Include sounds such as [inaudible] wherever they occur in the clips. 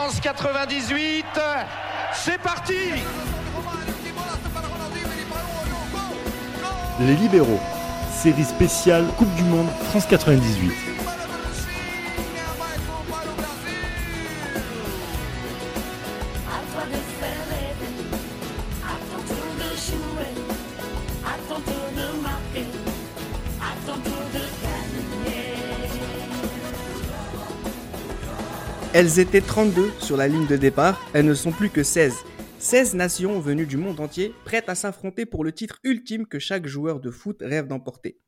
France 98, c'est parti Les libéraux, série spéciale Coupe du Monde France 98. Elles étaient 32 sur la ligne de départ, elles ne sont plus que 16. 16 nations venues du monde entier, prêtes à s'affronter pour le titre ultime que chaque joueur de foot rêve d'emporter.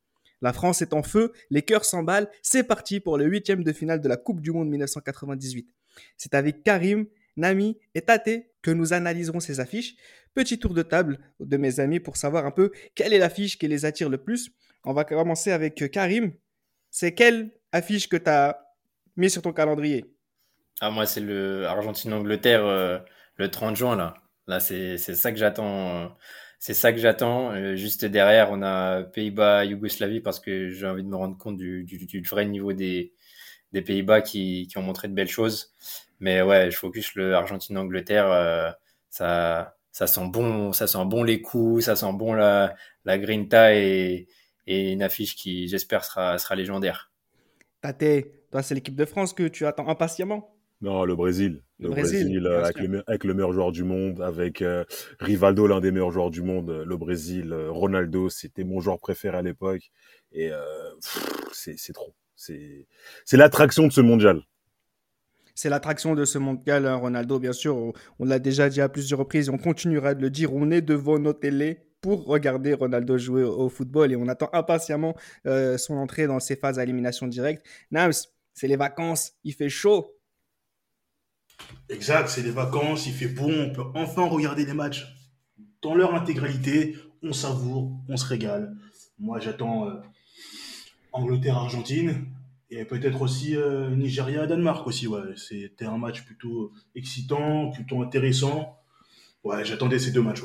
La France est en feu, les cœurs s'emballent, c'est parti pour le huitième de finale de la Coupe du Monde 1998. C'est avec Karim, Nami et Tate que nous analyserons ces affiches. Petit tour de table de mes amis pour savoir un peu quelle est l'affiche qui les attire le plus. On va commencer avec Karim. C'est quelle affiche que tu as mis sur ton calendrier? Ah, moi, c'est le Argentine-Angleterre euh, le 30 juin, là. Là, c'est ça que j'attends. Euh, c'est ça que j'attends. Euh, juste derrière, on a Pays-Bas-Yougoslavie parce que j'ai envie de me rendre compte du, du, vrai niveau des, des Pays-Bas qui, qui, ont montré de belles choses. Mais ouais, je focus le Argentine-Angleterre. ça, ça sent bon, ça sent bon les coups, ça sent bon la, la grinta et, et une affiche qui, j'espère, sera, sera légendaire. Tate, toi, c'est l'équipe de France que tu attends impatiemment non, le Brésil. Le, Brésil, euh, avec, le, meilleur joueur du monde, avec euh, Rivaldo, l'un des meilleurs joueurs du monde. Le Brésil, euh, Ronaldo, c'était mon joueur préféré à l'époque. Et c'est trop. C'est l'attraction de ce mondial. C'est l'attraction de ce mondial, hein, Ronaldo, bien sûr. On, l'a déjà dit à plusieurs reprises et on continuera de le dire. On est devant nos télés pour regarder Ronaldo jouer au, football et on attend impatiemment son entrée dans ses phases à élimination directe. Nams, c'est les vacances, il fait chaud. Exact, c'est les vacances, il fait bon, on peut enfin regarder les matchs dans leur intégralité. On savoure, on se régale. Moi, j'attends euh, Angleterre-Argentine et peut-être aussi euh, Nigeria-Danemark aussi. C'était un match plutôt excitant, plutôt intéressant. Ouais, j'attendais ces deux matchs.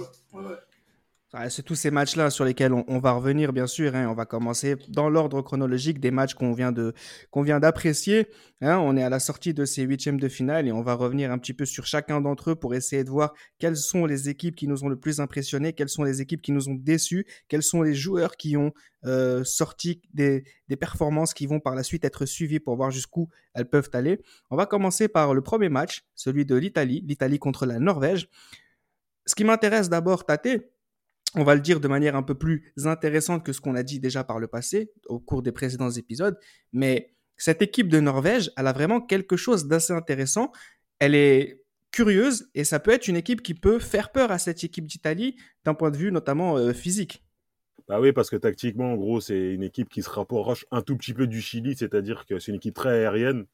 C'est tous ces matchs-là sur lesquels on, va revenir, bien sûr. Hein. On va commencer dans l'ordre chronologique des matchs qu'on vient de qu'on vient d'apprécier. Hein. On est à la sortie de ces huitièmes de finale et on va revenir un petit peu sur chacun d'entre eux pour essayer de voir quelles sont les équipes qui nous ont le plus impressionnés, quelles sont les équipes qui nous ont déçus, quels sont les joueurs qui ont euh, sorti des, des performances qui vont par la suite être suivies pour voir jusqu'où elles peuvent aller. On va commencer par le premier match, celui de l'Italie, l'Italie contre la Norvège. Ce qui m'intéresse d'abord, Tate, on va le dire de manière un peu plus intéressante que ce qu'on a dit déjà par le passé au cours des précédents épisodes, mais cette équipe de Norvège, elle a vraiment quelque chose d'assez intéressant. Elle est curieuse et ça peut être une équipe qui peut faire peur à cette équipe d'Italie d'un point de vue notamment euh, physique. Bah oui, parce que tactiquement, en gros, c'est une équipe qui se rapproche un tout petit peu du Chili, c'est-à-dire que c'est une équipe très aérienne.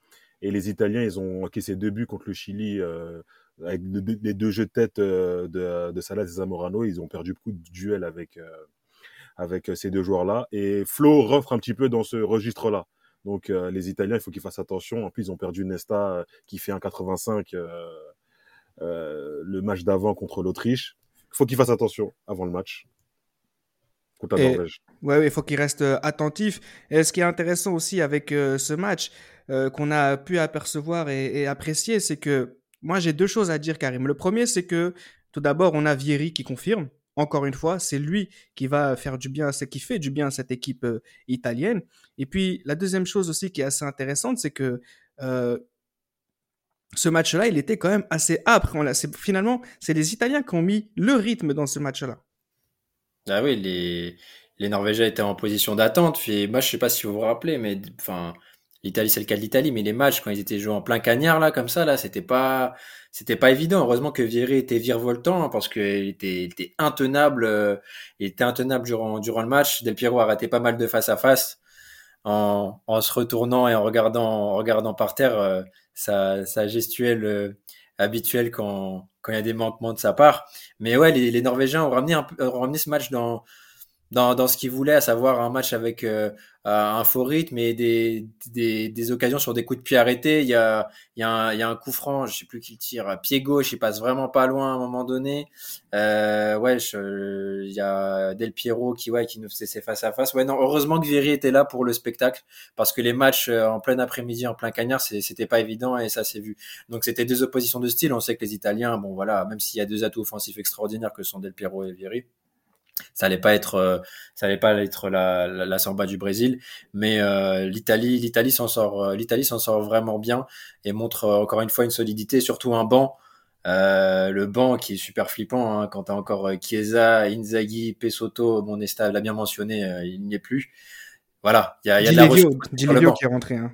Et les Italiens, ils ont encaissé deux buts contre le Chili euh, avec les deux jeux de tête euh, de, de Salah et Zamorano, ils ont perdu beaucoup de duels avec, euh, avec euh, ces deux joueurs-là. Et Flo rentre un petit peu dans ce registre-là. Donc les Italiens, il faut qu'ils fassent attention. En plus, ils ont perdu Nesta qui fait un 85 le match d'avant contre l'Autriche. Il faut qu'ils fassent attention avant le match. Contre la Norvège. Ouais, il faut qu'ils restent attentifs. Et ce qui est intéressant aussi avec ce match qu'on a pu apercevoir et apprécier, c'est que moi, j'ai deux choses à dire, Karim. Le premier, c'est que tout d'abord, on a Vieri qui confirme. Encore une fois, c'est lui qui va faire du bien, qui fait du bien à cette équipe euh, italienne. Et puis, la deuxième chose aussi qui est assez intéressante, c'est que euh, ce match-là, il était quand même assez âpre. finalement, c'est les Italiens qui ont mis le rythme dans ce match-là. Ah oui, les, les Norvégiens étaient en position d'attente. moi, je sais pas si vous vous rappelez, mais enfin, l'Italie, c'est le cas de l'Italie, mais les matchs, quand ils étaient joués en plein cagnard, là, comme ça, là, c'était pas, c'était pas évident. Heureusement que Vieri était virevoltant, parce qu'il était, il était intenable, euh, il était intenable durant, durant le match. Del Piero a raté pas mal de face à face. En, en se retournant et en regardant, en regardant par terre, euh, sa, sa gestuelle euh, habituelle quand, quand il y a des manquements de sa part. Mais ouais, les, les Norvégiens ont ramené, un, ont ramené ce match dans, dans, dans ce qu'il voulait, à savoir un match avec euh, un faux rythme et des, des, des, occasions sur des coups de pied arrêtés. Il y a, il y a, un, il y a un coup franc, je sais plus qui le tire, pied gauche, il passe vraiment pas loin à un moment donné. Euh, ouais, je, il y a Del Piero qui, ouais, qui nous faisait face à face. Ouais, non, heureusement que Vieri était là pour le spectacle parce que les matchs euh, en plein après-midi, en plein cagnard, c'était pas évident et ça s'est vu. Donc c'était deux oppositions de style. On sait que les Italiens, bon voilà, même s'il y a deux atouts offensifs extraordinaires que sont Del Piero et Vieri ça allait pas être euh, ça allait pas être la, la, la samba du Brésil mais euh, l'Italie l'Italie s'en sort euh, l'Italie s'en sort vraiment bien et montre encore une fois une solidité surtout un banc le banc qui est super flippant hein, quand tu as encore Chiesa, Inzaghi, Pesotto, bon Nesta l'a bien mentionné, il n'y est plus. Voilà, il y a, y a de la qui est rentré, hein.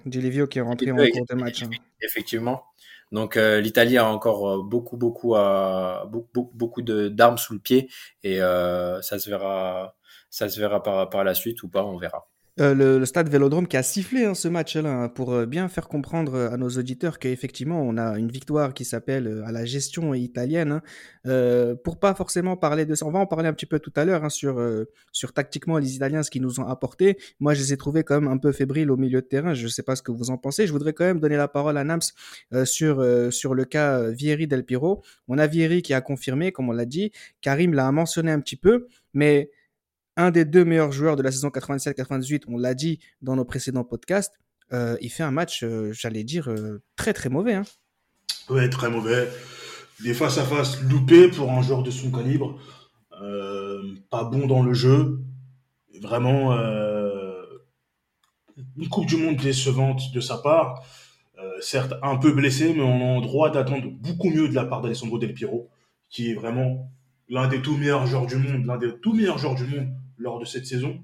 Qui est rentré en cours de match. Hein. Effectivement. Donc euh, l'Italie a encore euh, beaucoup beaucoup à, beaucoup beaucoup d'armes sous le pied et euh, ça se verra ça se verra par par la suite ou pas, on verra. Euh, le, le, stade Vélodrome qui a sifflé hein, ce match-là hein, pour euh, bien faire comprendre euh, à nos auditeurs qu'effectivement on a une victoire qui s'appelle à la gestion italienne. Hein, euh, pour pas forcément parler de ça, on va en parler un petit peu tout à l'heure hein, sur sur tactiquement les Italiens ce qu'ils nous ont apporté. Moi je les ai trouvés quand même un peu fébriles au milieu de terrain. Je sais pas ce que vous en pensez. Je voudrais quand même donner la parole à Nams sur sur le cas Vieri Del Piro. On a Vieri qui a confirmé, comme on l'a dit. Karim l'a mentionné un petit peu, mais un des deux meilleurs joueurs de la saison 97-98, on l'a dit dans nos précédents podcasts, euh, il fait un match, euh, j'allais dire, euh, très très mauvais. Hein. Ouais, très mauvais. Des face à face loupés pour un joueur de son calibre. pas bon dans le jeu. Vraiment, une Coupe du Monde décevante de sa part. certes, un peu blessé, mais on a droit d'attendre beaucoup mieux de la part d'Alessandro Del Piero, qui est vraiment l'un des tout meilleurs joueurs du monde, l'un des tout meilleurs joueurs du monde lors de cette saison,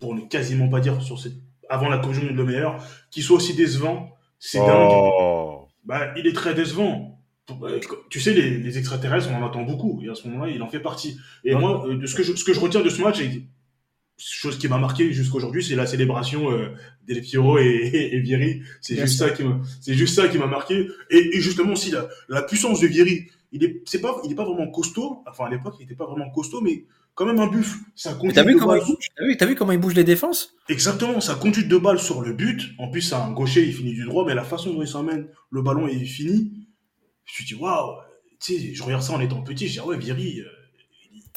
pour ne quasiment pas dire sur cette, avant la Coupe du Monde le meilleur, qu'il soit aussi décevant, c'est oh. dingue. Bah, il est très décevant. Euh, tu sais, les, les, extraterrestres, on en attend beaucoup, et à ce moment-là, il en fait partie. Et moi, euh, de ce que, je, ce que je retiens de ce match, chose qui m'a marqué jusqu'à aujourd'hui, c'est la célébration euh, d'El Piero et, et, et Vieri. C'est juste, ça qui m'a, c'est juste ça qui m'a marqué. Et, et, justement aussi la, la puissance de Vieri. Il est, c'est pas, il est pas vraiment costaud. Enfin, à l'époque, il était pas vraiment costaud, mais quand même un buff. Ça t'as vu, comment il bouge, t'as vu, comment il bouge les défenses? Exactement, sa conduite de balle sur le but. En plus, c'est un gaucher, il finit du droit, mais la façon dont il s'emmène le ballon et il finit, je me dis, waouh, tu sais, je regarde ça en étant petit, je dis, ah ouais, Viri, euh,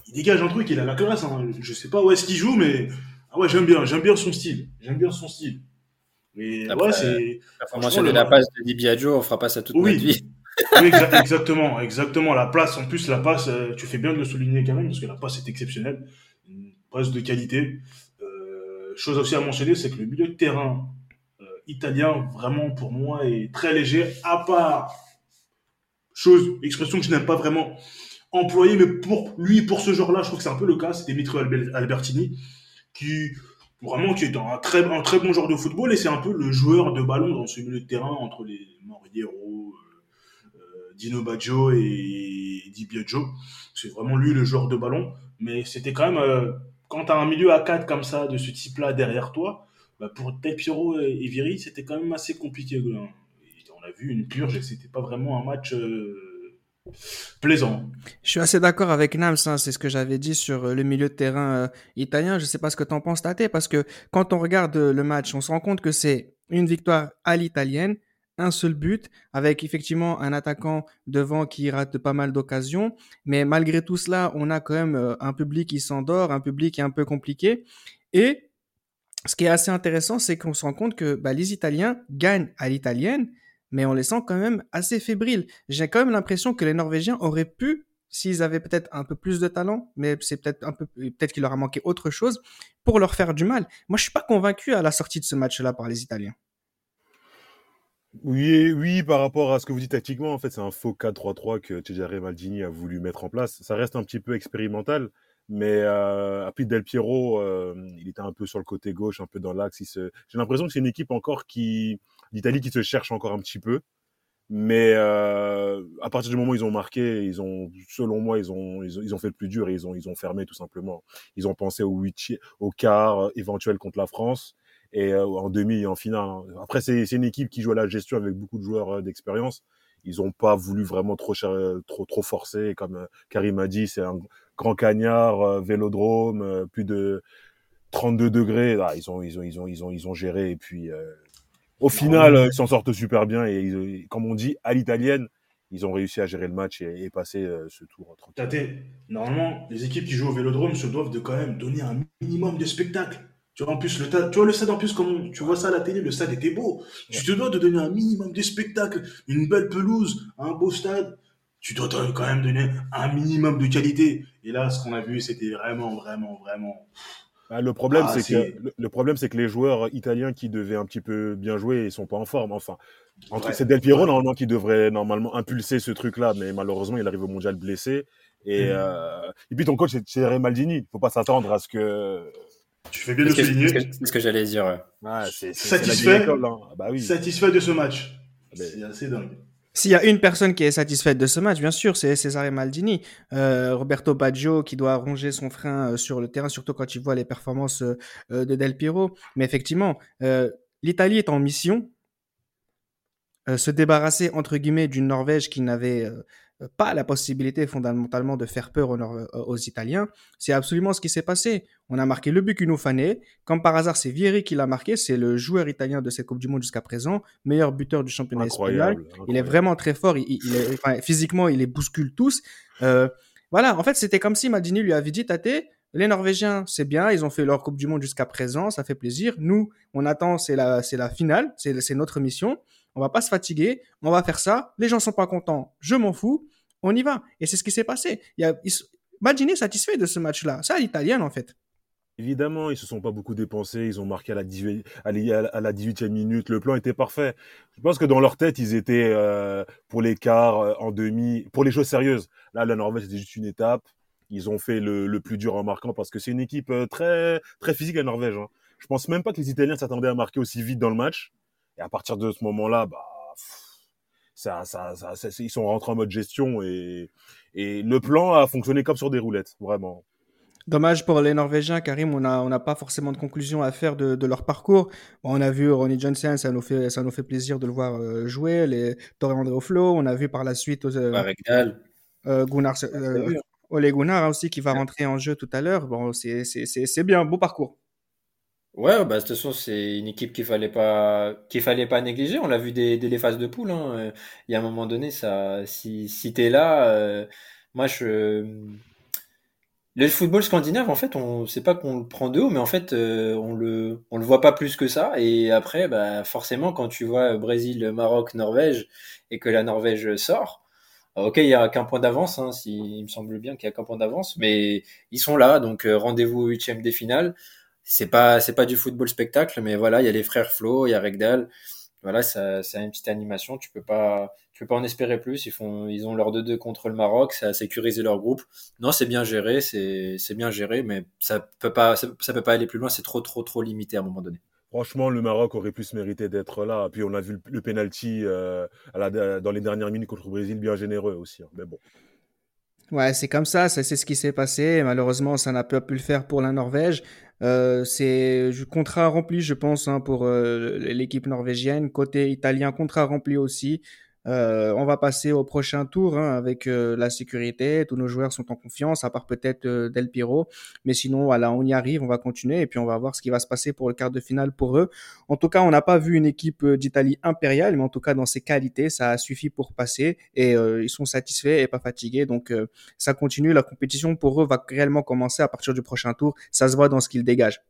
il, dégage un truc, il a la classe. Hein. Je sais pas où est-ce qu'il joue, mais ah ouais, j'aime bien, j'aime bien son style. J'aime bien son style. Mais ouais, c'est. La formation de la passe de Di Biagio, on fera pas ça toute oui. notre vie exactement, exactement. La place, en plus, la passe, euh, tu fais bien de le souligner quand même, parce que la passe est exceptionnelle. Une passe de qualité. Euh, chose aussi à mentionner, c'est que le milieu de terrain euh, italien, vraiment, pour moi, est très léger, à part, chose, expression que je n'aime pas vraiment employer, mais pour lui, pour ce genre-là, je trouve que c'est un peu le cas, c'est Dimitri Albertini, qui, vraiment, qui est un très, un très bon joueur de football, et c'est un peu le joueur de ballon dans ce milieu de terrain entre les Moriero, Dino Baggio et Di Biagio. C'est vraiment lui le joueur de ballon. Mais c'était quand même, euh, quand tu as un milieu à 4 comme ça, de ce type-là derrière toi, bah pour Del et, et Viri, c'était quand même assez compliqué. On a vu une purge et c'était pas vraiment un match. Euh, plaisant. Je suis assez d'accord avec Nams, hein, c'est ce que j'avais dit sur euh, le milieu de terrain italien. Je sais pas ce que tu en penses, Tate, parce que quand on regarde le match, on se rend compte que c'est une victoire à l'italienne, un seul but, avec effectivement un attaquant devant qui rate pas mal d'occasions. Mais malgré tout cela, on a quand même euh, un public qui s'endort, un public qui est un peu compliqué. Et ce qui est assez intéressant, c'est qu'on se rend compte que bah, les Italiens gagnent à l'italienne, mais on les sent quand même assez fébriles. J'ai quand même l'impression que les Norvégiens auraient pu, s'ils avaient peut-être un peu plus de talent, mais c'est peut-être un peu, peut-être qu'il leur a manqué autre chose, pour leur faire du mal. Moi, je suis pas convaincu à la sortie de ce match-là par les Italiens. Oui, oui, par rapport à ce que vous dites tactiquement, en fait, c'est un faux 4-3-3 que Cesare Maldini a voulu mettre en place. Ça reste un petit peu expérimental, mais euh, puis Del Piero, euh, il était un peu sur le côté gauche, un peu dans l'axe. J'ai l'impression que c'est une équipe encore qui d'Italie qui se cherche encore un petit peu. Mais euh, à partir du moment où ils ont marqué, ils ont, selon moi, ils ont, ils ont, ils ont fait le plus dur et ils ont, ils ont fermé tout simplement. Ils ont pensé au, huit, au quart euh, éventuel contre la France et euh, en demi et en finale. Hein. Après, c'est une équipe qui joue à la gestion avec beaucoup de joueurs euh, d'expérience. Ils n'ont pas voulu vraiment trop, trop, trop forcer. Comme euh, Karim a dit, c'est Grand Cagnard, Vélodrome, plus de 32 degrés. Ah, ils ont, ils ont, ils ont, ils ont, ils ont géré. Et puis, au final, ils s'en sortent super bien. Et comme on dit, à l'italienne, ils ont réussi à gérer le match et, passer euh, ce tour. Tate, normalement, les équipes qui jouent au Vélodrome se doivent de quand même donner un minimum de spectacle. Tu vois, en plus, le, tu vois, le stade, en plus, comme tu vois ça à la télé, le stade était beau. Tu te dois de donner un minimum de spectacle, une belle pelouse, un beau stade. Tu dois quand même donner un minimum de qualité. Et là, ce qu'on a vu, c'était vraiment, vraiment, vraiment bah, le problème, ah, c'est que le, problème, c'est que les joueurs italiens qui devaient un petit peu bien jouer, ils sont pas en forme. Enfin, c'est Del Piero normalement qui devrait normalement impulser ce truc-là, mais malheureusement, il arrive au mondial blessé. Et, mmh. euh... et puis ton coach, c'est Remaldini. Faut pas s'attendre à ce que. Tu fais bien de souligner. C'est ce que, j'allais dire. Ouais, satisfait. Hein. Bah, oui. Satisfait de ce match. C'est assez dingue. S'il y a une personne qui est satisfaite de ce match, bien sûr, c'est Cesare Maldini. Euh, Roberto Baggio qui doit ronger son frein euh, sur le terrain, surtout quand il voit les performances euh, de Del Piero. Mais effectivement, l'Italie est en mission. se débarrasser, entre guillemets, d'une Norvège qui n'avait pas la possibilité fondamentalement de faire peur aux, Italiens. C'est absolument ce qui s'est passé. On a marqué le but qu'il nous fallait. Comme par hasard, c'est Vieri qui l'a marqué. C'est le joueur italien de cette Coupe du Monde jusqu'à présent, meilleur buteur du championnat espagnol. Il est vraiment très fort. Il, est, physiquement, il les bouscule tous. Euh, voilà, en fait, c'était comme si Madini lui avait dit, Tate, les Norvégiens, c'est bien, ils ont fait leur Coupe du Monde jusqu'à présent, ça fait plaisir. Nous, on attend, c'est la, c'est la finale, c'est notre mission on va pas se fatiguer, on va faire ça, les gens sont pas contents, je m'en fous, on y va. Et c'est ce qui s'est passé. Il y a, est satisfait de ce match-là. Ça, l'italienne, en fait. Évidemment, ils se sont pas beaucoup dépensés, ils ont marqué à la, 18, à la 18e minute, le plan était parfait. Je pense que dans leur tête, ils étaient euh, pour l'écart, euh, en demi, pour les choses sérieuses. Là, la Norvège, c'était juste une étape. Ils ont fait le, plus dur en marquant parce que c'est une équipe euh, très, très physique, la Norvège. Hein. Je pense même pas que les Italiens s'attendaient à marquer aussi vite dans le match. Et à partir de ce moment-là, bah, ça, ça, ça, ils sont rentrés en mode gestion et, et le plan a fonctionné comme sur des roulettes, vraiment. Dommage pour les Norvégiens, Karim, on n'a on a pas forcément de conclusion à faire de, de leur parcours. on a vu Ronnie Johnson, ça nous fait, ça nous fait plaisir de le voir euh, jouer, les Torre André Flo, on a vu par la suite euh, euh, Gunnar, euh, Ole Gunnar aussi qui va rentrer en jeu tout à l'heure. Bon, c'est bien, beau parcours. Ouais, bah, de toute façon, c'est une équipe qu'il fallait pas, qu'il fallait pas négliger. On l'a vu dès, dès les phases de poule. Hein. Il y a un moment donné, ça, si, si t'es là, euh, moi, je, le football scandinave, en fait, on sait pas qu'on le prend de haut, mais en fait, euh, on le, on le voit pas plus que ça. Et après, bah, forcément, quand tu vois Brésil, Maroc, Norvège, et que la Norvège sort, ok, il y a qu'un point d'avance, hein, il me semble bien qu'il y a qu'un point d'avance, mais ils sont là, donc euh, rendez-vous au huitième des finales c'est pas c'est pas du football spectacle, mais voilà, il y a les frères Flo, il y a Regdal. Voilà, ça, c'est une petite animation. Tu peux pas tu peux pas en espérer plus. Ils font ils ont leur 2-2 contre le Maroc, ça a sécurisé leur groupe. Non, c'est bien géré, c'est c'est bien géré, mais ça peut pas ça, peut pas aller plus loin. C'est trop trop trop limité à un moment donné. Franchement, le Maroc aurait pu se mériter d'être là. Puis on a vu le, penalty euh, dans les dernières minutes contre le Brésil, bien généreux aussi. Hein. Mais bon. Ouais, c'est comme ça, c'est ce qui s'est passé. Malheureusement, ça n'a pas pu le faire pour la Norvège. Euh, c'est contrat rempli, je pense, hein, pour euh, l'équipe norvégienne. Côté italien, contrat rempli aussi. Euh, on va passer au prochain tour hein, avec euh, la sécurité. Tous nos joueurs sont en confiance, à part peut-être euh, Del Piro. Mais sinon, voilà, on y arrive, on va continuer et puis on va voir ce qui va se passer pour le quart de finale pour eux. En tout cas, on n'a pas vu une équipe d'Italie impériale, mais en tout cas, dans ses qualités, ça a suffi pour passer et ils sont satisfaits et pas fatigués. Donc, ça continue. La compétition pour eux va réellement commencer à partir du prochain tour. Ça se voit dans ce qu'ils dégagent.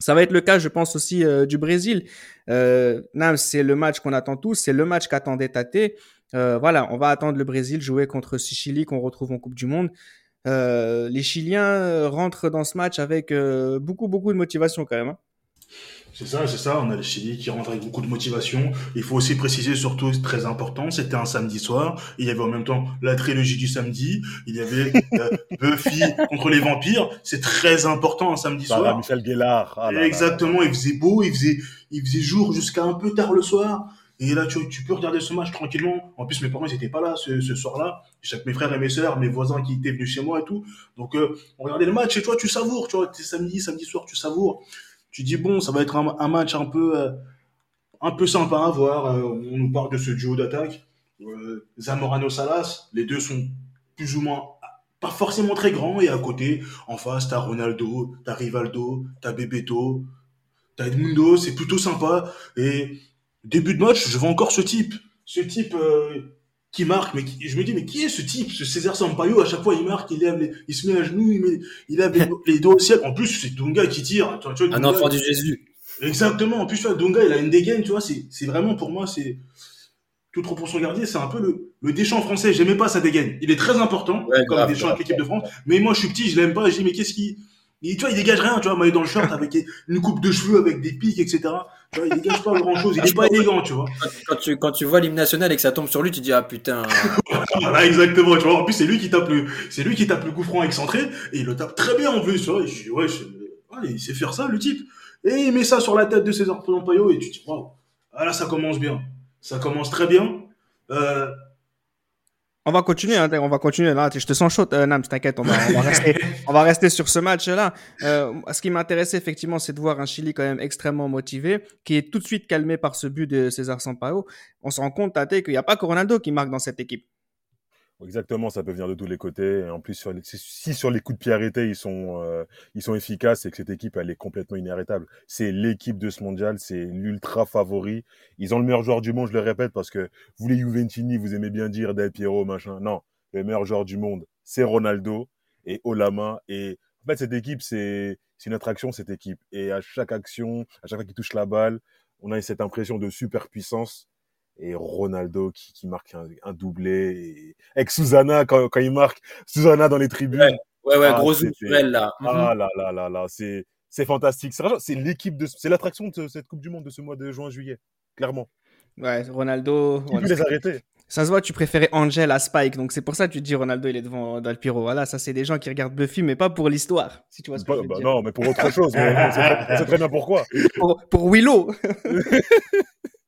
Ça va être le cas, je pense aussi euh, du Brésil. Euh, c'est le match qu'on attend tous, c'est le match qu'attendait Tate. Euh, voilà, on va attendre le Brésil jouer contre Chili qu'on retrouve en Coupe du Monde. Euh, les Chiliens rentrent dans ce match avec beaucoup beaucoup de motivation quand même. Hein. C'est ça, c'est ça. On a le Chili qui rentre avec beaucoup de motivation. Il faut aussi préciser, surtout, très important, c'était un samedi soir. Il y avait en même temps la trilogie du samedi. Il y avait euh, [laughs] Buffy contre les vampires. C'est très important un samedi soir. Michel Guélard. Ah Exactement. Il faisait beau, il faisait, il faisait jour jusqu'à un peu tard le soir. Et là, tu, tu, peux regarder ce match tranquillement. En plus, mes parents, ils étaient pas là ce, ce soir-là. Mes frères et mes sœurs, mes voisins qui étaient venus chez moi et tout. Donc, euh, on regardait le match et toi, tu savoures. Tu vois, samedi, samedi soir, tu savoures tu dis bon, ça va être un, match un peu, euh, un peu sympa à voir. Euh, on nous parle de ce duo d'attaque. Euh, Zamorano Salas, les deux sont plus ou moins pas forcément très grand. Et à côté, en face, t'as Ronaldo, t'as Rivaldo, t'as Bebeto, t'as Edmundo. C'est plutôt sympa. Et début de match, je vois encore ce type. Ce type qui marque. Mais qui- je me dis, mais qui est ce type Ce César Sampaio, à chaque fois, il marque, il, lève les- il se met à genoux, il, met, il lève les, [laughs] les doigts au ciel. En plus, c'est Dunga qui tire. Tu vois, tu vois, Un enfant du Jésus. Exactement. En plus, tu vois, Dunga, il a une dégaine, tu vois. C'est c'est vraiment, pour moi, c'est. Toute proportion gardée, c'est un peu le, le Deschamps français. J'aimais pas sa dégaine. Il est très important, Ouais, comme grave, Deschamps grave. avec l'équipe de France. Mais moi, je suis petit, je l'aime pas. Je dis, mais qu'est-ce qui. Il, tu vois, il dégage rien, tu vois. Moi, il est dans le short avec une coupe de cheveux, avec des pics, etc. Tu vois, il dégage pas grand chose. Il est pas élégant, tu vois. Quand tu, quand tu vois l'hymne national et que ça tombe sur lui, tu dis ah putain. [laughs] Voilà, exactement, tu vois. En plus, c'est lui qui tape le, c'est lui qui tape le coup franc excentré, et il le tape très bien en plus, tu vois. Et je dis, ouais, je- ouais, il sait faire ça, le type. Et il met ça sur la tête de César Pompeo, et tu te dis, waouh. Ah là, ça commence bien. Ça commence très bien. Euh, On va continuer, hein, on va continuer là. Je te sens chaud, euh, Nams, t'inquiète, on va, on va rester, [laughs] on va rester sur ce match-là. Euh, ce qui m'intéressait effectivement, c'est de voir un Chili quand même extrêmement motivé, qui est tout de suite calmé par ce but de César Sampaio. On se rend compte, Tate, qu'il n'y a pas que Ronaldo qui marque dans cette équipe. Exactement, ça peut venir de tous les côtés. Et en plus, si sur les coups de pied arrêtés, ils sont, euh, ils sont efficaces, c'est que cette équipe, elle est complètement inarrêtable. C'est l'équipe de ce mondial, c'est l'ultra favori. Ils ont le meilleur joueur du monde, je le répète, parce que vous les Juventini, vous aimez bien dire Del Piero, machin. Non, le meilleur joueur du monde, c'est Ronaldo et Olama. Et en fait, cette équipe, c'est une attraction, cette équipe. Et à chaque action, à chaque fois qu'il touche la balle, on a cette impression de superpuissance et Ronaldo qui, qui marque un, un doublé et avec Susanna quand, quand il marque Susanna dans les tribunes Ouais, ouais, Ah, gros sur elle là. Mhm. ah là là là là c'est c'est fantastique c'est c'est l'équipe de c'est l'attraction de cette coupe du monde de ce mois de juin juillet clairement Ouais, Ronaldo. peut les arrêter Ça se voit, tu préférais Angel à Spike, donc c'est pour ça que tu te dis Ronaldo, il est devant Del Piro. Voilà, ça c'est des gens qui regardent Buffy, mais pas pour l'histoire, si tu vois ce que Bah, je veux bah dire. non mais pour autre chose sait très bien pourquoi [laughs] pour, pour Willow. [laughs]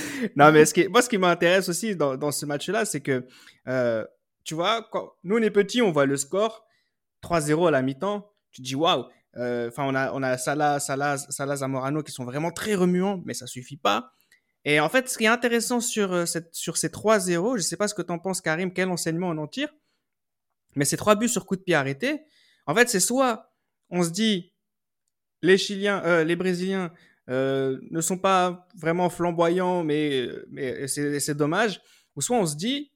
[laughs] non, mais ce qui, moi, ce qui m'intéresse aussi dans, dans ce match-là, c'est que, euh, tu vois, quand nous, on est petits, on voit le score 3-0 à la mi-temps. Tu te dis, waouh. Euh, Enfin, on a, on a Salah, Salah, Salah, Zamorano qui sont vraiment très remuants, mais ça suffit pas. Et en fait, ce qui est intéressant sur, euh, cette, sur ces 3-0, je sais pas ce que tu en penses, Karim, quel enseignement on en tire, mais ces trois buts sur coup de pied arrêté, en fait, c'est soit on se dit, les Chiliens, les Brésiliens euh, ne sont pas vraiment flamboyants, mais, c'est dommage. Ou soit on se dit,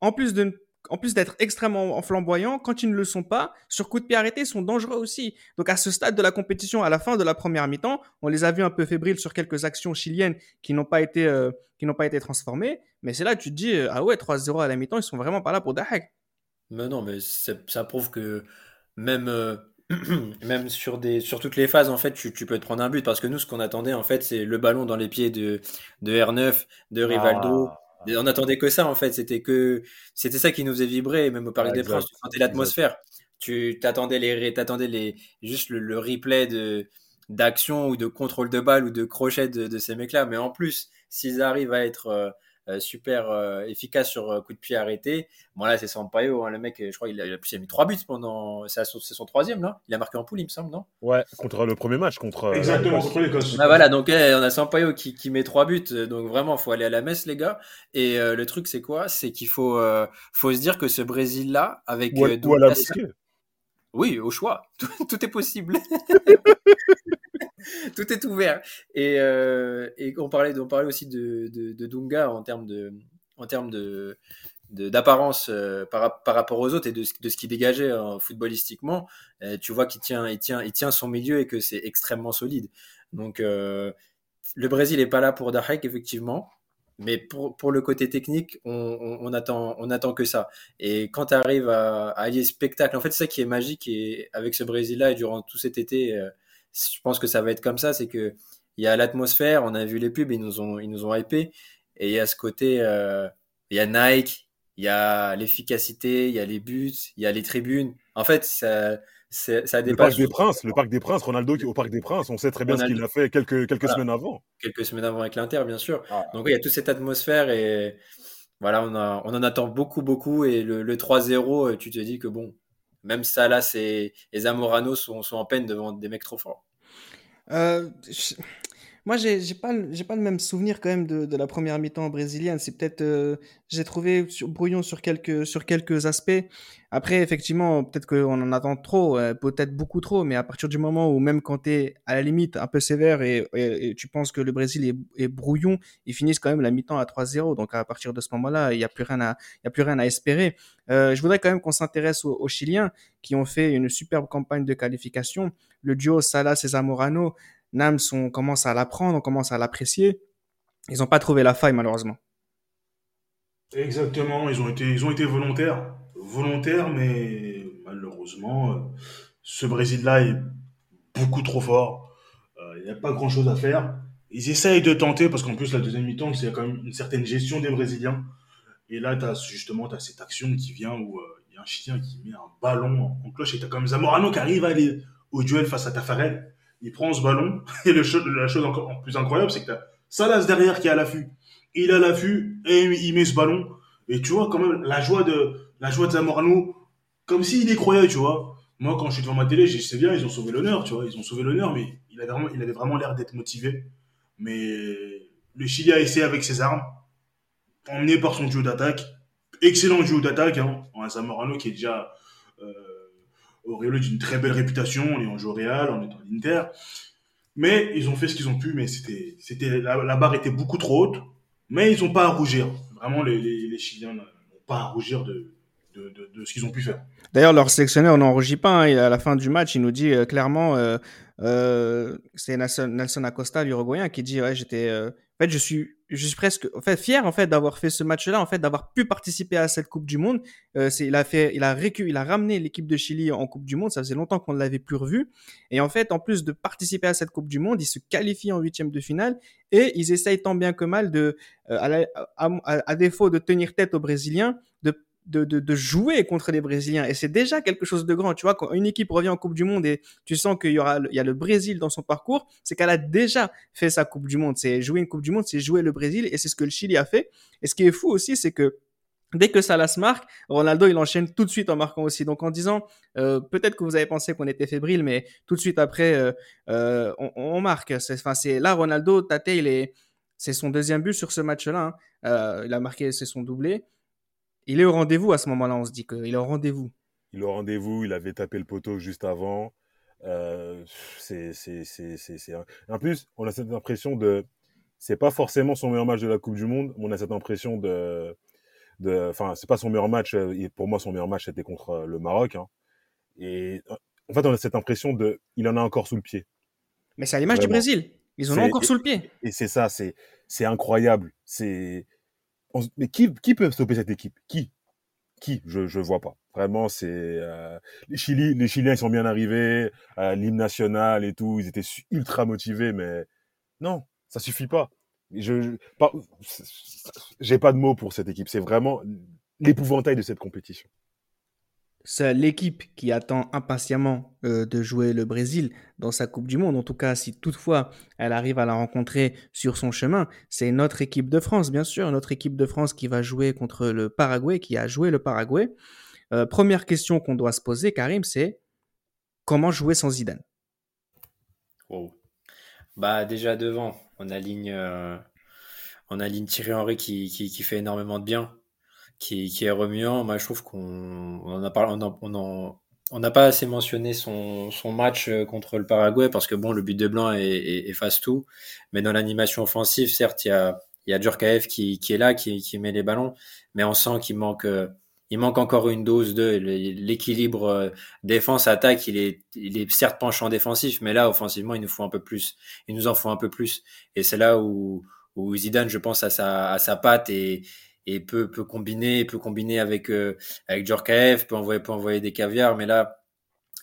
en plus d'être extrêmement flamboyants, quand ils ne le sont pas, sur coup de pied arrêté, ils sont dangereux aussi. Donc à ce stade de la compétition, à la fin de la première mi-temps, on les a vus un peu fébriles sur quelques actions chiliennes qui n'ont pas été euh, pas été transformées. Mais c'est là tu te dis euh, ah ouais 3-0 à la mi-temps, ils sont vraiment pas là pour Dahak. Mais non, mais ça prouve que même, [clears throat] même sur, des, sur toutes les phases, en fait, tu, tu peux te prendre un but. Parce que nous, ce qu'on attendait, en fait, c'est le ballon dans les pieds de, de R9, de Rivaldo. Ah, Et On attendait que ça, en fait. C'était que c'était ça qui nous faisait vibrer. Même au Parc Ah, des. Princes, tu sentais l'atmosphère. Tu t'attendais les, t'attendais les, juste le, le replay de d'action ou de contrôle de balle ou de crochet de, de ces mecs-là. Mais en plus, s'ils arrivent à être euh, super euh, efficaces sur euh, coup de pied arrêté, bon là c'est Sampaio, hein, le mec, je crois il a, il a, il a mis trois buts pendant, c'est son, c'est son troisième là. Il a marqué en poule, il me semble, non? Ouais contre le premier match contre euh, exactement, contre l'Écosse. ah, voilà, donc eh, on a Sampaio qui, qui met trois buts, euh, donc vraiment, faut aller à la messe, les gars. Et euh, le truc, c'est quoi? C'est qu'il faut, euh, faut se dire que ce Brésil-là, avec ou, à- euh, ou à la oui, au choix, [laughs] tout, tout est possible. [laughs] [laughs] tout est ouvert. Et, euh, on parlait, aussi de, Dunga en termes de, d'apparence euh, par, rap- par rapport aux autres et de, ce- qu'il dégageait euh, footballistiquement, euh, tu vois qu'il tient, il tient, il tient son milieu et que c'est extrêmement solide. Donc le Brésil est pas là pour Dahek effectivement, mais pour, le côté technique, on, on, attend, que ça. Et quand tu arrives à, à allier spectacle, en fait, c'est ça qui est magique et avec ce Brésil-là et durant tout cet été, je pense que ça va être comme ça, c'est que il y a l'atmosphère, on a vu les pubs, ils nous ont, ils nous ont hypé, et il y a ce côté, euh, il y a Nike, il y a l'efficacité, il y a les buts, il y a les tribunes. En fait, ça, ça le dépasse parc des Princes le parc des Princes Ronaldo qui est au parc des Princes on sait très bien ce qu'il a fait quelques quelques Voilà. semaines avant quelques semaines avant avec l'Inter, bien sûr. Ah. Donc il y a toute cette atmosphère et voilà, on, a, on en attend beaucoup, beaucoup. Et le, le 3-0, euh, tu te dis que bon, même là, c'est les Zamorano sont, sont en peine devant des mecs trop forts. Euh, Moi, j'ai j'ai pas, le- même souvenir quand même de, la première mi-temps brésilienne. C'est peut-être, euh, j'ai trouvé brouillon sur quelques, aspects. Après, effectivement, peut-être qu'on en attend trop, euh, peut-être beaucoup trop, mais à partir du moment où même quand tu es à la limite un peu sévère et, et- et tu penses que le Brésil est, brouillon, ils finissent quand même la mi-temps à 3-0. Donc à partir de ce moment-là, il n'y a plus rien à, a plus rien à espérer. Euh, je voudrais quand même qu'on s'intéresse aux, Chiliens qui ont fait une superbe campagne de qualification. Le duo Salas-Zamorano, Nams, on commence à l'apprendre, on commence à l'apprécier. Ils n'ont pas trouvé la faille, malheureusement. Exactement, ils ont été, volontaires. Volontaires, mais malheureusement, euh, ce Brésil-là est beaucoup trop fort. Euh, Il n'y a pas grand-chose à faire. Ils essayent de tenter, parce qu'en plus, la deuxième mi-temps, c'est quand même une certaine gestion des Brésiliens. Et là, tu as justement t'as cette action qui vient où euh, il y a un Chilien qui met un ballon en, en cloche et tu as quand même Zamorano qui arrive à aller au duel face à Tafarel. Il prend ce ballon. [laughs] Et le la chose encore plus incroyable, c'est que tu as Salas derrière qui est à l'affût. Il a l'affût et il met ce ballon. Et tu vois quand même la joie de, la joie de Zamorano, comme s'il y croyait, tu vois. Moi, quand je suis devant ma télé, je sais bien, ils ont sauvé l'honneur, tu vois. Ils ont sauvé l'honneur, mais il avait vraiment, il avait vraiment l'air d'être motivé. Mais le Chili a essayé avec ses armes emmené par son duo d'attaque. Excellent duo d'attaque, hein. Zamorano qui est déjà euh, auréolé d'une très belle réputation, en ayant joué au Real, en étant à l'Inter. Mais ils ont fait ce qu'ils ont pu, mais c'était, c'était, la, barre était beaucoup trop haute. Mais ils n'ont pas à rougir. Vraiment, les, les, Chiliens n'ont pas à rougir de, de, de, ce qu'ils ont pu faire. D'ailleurs, leur sélectionneur n'en rougit pas. hein. À la fin du match, il nous dit euh, clairement, euh, euh, c'est Nelson, Nelson Acosta, l'Uruguayen, qui dit ouais, j'étais, euh, en fait, je suis, je suis presque, en fait, fier en fait d'avoir fait ce match-là, en fait, d'avoir pu participer à cette Coupe du Monde. Euh, c'est, il a fait, il a récu, il a ramené l'équipe de Chili en Coupe du Monde. Ça faisait longtemps qu'on ne l'avait plus revu. Et en fait, en plus de participer à cette Coupe du Monde, ils se qualifient en huitième de finale et ils essayent tant bien que mal de, euh, à, à défaut de tenir tête aux Brésiliens, de de, de, jouer contre les Brésiliens. Et c'est déjà quelque chose de grand. Tu vois, quand une équipe revient en Coupe du Monde et tu sens qu'il y aura, il y a le Brésil dans son parcours, c'est qu'elle a déjà fait sa Coupe du Monde. C'est jouer une Coupe du Monde, c'est jouer le Brésil et c'est ce que le Chili a fait. Et ce qui est fou aussi, c'est que Dès que Salas marque, Ronaldo il enchaîne tout de suite en marquant aussi. Donc en disant, euh, peut-être que vous avez pensé qu'on était fébrile, mais tout de suite après, euh, euh, on, on marque. C'est là Ronaldo, Tate, il est, c'est son deuxième but sur ce match-là. hein. Euh, il a marqué, c'est son doublé. Il est au rendez-vous à ce moment-là. On se dit qu'il est au rendez-vous. Il est au rendez-vous, il avait tapé le poteau juste avant. Euh, c'est, En plus, on a cette impression de. C'est pas forcément son meilleur match de la Coupe du Monde, mais on a cette impression de. de... Enfin, c'est pas son meilleur match. euh, et Pour moi, son meilleur match, c'était contre euh, le Maroc. hein. Et en fait, on a cette impression de. Il en a encore sous le pied. Mais c'est à l'image du. Brésil. Ils en ont encore sous le pied. Et c'est ça, c'est, c'est incroyable. C'est. Mais qui, qui peut stopper cette équipe? Qui? Qui? Je je vois pas. Vraiment, c'est euh, les Chili, les Chiliens sont bien arrivés, euh, l'hymne national et tout, ils étaient ultra motivés, mais non, ça suffit pas. Je, j'ai pas de mots pour cette équipe. C'est vraiment l'épouvantail de cette compétition. C'est l'équipe qui attend impatiemment euh, de jouer le Brésil dans sa Coupe du Monde. En tout cas, si toutefois elle arrive à la rencontrer sur son chemin, c'est notre équipe de France, bien sûr, notre équipe de France qui va jouer contre le Paraguay, qui a joué le Paraguay. Euh, première question qu'on doit se poser, Karim, c'est comment jouer sans Zidane? Wow. Bah déjà devant, on aligne, euh, on aligne Thierry Henry qui, fait énormément de bien, qui, qui est remuant. Moi je trouve qu'on on en a parlé, on en- on en- on n'a pas assez mentionné son, son match euh, contre le Paraguay parce que bon le but de blanc efface tout, mais dans l'animation offensive certes il y a y a Djurkaeff qui, qui est là, qui, qui met les ballons, mais on sent qu'il manque euh, il manque encore une dose de l'équilibre euh, défense-attaque, il est, il est certes penchant défensif, mais là, offensivement, il nous faut un peu plus. Il nous en faut un peu plus. Et c'est là où, où Zidane, je pense, à sa, à sa patte et, et peut, peut combiner, peut combiner avec, euh, avec Djorkaeff, peut envoyer, peut envoyer des caviars, mais là,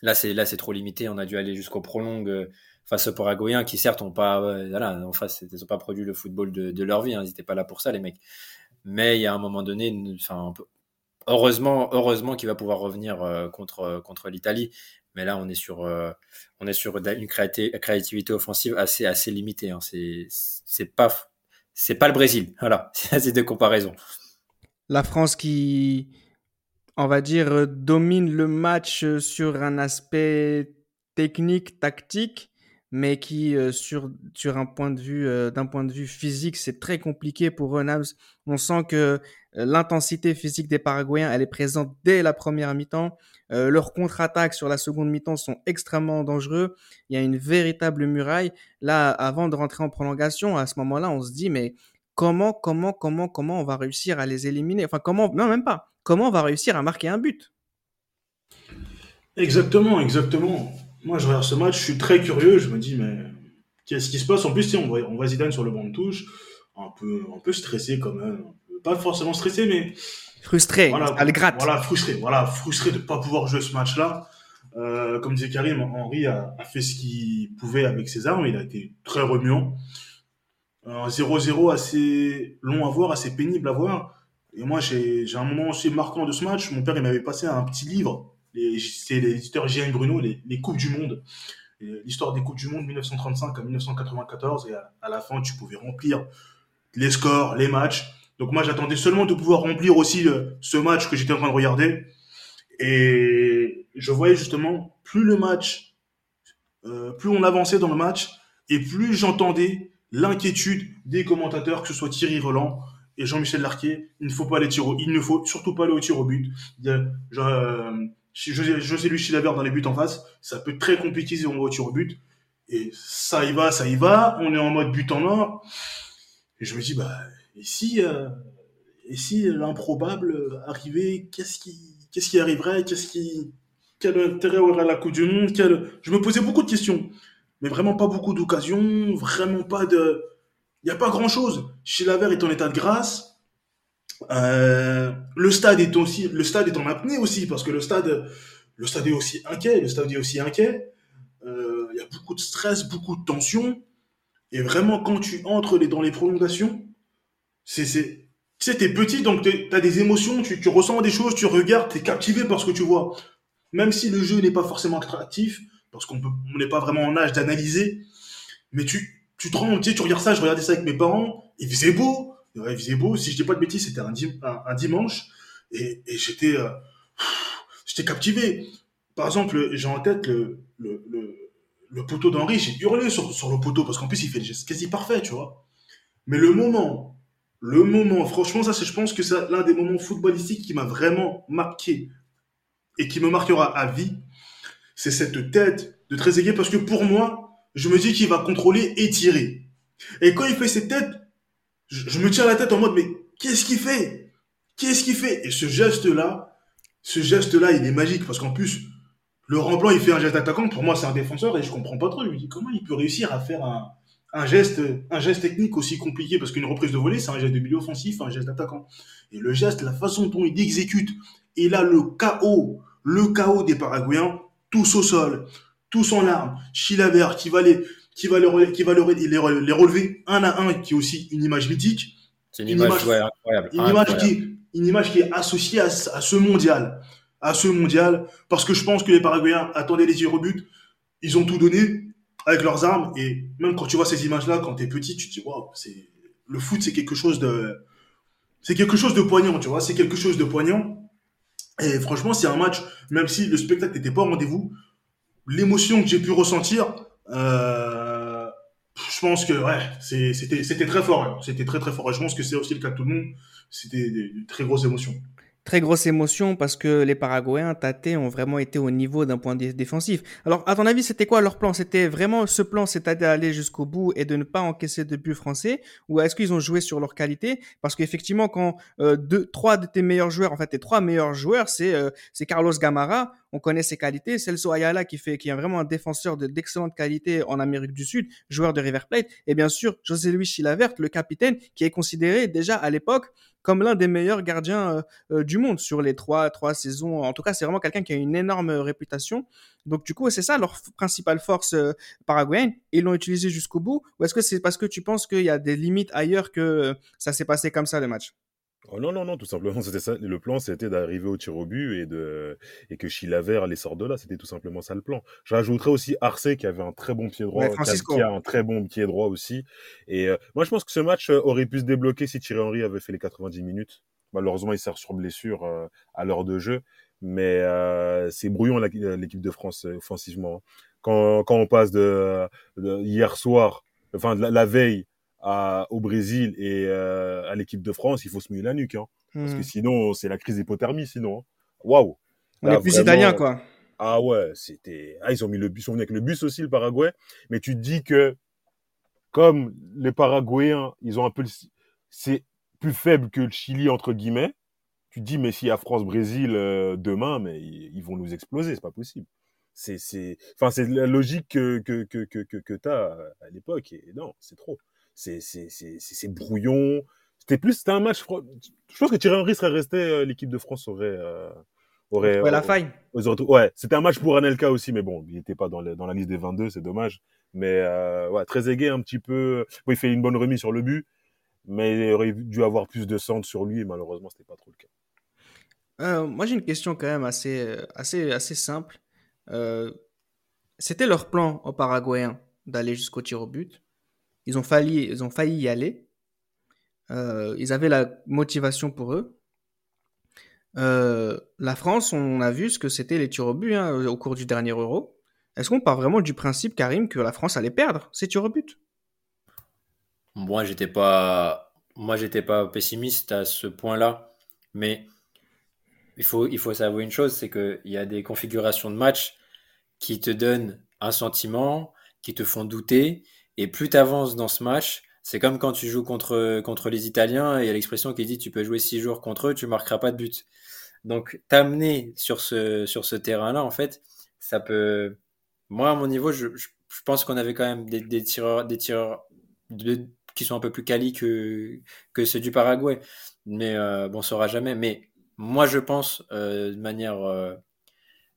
là, c'est, là, c'est trop limité. On a dû aller jusqu'au prolong euh, face aux Paraguayens qui, certes, ont pas, euh, voilà, en face, ils ont pas produit le football de, leur vie. Hein, ils étaient pas là pour ça, les mecs. Mais il y a un moment donné, enfin, heureusement, heureusement qu'il va pouvoir revenir euh, contre, contre l'Italie. Mais là, on est sur, on est sur une créati- créativité offensive assez, assez limitée. Hein. C'est, c'est pas, c'est pas le Brésil. Voilà, [laughs] c'est des comparaisons. La France qui, on va dire, euh, domine le match sur un aspect technique, tactique, mais qui, euh, sur, sur un point de vue, euh, d'un point de vue physique, c'est très compliqué pour eux, Nams. On sent que euh, l'intensité physique des Paraguayens, elle est présente dès la première mi-temps. leurs contre-attaques sur la seconde mi-temps sont extrêmement dangereux. Il y a une véritable muraille. Là, avant de rentrer en prolongation, à ce moment-là, on se dit, mais comment, comment, comment, comment on va réussir à les éliminer? Enfin, comment, non, même pas. Comment on va réussir à marquer un but? Exactement, exactement. Moi, je regarde ce match, je suis très curieux. Je me dis, mais qu'est-ce qui se passe? En plus, on voit, on voit Zidane sur le banc de touche, un peu, un peu stressé quand même. Pas forcément stressé, mais. Frustré, voilà, elle gratte. Voilà, frustré. Voilà, frustré de ne pas pouvoir jouer ce match-là. Euh, comme disait Karim, Henri a, a fait ce qu'il pouvait avec ses armes. Il a été très remuant. Un 0-0 assez long à voir, assez pénible à voir. Et moi, j'ai un moment aussi marquant de ce match. Mon père, il m'avait passé un petit livre c'est l'éditeur J.M. Bruno, les, les, Coupes du Monde. L'histoire des Coupes du Monde 1935 à 1994. Et à, la fin, tu pouvais remplir les scores, les matchs. Donc moi, j'attendais seulement de pouvoir remplir aussi ce match que j'étais en train de regarder. Et je voyais justement, plus le match, euh, plus on avançait dans le match, et plus j'entendais l'inquiétude des commentateurs, que ce soit Thierry Roland et Jean-Michel Larquet. Il ne faut pas aller il ne faut surtout pas aller au tir au but. Je, euh, José, José Luis Chilavert dans les buts en face, ça peut être très compliqué si on va au tir au but. Et ça y va, ça y va, on est en mode but en or. Et je me dis, bah, et si, euh, si l'improbable arrivait, qu'est-ce qui, qu'est-ce qui arriverait, qu'est-ce qui, quel intérêt aurait la Coupe du Monde, quel... je me posais beaucoup de questions, mais vraiment pas beaucoup d'occasions, vraiment pas de, il n'y a pas grand chose. Chilavert est en état de grâce, euh, le stade est aussi, le stade est en apnée aussi parce que le stade, le stade est aussi inquiet, le stade est aussi inquiet. Euh, il y a beaucoup de stress, beaucoup de tension. Et vraiment, quand tu entres dans les prolongations, c'est, c'est, tu sais, t'es petit, donc t'as des émotions, tu, tu ressens des choses, tu regardes, t'es captivé par ce que tu vois. Même si le jeu n'est pas forcément attractif, parce qu'on n'est pas vraiment en âge d'analyser, mais tu, tu te rends, tu sais, tu regardes ça, je regardais ça avec mes parents, il faisait beau, il faisait beau. Si je dis pas de bêtises, c'était un, dimanche. Et, euh, j'étais captivé. Par exemple, j'ai en tête le, poteau d'Henri. J'ai hurlé sur, le poteau parce qu'en plus, il fait le geste quasi parfait, tu vois. Mais le moment, le moment, franchement, ça, je pense que c'est l'un des moments footballistiques qui m'a vraiment marqué et qui me marquera à vie. C'est cette tête de Trezeguet parce que pour moi, je me dis qu'il va contrôler et tirer. Et quand il fait cette tête, je, me tiens la tête en mode, mais qu'est-ce qu'il fait? Qu'est-ce qu'il fait? Et ce geste-là, ce geste-là, il est magique parce qu'en plus, le Remblanc, il fait un geste d'attaquant. Pour moi, c'est un défenseur et je comprends pas trop. Je me dis, comment il peut réussir à faire un, geste, un geste technique aussi compliqué? Parce qu'une reprise de volée, c'est un geste de milieu offensif, un geste d'attaquant. Et le geste, la façon dont il exécute, et là, le chaos, le chaos des Paraguayens, tous au sol, tous en larmes. Chilavert qui va qui va, le, qui va le, les, les, relever un à un, qui est aussi une image mythique. C'est une, image, incroyable. Une, Image qui, une image qui est associée à, à, ce mondial. À ce mondial. Parce que je pense que les Paraguayens attendaient les tirs au but. Ils ont tout donné avec leurs armes. Et même quand tu vois ces images-là, quand tu es petit, tu te dis, waouh, c'est, le foot, c'est quelque chose de, c'est quelque chose de poignant, tu vois. C'est quelque chose de poignant. Et franchement, c'est un match, même si le spectacle n'était pas au rendez-vous, l'émotion que j'ai pu ressentir, euh, je pense que c'était très fort. Hein. C'était très très fort. Et je pense que c'est aussi le cas de tout le monde. C'était des, très grosses émotions. Très grosse émotion parce que les Paraguayens tâtés ont vraiment été au niveau d'un point défensif. Alors, à ton avis, c'était quoi leur plan? C'était vraiment ce plan, c'était d'aller jusqu'au bout et de ne pas encaisser de but français? Ou est-ce qu'ils ont joué sur leur qualité? Parce qu'effectivement, quand euh, trois de tes meilleurs joueurs, en fait, tes trois meilleurs joueurs, c'est euh, c'est Carlos Gamara, on connaît ses qualités. Celso Ayala qui fait, qui est vraiment un défenseur d'excellente qualité en Amérique du Sud, joueur de River Plate. Et bien sûr, José Luis Chilavert, le capitaine, qui est considéré déjà à l'époque comme l'un des meilleurs gardiens euh, euh, du monde sur les trois, trois saisons. En tout cas, c'est vraiment quelqu'un qui a une énorme réputation. Donc, du coup, c'est ça leur principale force euh, paraguayenne. Ils l'ont utilisé jusqu'au bout. Ou est-ce que c'est parce que tu penses qu'il y a des limites ailleurs que ça s'est passé comme ça, le match? Oh non, non, non, tout simplement, [laughs] c'était ça. Le plan, c'était d'arriver au tir au but et, de, et que Chilavert les sort de là. C'était tout simplement ça le plan. J'ajouterais aussi Arce qui avait un très bon pied droit, qui, a, un très bon pied droit aussi. Et euh, moi, je pense que ce match euh, aurait pu se débloquer si Thierry Henry avait fait les 90 minutes. Malheureusement, il sert sur blessure euh, à l'heure de jeu. mais c'est brouillon l'équipe de France offensivement. Quand, quand on passe de, hier soir, enfin de la, veille à, au Brésil et à l'équipe de France, il faut se mouiller la nuque, hein, parce que hmm. sinon c'est la crise d'hypothermie sinon. Hein. Waouh. On est plus italien quoi. Ah ouais, c'était. Ah, ils ont mis le bus, on avec le bus aussi, le Paraguay. Mais tu te dis que, comme les Paraguayens, ils ont un peu. C'est plus faible que le Chili, entre guillemets. Tu te dis, mais s'il y a France-Brésil euh, demain, mais ils, vont nous exploser, c'est pas possible. C'est, c'est, enfin, c'est la logique que, que, que, que, que, tu as à l'époque. Et non, c'est trop. C'est, brouillon. C'était plus, c'était un match. Je pense que Thierry Henry serait resté, euh, l'équipe de France aurait. Euh, aurait, la faille. ouais, c'était un match pour Anelka aussi, mais bon, il n'était pas dans, dans, la liste des 22, c'est dommage. Mais euh, ouais, très aigué un petit peu. Oui, il fait une bonne remise sur le but, mais il aurait dû avoir plus de centre sur lui, et malheureusement, c'était pas trop le cas. Euh, moi, j'ai une question quand même assez, assez, assez simple. Euh, c'était leur plan aux Paraguayens d'aller jusqu'au tir au but. Ils ont failli, y aller. ils avaient la motivation pour eux. Euh, la France, on a vu ce que c'était les tirs au but hein, au cours du dernier Euro. Est-ce qu'on part vraiment du principe, Karim, que la France allait perdre ces tirs au but? Moi, j'étais pas, pas pessimiste à ce point-là, mais il faut, il savoir une chose, c'est qu'il y a des configurations de match qui te donnent un sentiment, qui te font douter, et plus tu avances dans ce match, c'est comme quand tu joues contre, contre les Italiens, et il y a l'expression qui dit tu peux jouer six jours contre eux, tu marqueras pas de but. Donc, t'amener sur ce, sur ce terrain-là, en fait, ça peut. Moi, à mon niveau, je, je, pense qu'on avait quand même des, des tireurs, des tireurs qui sont un peu plus quali que, que ceux du Paraguay. Mais euh, bon, on saura jamais. Mais moi, je pense euh, de, manière, euh,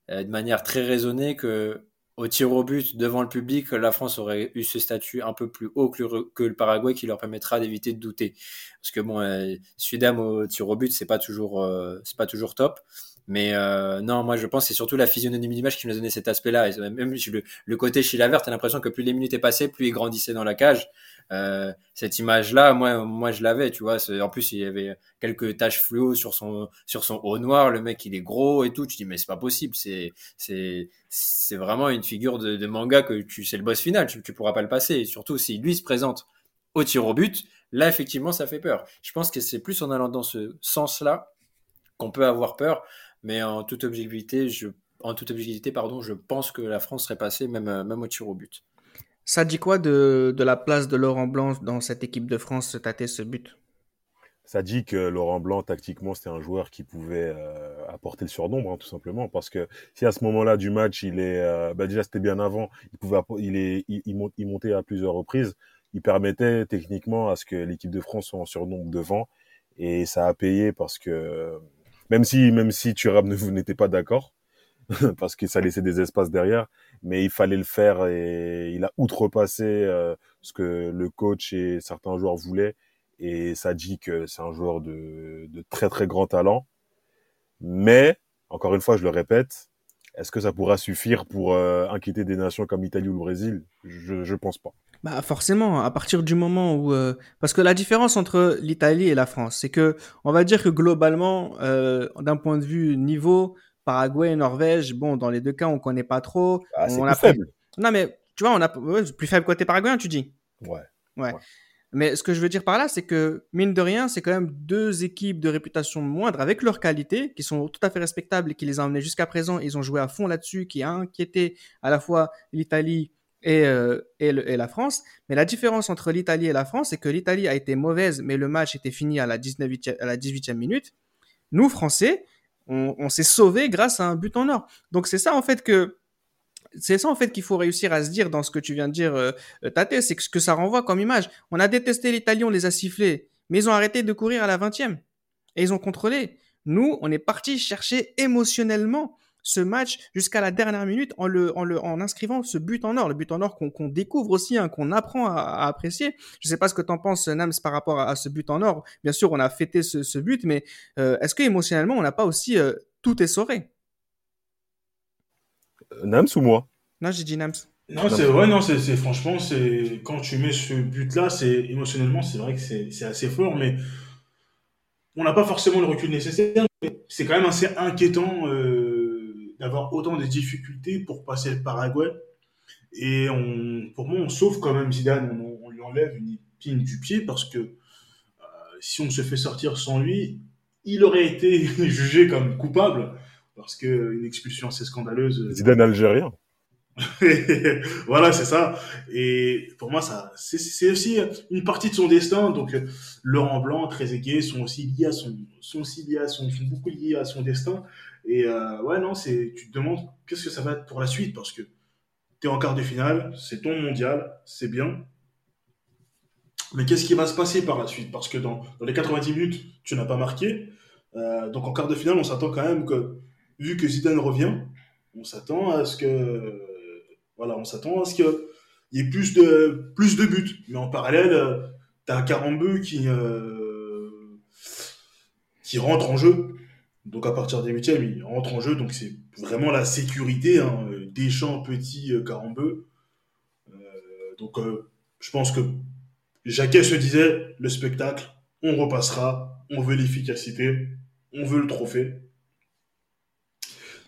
de manière très raisonnée que au tir au but devant le public, la France aurait eu ce statut un peu plus haut que le, Paraguay qui leur permettra d'éviter de douter. Parce que bon, euh, Sudam au tir au but, c'est pas euh, c'est pas toujours top. Mais euh, non, moi je pense que c'est surtout la physionomie d'image qui nous a donné cet aspect-là. Et même le, le côté chez t'as l'impression que plus les minutes est passées, plus il grandissait dans la cage. Euh, cette image-là, moi, moi, je l'avais, tu vois. En plus, il y avait quelques taches fluo sur son, sur son haut noir. Le mec, il est gros et tout. Tu dis, mais c'est pas possible. C'est, c'est, c'est vraiment une figure de, de manga que tu, c'est le boss final. Tu, tu pourras pas le passer. Et surtout, si lui se présente au tir au but, là, effectivement, ça fait peur. Je pense que c'est plus en allant dans ce sens-là qu'on peut avoir peur. Mais en toute objectivité, je, en toute objectivité, pardon, je pense que la France serait passée même, même au tir au but. Ça dit quoi de, de la place de Laurent Blanc dans cette équipe de France tâter ce but? Ça dit que Laurent Blanc, tactiquement, c'était un joueur qui pouvait euh, apporter le surnombre, hein, tout simplement. Parce que si à ce moment-là du match, il est, euh, bah déjà c'était bien avant, il pouvait, il est, il, il, montait à plusieurs reprises. Il permettait techniquement à ce que l'équipe de France soit en surnombre devant, et ça a payé parce que même si, même ne [laughs] n'était pas d'accord, [laughs] parce que ça laissait des espaces derrière, mais il fallait le faire et il a outrepassé euh, ce que le coach et certains joueurs voulaient et ça dit que c'est un joueur de, très très grand talent. Mais, encore une fois, je le répète, est-ce que ça pourra suffire pour euh, inquiéter des nations comme l'Italie ou le Brésil? Je ne pense pas. Bah forcément, à partir du moment où... Euh, parce que la différence entre l'Italie et la France, c'est que on va dire que globalement, d'un point de vue niveau, Paraguay, Norvège, bon, dans les deux cas, on connaît pas trop. Ah, c'est plus a faible. Non, mais tu vois, on a plus faible côté paraguayen, tu dis? Ouais. ouais. Mais ce que je veux dire par là, c'est que mine de rien, c'est quand même deux équipes de réputation moindre avec leurs qualités, qui sont tout à fait respectables et qui les ont emmenés jusqu'à présent. Ils ont joué à fond là-dessus, qui a inquiété à la fois l'Italie et, euh, et, la France. Mais la différence entre l'Italie et la France, c'est que l'Italie a été mauvaise, mais le match était fini à la 19e, à la 18e minute. Nous, Français, on, s'est sauvé grâce à un but en or. Donc c'est ça en fait que c'est ça en fait qu'il faut réussir à se dire dans ce que tu viens de dire, euh, Tate, c'est que ce que ça renvoie comme image. On a détesté l'Italie, on les a sifflés, mais ils ont arrêté de courir à la 20e et ils ont contrôlé. Nous, on est parti chercher émotionnellement ce match jusqu'à la dernière minute en le, en inscrivant ce but en or, le but en or qu'on découvre aussi, hein, qu'on apprend à, apprécier. Je sais pas ce que tu en penses, Nams, par rapport à, ce but en or. Bien sûr, on a fêté ce, but, mais euh, est-ce que émotionnellement, on n'a pas aussi euh, tout essoré? euh, Nams ou moi Non, j'ai dit Nams. Non, c'est vrai, non, c'est franchement, c'est quand tu mets ce but-là, c'est émotionnellement, c'est vrai que c'est assez fort, mais on n'a pas forcément le recul nécessaire. C'est quand même assez inquiétant. Euh, d'avoir autant de difficultés pour passer le Paraguay. Et on, pour moi, on sauve quand même Zidane, on, on lui enlève une épine du pied parce que euh, si on se fait sortir sans lui, il aurait été [laughs] jugé comme coupable parce qu'une expulsion assez scandaleuse. Zidane algérien. [laughs] voilà, c'est ça. Et pour moi, ça, c'est aussi une partie de son destin. Donc, Laurent Blanc, très aigué, sont aussi liés à son, sont aussi liés à son, sont beaucoup liés à son destin. Et euh, ouais, non, c'est, tu te demandes qu'est-ce que ça va être pour la suite? Parce que tu es en quart de finale, c'est ton mondial, c'est bien. Mais qu'est-ce qui va se passer par la suite? Parce que dans, dans, les 90 minutes, tu n'as pas marqué. Euh, donc en quart de finale, on s'attend quand même que, vu que Zidane revient, on s'attend à ce que voilà, on s'attend à ce qu'il y ait plus de, plus de buts. Mais en parallèle, euh, tu as Carambeu qui, euh, qui rentre en jeu. Donc à partir des huitièmes, il rentre en jeu. Donc c'est vraiment la sécurité. Hein. Deschamps, Petit, euh, Carambeu. donc je pense que Jacquet se disait, le spectacle, on repassera, on veut l'efficacité, on veut le trophée.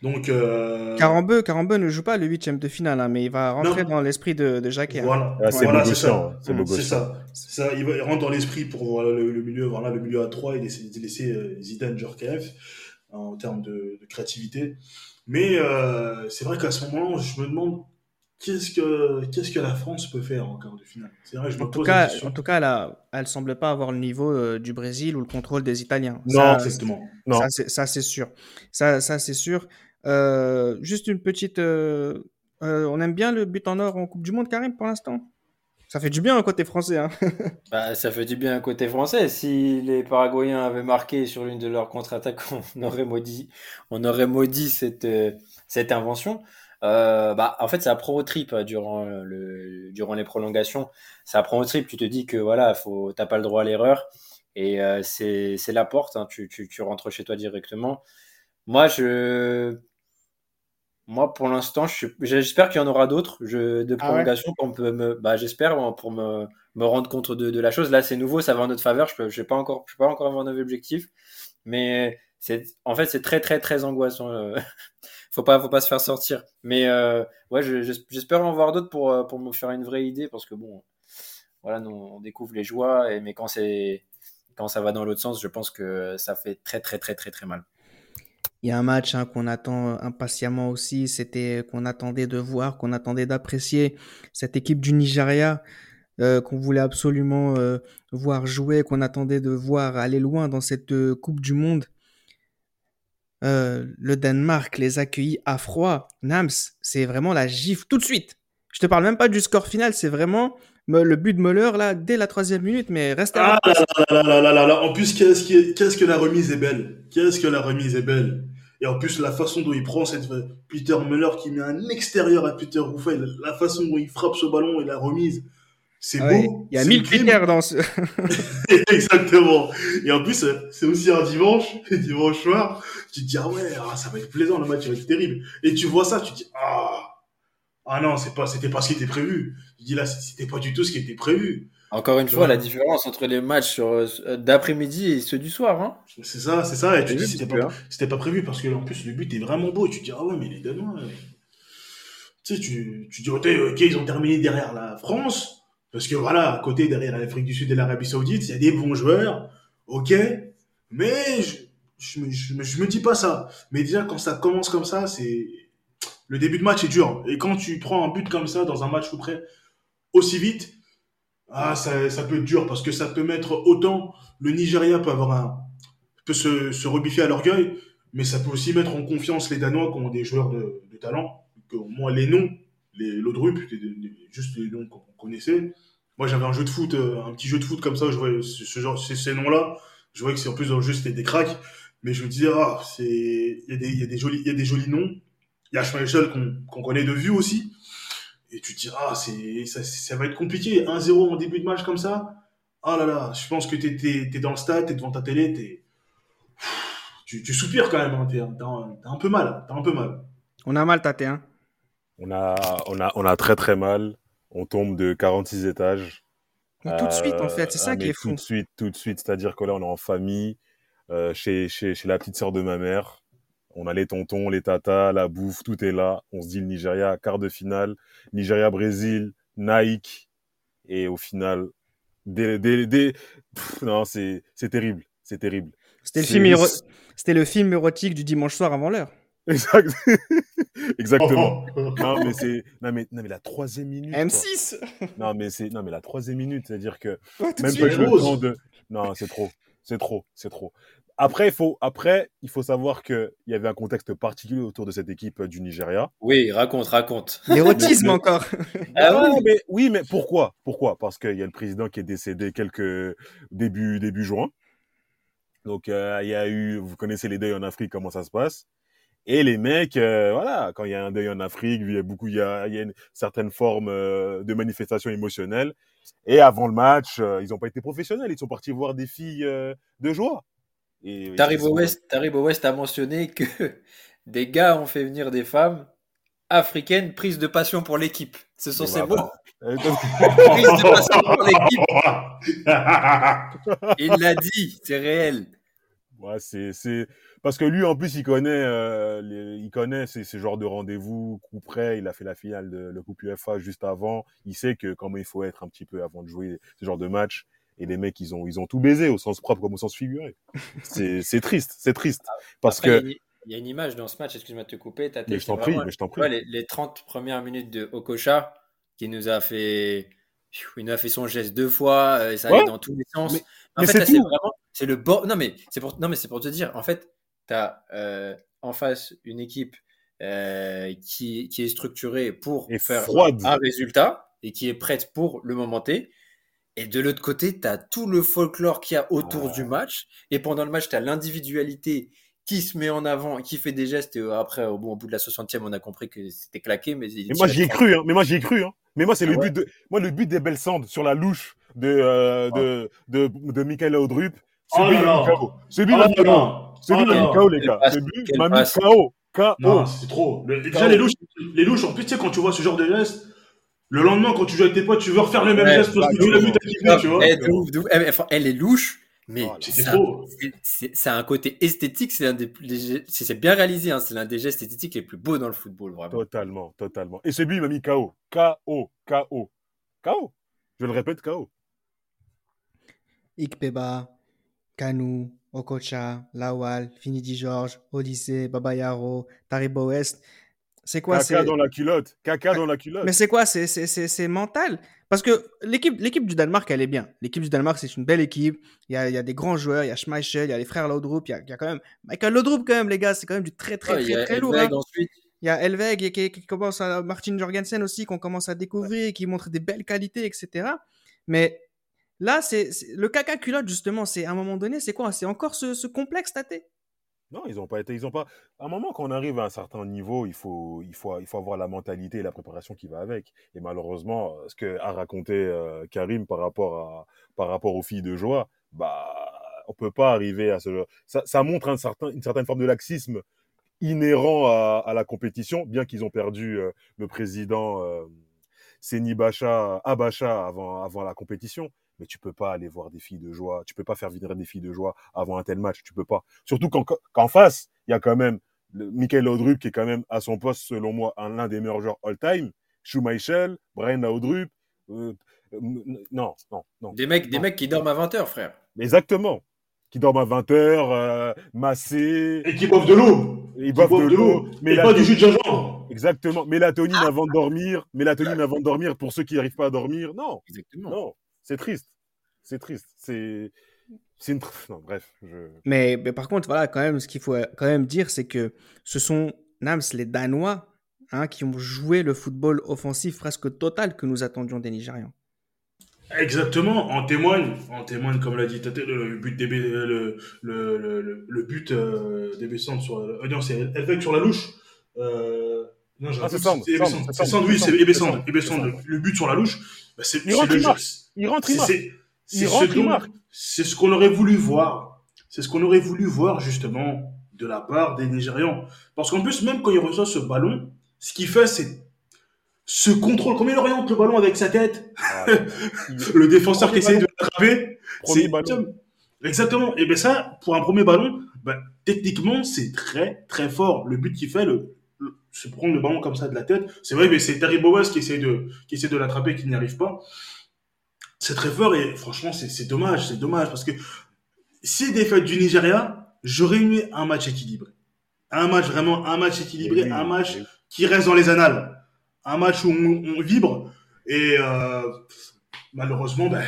Donc, euh... Carambeu, Carambeu ne joue pas le huitième de finale, hein, mais il va rentrer non. dans l'esprit de, de Jacques. Voilà, ah, c'est voilà, ça. C'est ça. ça. Il, va, il, rentre dans l'esprit pour voilà, le, le, milieu, voilà, le milieu à 3 et laisser, laisser euh, Zidane Djorkaeff en termes de, de, créativité. Mais euh, c'est vrai qu'à ce moment-là, je me demande qu'est-ce que qu'est-ce que la France peut faire en quart de finale. Vrai, je en, tout cas, en tout cas, elle semble pas avoir le niveau euh, du Brésil ou le contrôle des Italiens. Non, ça, exactement. Non. Ça, c'est sûr. Ça, ça c'est sûr. Euh, juste une petite. Euh, euh, on aime bien le but en or en Coupe du Monde, Karim, pour l'instant? Ça fait du bien un côté français. Hein. [laughs] bah, ça fait du bien un côté français. Si les Paraguayens avaient marqué sur l'une de leurs contre-attaques, [laughs] on aurait maudit, on aurait maudit cette, cette invention. Bah, en fait, ça prend au trip durant, le, durant les prolongations. Ça prend au trip. Tu te dis que voilà, faut, t'as pas le droit à l'erreur. Et c'est, la porte. Hein. Tu, tu rentres chez toi directement. Moi, je, moi, pour l'instant, j'espère qu'il y en aura d'autres de prolongation ah ouais. pour me, bah, j'espère pour me, me rendre compte de, de la chose. Là, c'est nouveau, ça va en notre faveur. Je peux, je pas encore, je peux pas encore avoir un objectif, mais c'est, en fait, c'est très, très, très angoissant. Euh. [laughs] faut pas, faut pas se faire sortir. Mais euh, ouais, j'espère en voir d'autres pour, pour me faire une vraie idée, parce que bon, voilà, nous, on découvre les joies, et, mais quand c'est, quand ça va dans l'autre sens, je pense que ça fait très, très, très, très, très mal. Il y a un match hein, qu'on attend impatiemment aussi, c'était qu'on attendait de voir, qu'on attendait d'apprécier cette équipe du Nigeria euh, qu'on voulait absolument euh, voir jouer, qu'on attendait de voir aller loin dans cette euh, Coupe du Monde. le Danemark les accueillit à froid. Nams, c'est vraiment la gifle tout de suite. Je te parle même pas du score final, c'est vraiment le but de Muller là dès la troisième minute, mais reste à ah là, là, là, là, là, là. En plus, qu'est-ce que, qu'est-ce que la remise est belle. Qu'est-ce que la remise est belle. Et en plus, la façon dont il prend cette Peter Muller qui met un extérieur à Peter Ruffel, la façon dont il frappe ce ballon et la remise, c'est ouais, beau. Il y a mille critères dans ce. [laughs] Exactement. Et en plus, c'est aussi un dimanche, [laughs] dimanche soir. Tu te dis, ah ouais, ah, ça va être plaisant, le match va être terrible. Et tu vois ça, tu te dis, ah, ah non, c'est pas, c'était pas ce qui était prévu. Je dis là, c'était pas du tout ce qui était prévu. Encore une fois, la différence entre les matchs euh, d'après-midi et ceux du soir. Hein. C'est ça, c'est ça. Et tu dis, c'était pas, c'était pas prévu parce que en plus, le but est vraiment beau. Et tu te dis, ah ouais, mais les Danois. Tu sais, tu, tu dis, ok, ils ont terminé derrière la France. Parce que voilà, à côté, derrière l'Afrique du Sud et l'Arabie Saoudite, il y a des bons joueurs. Ok. Mais je, je, me, je, je me dis pas ça. Mais déjà, quand ça commence comme ça, c'est. Le début de match est dur. Et quand tu prends un but comme ça dans un match tout près aussi vite, ah, ça, ça, peut être dur parce que ça peut mettre autant le Nigeria peut avoir un peut se, se rebiffer à l'orgueil, mais ça peut aussi mettre en confiance les Danois qui ont des joueurs de, talent, que moi les noms, les l'Odrup, juste les noms qu'on connaissait. Moi j'avais un jeu de foot, un petit jeu de foot comme ça, je voyais ce, genre ces, noms-là, je voyais que c'est en plus dans des cracks, mais je me disais ah c'est il y a des il y a des jolis il y a des jolis noms, il y a Schmeichel qu'on connaît de vue aussi. Et tu te dis, ah, c'est, ça, ça va être compliqué. 1-0 en début de match comme ça. Ah là là, je pense que t'es, t'es, t'es dans le stade, t'es devant ta télé, t'es, tu, tu soupires quand même. Hein, t'es, t'as, t'as un peu mal. Un peu mal. On a mal tâté, hein. On a, on a, on a très très mal. On tombe de 46 étages. Mais tout de suite, en fait, c'est ça ah, qui est fou. Tout de suite, tout de suite. C'est-à-dire que là, on est en famille, euh, chez, chez, chez la petite sœur de ma mère. On a les tontons, les tatas, la bouffe, tout est là. On se dit le Nigeria, quart de finale, Nigeria-Brésil, Nike. Et au final, des, des, des... Pff, non, c'est c'est terrible. C'est terrible. C'était le, film éro- C'était le film érotique du dimanche soir avant l'heure. [laughs] Exact. [laughs] Exactement. Oh. Non, mais c'est, non, mais, non, mais la troisième minute. quoi. M6 Non, mais c'est, non, mais la troisième minute, c'est-à-dire que Ouais, même pas le temps de. Non, c'est trop, c'est trop, c'est trop. Après, il faut, après, il faut savoir que il y avait un contexte particulier autour de cette équipe euh, du Nigeria. Oui, raconte, raconte. L'érotisme [laughs] Le- encore. Ah Ouais, oui. mais, oui, mais pourquoi? Pourquoi? Parce qu'il y a le président qui est décédé quelques début début juin. Donc euh, il y a eu, vous connaissez les deuils en Afrique, comment ça se passe? Et les mecs, euh, voilà, quand il y a un deuil en Afrique, il y a beaucoup, il y a, il y a une certaine forme euh, de manifestation émotionnelle. Et avant le match, euh, ils n'ont pas été professionnels, ils sont partis voir des filles euh, de joie. Et sont- West, a mentionné que [laughs] des gars ont fait venir des femmes africaines prises de passion pour l'équipe. Ce sont Et ces mots. Euh, [laughs] Prises de passion pour l'équipe. [laughs] Il l'a dit, c'est réel. Ouais, c'est, c'est parce que lui en plus il connaît, euh, les- il connaît ces, ces genres de rendez-vous, coup près. Il a fait la finale de la Coupe UEFA juste avant. Il sait que comment il faut être un petit peu avant de jouer ce genre de match. Et les mecs, ils ont, ils ont tout baisé au sens propre comme au sens figuré. [laughs] C'est, c'est triste, c'est triste parce Après, que. il y a une- il y a une image dans ce match, excuse-moi de te couper, Tate, Mais je t'en prie, mais je t'en prie. Les, les 30 premières minutes de Okocha qui nous a fait. Il nous a fait son geste deux fois, euh, et ça Ouais. allait dans tous les sens. Mais- en mais fait, c'est là, c'est tout. vraiment. C'est le bord. Non, mais c'est pour, non, mais c'est pour te dire. En fait, tu as en face une équipe euh, qui, qui est structurée pour Et faire froide. un résultat et qui est prête pour le moment T. Et de l'autre côté, tu as tout le folklore qu'il y a autour Ah. du match. Et pendant le match, tu as l'individualité qui se met en avant, qui fait des gestes. Et après, au bout, au bout de la 60e, on a compris que c'était claqué. Mais, Mais moi j'y ai cru, hein. Mais moi j'y ai cru, hein. Mais moi c'est Ah le ouais. but de, moi le but des belles sandes sur la louche de euh, de de de Michael Audrup. Ce Oh là m'a mis là. KO. Ce but Oh m'a là mis KO. Oh les gars. passe, Ce but quelle m'a mis. KO. KO. Non, c'est trop. Le- déjà, les louches, les louches, en plus, tu sais, quand tu vois ce genre de geste, le lendemain, quand tu joues avec tes potes, tu veux refaire le même Ouais, geste parce que tu l'as vu t'activer, tu vois. Eh, de ouf, de ouf. Eh, enfin, elle est louche, mais Oh c'est- un côté esthétique. C'est un des c'est bien réalisé. hein, c'est l'un des gestes esthétiques les plus beaux dans le football, vraiment. Totalement, totalement. Et ce but il m'a mis KO. KO. KO. KO. Je le répète, KO. Ikpeba, Kanu, Okocha, Lawal, Finidi George, Odyssey, Babayaro, Taribo West. C'est quoi Caca dans la culotte. Caca dans la culotte. Mais c'est quoi C'est c'est- c'est- c'est mental. Parce que l'équipe l'équipe du Danemark, elle est bien. L'équipe du Danemark, c'est une belle équipe. Il y a, il y a des grands joueurs. Il y a Schmeichel, il y a les frères Laudrup. Il y a, il y a quand même Michael Laudrup, quand même, les gars. C'est quand même du très, très, Ouais, il y très, a très lourd. Hein. ensuite. Il y a Elveg qui, qui commence à. Martin Jorgensen aussi, qu'on commence à découvrir, qui montre des belles qualités, etc. Mais là, c'est le caca culotte, justement. C'est à un moment donné, c'est quoi? C'est encore ce, ce complexe, Tate Non, ils ont pas été, ils ont pas. À un moment, quand on arrive à un certain niveau, il faut, il faut, il faut avoir la mentalité et la préparation qui va avec. Et malheureusement, ce que a raconté euh, Karim par rapport à, par rapport aux filles de joie, bah, on peut pas arriver à ce. Ça, ça montre une certaine forme de laxisme inhérent à, la compétition, bien qu'ils ont perdu euh, le président euh, Bacha, Abacha avant, avant la compétition. Mais tu peux pas aller voir des filles de joie, tu peux pas faire venir des filles de joie avant un tel match, tu peux pas. Surtout qu'en face, il y a quand même le, Michael Laudrup qui est quand même à son poste, selon moi, un l'un des meilleurs joueurs all-time. Schumacher, Brian Laudrup. euh, euh, non, non, non. Des mecs, des Non. mecs qui dorment à 20h, frère. Exactement. Qui dorment à 20h, euh, massés, Et qui boivent de l'eau. ils Qui boivent de l'eau. Et pas du jus de gingembre. Exactement. Mélatonine avant de dormir. Mélatonine avant de dormir pour ceux qui n'arrivent pas à dormir. Non, Exactement. non. C'est triste. C'est triste. C'est. C'est une. Non, bref. Je... mais, mais par contre, voilà, quand même, ce qu'il faut quand même dire, c'est que ce sont, Nams, les Danois, hein, qui ont joué le football offensif presque total que nous attendions des Nigérians. Exactement, en témoigne, en témoigne, comme l'a dit Tate, le, but des le, le, le, but euh, des Bessans sur euh, non, c'est Elvec sur la louche. Euh, non, j'ai Ah, c'est Sand, c'est Sand, oui, c'est Ebessand, le but sur la louche. Bah, c'est Il c'est rentre, le il jeu- marque. Il rentre, il c'est- marque. c'est- Il c'est rentre, ce qu'on aurait voulu voir. C'est ce qu'on aurait voulu voir justement de la part des Nigérians. Parce qu'en plus, même quand il reçoit ce ballon, ce qu'il fait, c'est ce contrôle. Comment il oriente le ballon avec sa tête? Ah, [laughs] Le défenseur qui essaye de l'attraper. Premier c'est- ballon. Exactement. Et bien ça, pour un premier ballon, bah, techniquement, c'est très, très fort. Le but qu'il fait, le, se prendre le ballon comme ça de la tête, c'est vrai, mais c'est Terry Bowes qui essaie de, qui essaie de l'attraper, qui n'y arrive pas. C'est très fort et franchement, c'est dommage, c'est dommage parce que si défaite du Nigeria, j'aurais aimé un match équilibré. Un match vraiment, un match équilibré, un match qui reste dans les annales. Un match où on, vibre et euh, malheureusement, ben,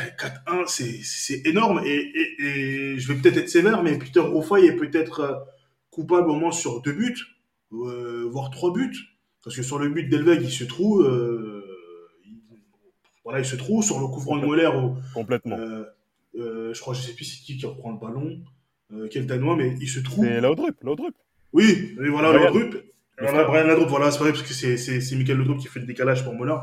4-1, c'est énorme. Et, et, je vais peut-être être sévère, mais Peter Ofoy est peut-être euh, coupable au moins sur deux buts, euh, voire trois buts. Parce que sur le but d'Elveg, il se trouve. Euh, il, voilà, il se trouve sur le couvrant de Moller. Complètement. je crois, je sais plus c'est qui qui reprend le ballon. quel Danois, mais il se trouve. C'est Laudrup, Laudrup. Oui, oui voilà, Laudrup. Voilà, Brian Laudrup, voilà, c'est vrai, parce que c'est Michael Laudrup qui fait le décalage pour Moller.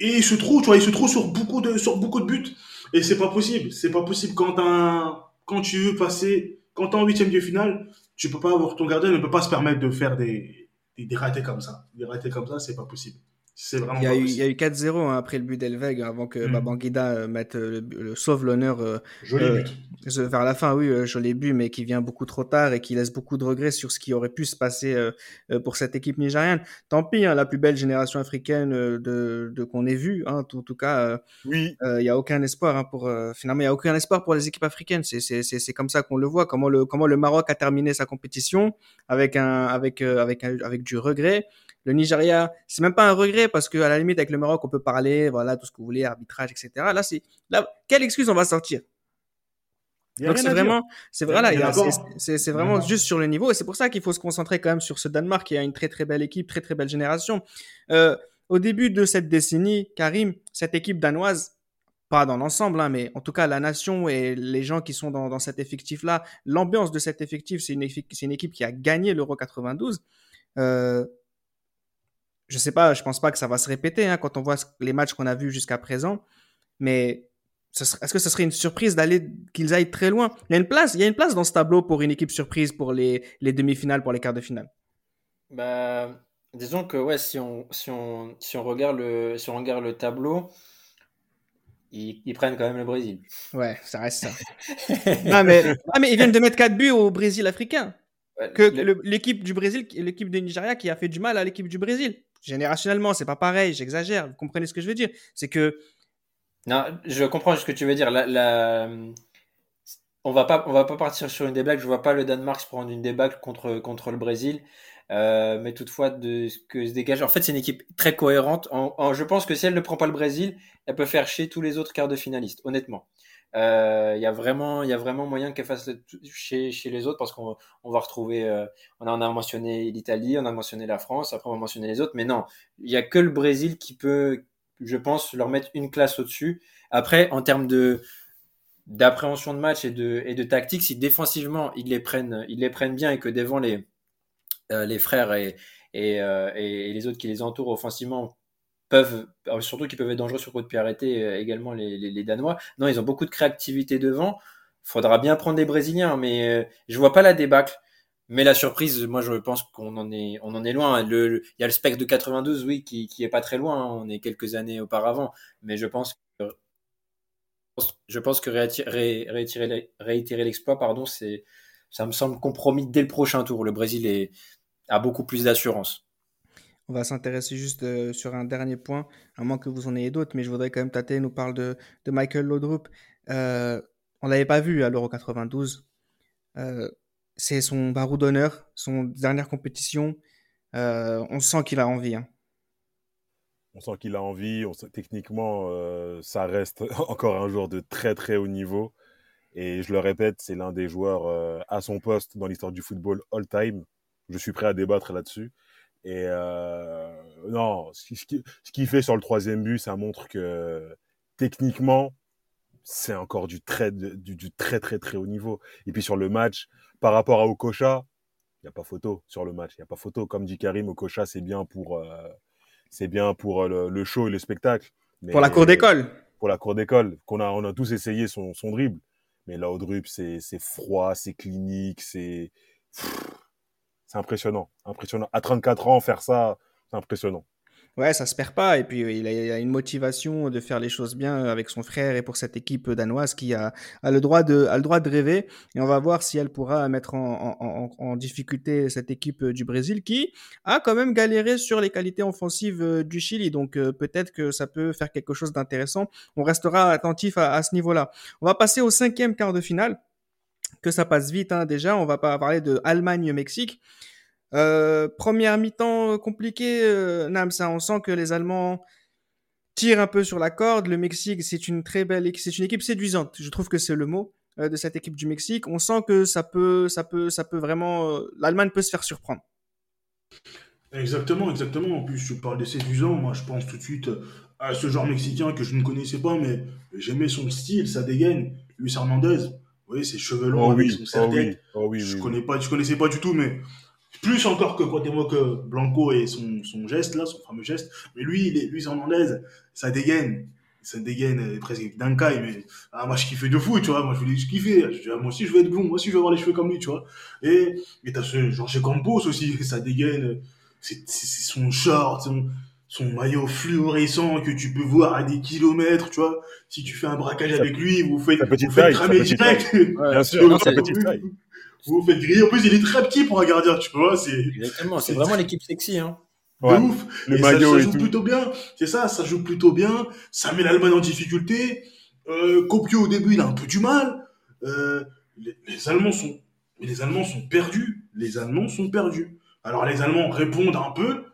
Et il se trouve, tu vois, il se trouve sur beaucoup de, sur beaucoup de buts. Et c'est pas possible. C'est pas possible quand un, quand tu veux passer, quand t'es en huitième de finale, tu peux pas avoir, ton gardien ne peut pas se permettre de faire des, des, des ratés comme ça. Des ratés comme ça, c'est pas possible. C'est vraiment il y a eu, il y a eu 4-0 hein, après le but d'Elveg avant que mm. Babangida euh, mette euh, le, sauve l'honneur euh, joli but. vers la fin oui joli but mais qui vient beaucoup trop tard et qui laisse beaucoup de regrets sur ce qui aurait pu se passer pour cette équipe nigériane. Tant pis hein, la plus belle génération africaine de, de qu'on ait vue hein, en tout, cas oui. il y a aucun espoir hein, pour finalement il y a aucun espoir pour les équipes africaines. C'est comme ça qu'on le voit. Comment le comment le Maroc a terminé sa compétition avec un avec avec avec du regret le Nigeria, c'est même pas un regret parce que à la limite avec le Maroc, on peut parler, voilà, tout ce que vous voulez, arbitrage, etc. Là, c'est là, quelle excuse on va sortir? Donc c'est vraiment, c'est voilà, c'est vraiment juste sur le niveau et c'est pour ça qu'il faut se concentrer quand même sur ce Danemark qui a une très très belle équipe, très très belle génération. Euh, au début de cette décennie, Karim, cette équipe danoise, pas dans l'ensemble, hein, mais en tout cas la nation et les gens qui sont dans, dans cet effectif-là, l'ambiance de cet effectif, c'est une, une, équipe qui a gagné l'Euro 92. Euh, je sais pas, je pense pas que ça va se répéter hein, quand on voit les matchs qu'on a vus jusqu'à présent. Mais est-ce que ce serait une surprise d'aller qu'ils aillent très loin? Il y a une place, il y a une place dans ce tableau pour une équipe surprise pour les, les demi-finales, pour les quarts de finale. Bah, disons que ouais, si on, si on, si on regarde le, si on regarde le tableau, ils, ils, prennent quand même le Brésil. Ouais, ça reste ça. [laughs] non, mais, ah, mais ils viennent de mettre 4 buts au Brésil africain. Que l'équipe du Brésil, l'équipe de Nigeria qui a fait du mal à l'équipe du Brésil générationnellement, c'est pas pareil, j'exagère, vous comprenez ce que je veux dire C'est que. Non, je comprends ce que tu veux dire. On va pas, on va pas partir sur une débâcle. Je vois pas le Danemark se prendre une débâcle contre contre le Brésil, euh, mais toutefois de ce que se dégage. En fait, c'est une équipe très cohérente. En, je pense que si elle ne prend pas le Brésil, elle peut faire chier tous les autres quarts de finalistes. Honnêtement. Euh, il y a vraiment il y a vraiment moyen qu'elle fasse chez, chez les autres parce qu'on on va retrouver euh, on en a mentionné l'Italie on a mentionné la France après on va mentionner les autres mais non. Il y a que le Brésil qui peut je pense leur mettre une classe au-dessus. Après en termes de d'appréhension de match et de et de tactique si défensivement ils les prennent ils les prennent bien et que devant les euh, les frères et, et les autres qui les entourent offensivement peuvent, surtout qu'ils peuvent être dangereux sur coup de pied euh, également les, les, Danois. Non, ils ont beaucoup de créativité devant. Faudra bien prendre des Brésiliens, mais euh, je vois pas la débâcle. Mais la surprise, moi je pense qu'on en est, on en est loin. Le, il y a le spec de 92, oui, qui, qui est pas très loin. Hein. On est quelques années auparavant, mais je pense que, je pense que réitérer, réitérer l'exploit, pardon, c'est, ça me semble compromis dès le prochain tour. Le Brésil est, a beaucoup plus d'assurance. On va s'intéresser juste euh, sur un dernier point, à moins que vous en ayez d'autres, mais je voudrais quand même tâter, nous parle de, de Michael Laudrup. Euh, on l'avait pas vu à l'Euro 92. Euh, c'est son barreau d'honneur, son dernière compétition. Euh, on sent qu'il a envie. Hein. On sent qu'il a envie. Techniquement, ça reste [laughs] encore un joueur de très très haut niveau. Et je le répète, c'est l'un des joueurs à son poste dans l'histoire du football all-time. Je suis prêt à débattre là-dessus. Et euh, non, ce qu'il qui fait sur le troisième but, ça montre que techniquement, c'est encore du très, du, du, très, très, très haut niveau. Et puis sur le match, par rapport à Okocha, il n'y a pas photo sur le match. Il n'y a pas photo. Comme dit Karim, Okocha, c'est bien pour, euh, c'est bien pour euh, le, show et le spectacle. Mais, pour la cour d'école. Pour la cour d'école. Qu'on a, on a tous essayé son, son dribble. Mais là, Audrup, c'est froid, c'est clinique, c'est c'est impressionnant. Impressionnant. À 34 ans, faire ça, c'est impressionnant. Ouais, ça se perd pas. Et puis, il a, a une motivation de faire les choses bien avec son frère et pour cette équipe danoise qui a, le, droit de, rêver. Et on va voir si elle pourra mettre en, difficulté cette équipe du Brésil qui a quand même galéré sur les qualités offensives du Chili. Donc, peut-être que ça peut faire quelque chose d'intéressant. On restera attentif à ce niveau-là. On va passer au cinquième quart de finale. Que ça passe vite hein, déjà. On va pas parler de Allemagne-Mexique. Euh, première mi-temps euh, compliquée, euh, ça On sent que les Allemands tirent un peu sur la corde. Le Mexique, c'est une très belle, c'est une équipe séduisante. Je trouve que c'est le mot euh, de cette équipe du Mexique. On sent que ça peut, ça peut, ça peut vraiment, l'Allemagne peut se faire surprendre. Exactement, exactement. En plus, je parle de séduisant. Moi, je pense tout de suite à ce genre mexicain que je ne connaissais pas, mais j'aimais son style, sa dégaine. Luis Hernandez. Oui, ses cheveux longs oh avec oui, son oh serre-tête. oui, oh oui, je connais pas, je connaissais pas du tout, mais plus encore que que Blanco et son, son geste là, son fameux geste. Mais lui, il est, lui, Hernandez, ça dégaine, ça dégaine euh, presque d'un caille, mais ah, moi je kiffais de fou, tu vois. Moi je voulais kiffer. Je dis, ah, moi aussi je veux être blond, moi aussi je veux avoir les cheveux comme lui, tu vois. Et et t'as ce Georges Campos aussi, [laughs] ça dégaine. C'est c'est son short, son son maillot fluorescent que tu peux voir à des kilomètres, tu vois. Si tu fais un braquage avec lui, vous faites, vous faites cramer direct. [laughs] Bien sûr, Non, sa petite taille. Vous vous faites griller. En plus, il est très petit pour un gardien, tu vois. C'est Exactement, c'est vraiment l'équipe sexy. Hein. de Ouais. ouf. Le et maillot ça joue plutôt bien. C'est ça, ça joue plutôt bien. Ça met l'Allemagne en difficulté. Euh, Copio, au début, il a un peu du mal. Euh, les, les Allemands sont, les Allemands sont perdus. Les Allemands sont perdus. Alors, les Allemands répondent un peu,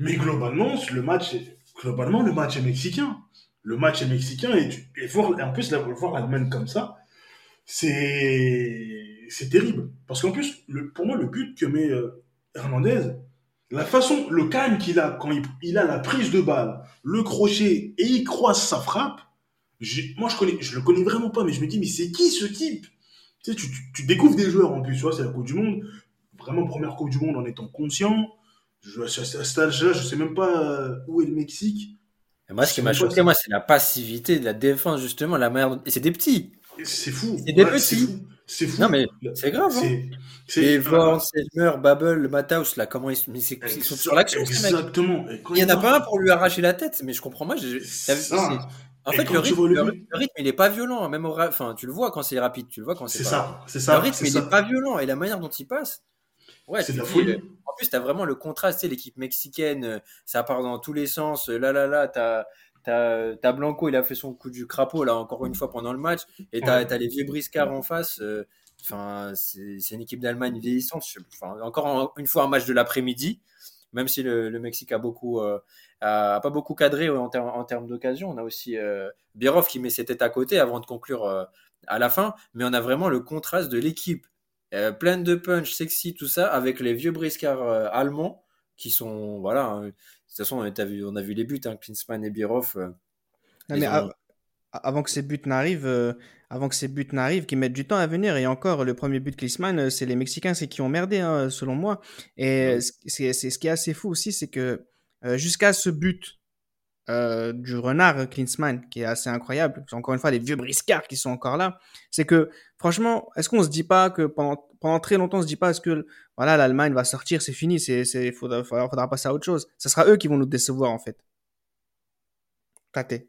mais globalement, le match, est- globalement, le match est mexicain. Le match est mexicain et, et en plus, là, voir l'Allemagne comme ça, c'est, terrible. Parce qu'en plus, pour moi, le but que met euh, Hernandez, la façon, le calme qu'il a quand il, a la prise de balle, le crochet et il croise sa frappe, moi je connais, je le connais vraiment pas, mais je me dis, mais c'est qui ce type? Tu, sais, tu découvres des joueurs en plus, tu vois, c'est la Coupe du Monde, vraiment première Coupe du Monde en étant conscient. Je, à ce à cet âge-là, je sais même pas euh, où est le Mexique. Et moi, ce qui m'a pas choqué, moi, c'est la passivité de la défense, justement, la manière Et c'est des petits. Et C'est fou. C'est des Ouais, petits. C'est fou. Non, mais Le- c'est grave. Hein. c'est, Et Vorn, Selmer, Babel, Mataus, là, comment ils, sont sur l'action. Exactement. Il y en a pas un pour lui arracher la tête, mais je comprends c'est- En Et fait, le rythme, le le, le il est pas violent, hein, même au, ra- enfin, tu le vois quand c'est rapide, tu le vois quand c'est C'est pas. ça. C'est Le ça. rythme, c'est il ça. est pas violent et la manière dont il passe. Ouais, C'est de la dis, folie. euh, En plus, tu as vraiment le contraste, l'équipe mexicaine, euh, ça part dans tous les sens. euh, Là, là, là, t'as as, as Blanco, il a fait son coup du crapaud, là, encore une fois, pendant le match. Et t'as Ouais. as les vieux briscards en face. euh, Enfin, c'est une équipe d'Allemagne vieillissante. Enfin, encore en- une fois un match de l'après-midi, même si le, le Mexique a beaucoup, euh, a, a pas beaucoup cadré en, termes en termes d'occasion. On a aussi euh, Birov qui met ses têtes à côté avant de conclure euh, à la fin. Mais on a vraiment le contraste de l'équipe euh, pleine de punch, sexy, tout ça, avec les vieux briscards euh, allemands qui sont, voilà. hein. de toute façon, on a vu, on a vu les buts, hein, Klinsmann et Birov. euh, Non, mais ont- avant que ces buts n'arrivent, euh, avant que ces buts n'arrivent, qui mettent du temps à venir, et encore, le premier but de Klinsmann, euh, c'est les Mexicains, c'est qui ont merdé, hein, selon moi. Et Ouais. c'est c'est ce qui est assez fou aussi, c'est que jusqu'à ce but euh, du renard Klinsmann, qui est assez incroyable, encore une fois les vieux briscards qui sont encore là, c'est que franchement, est-ce qu'on se dit pas que pendant, très longtemps, on se dit pas est-ce que voilà l'Allemagne va sortir, c'est fini, c'est c'est faudra, passer à autre chose. Ce sera eux qui vont nous décevoir en fait. Tate.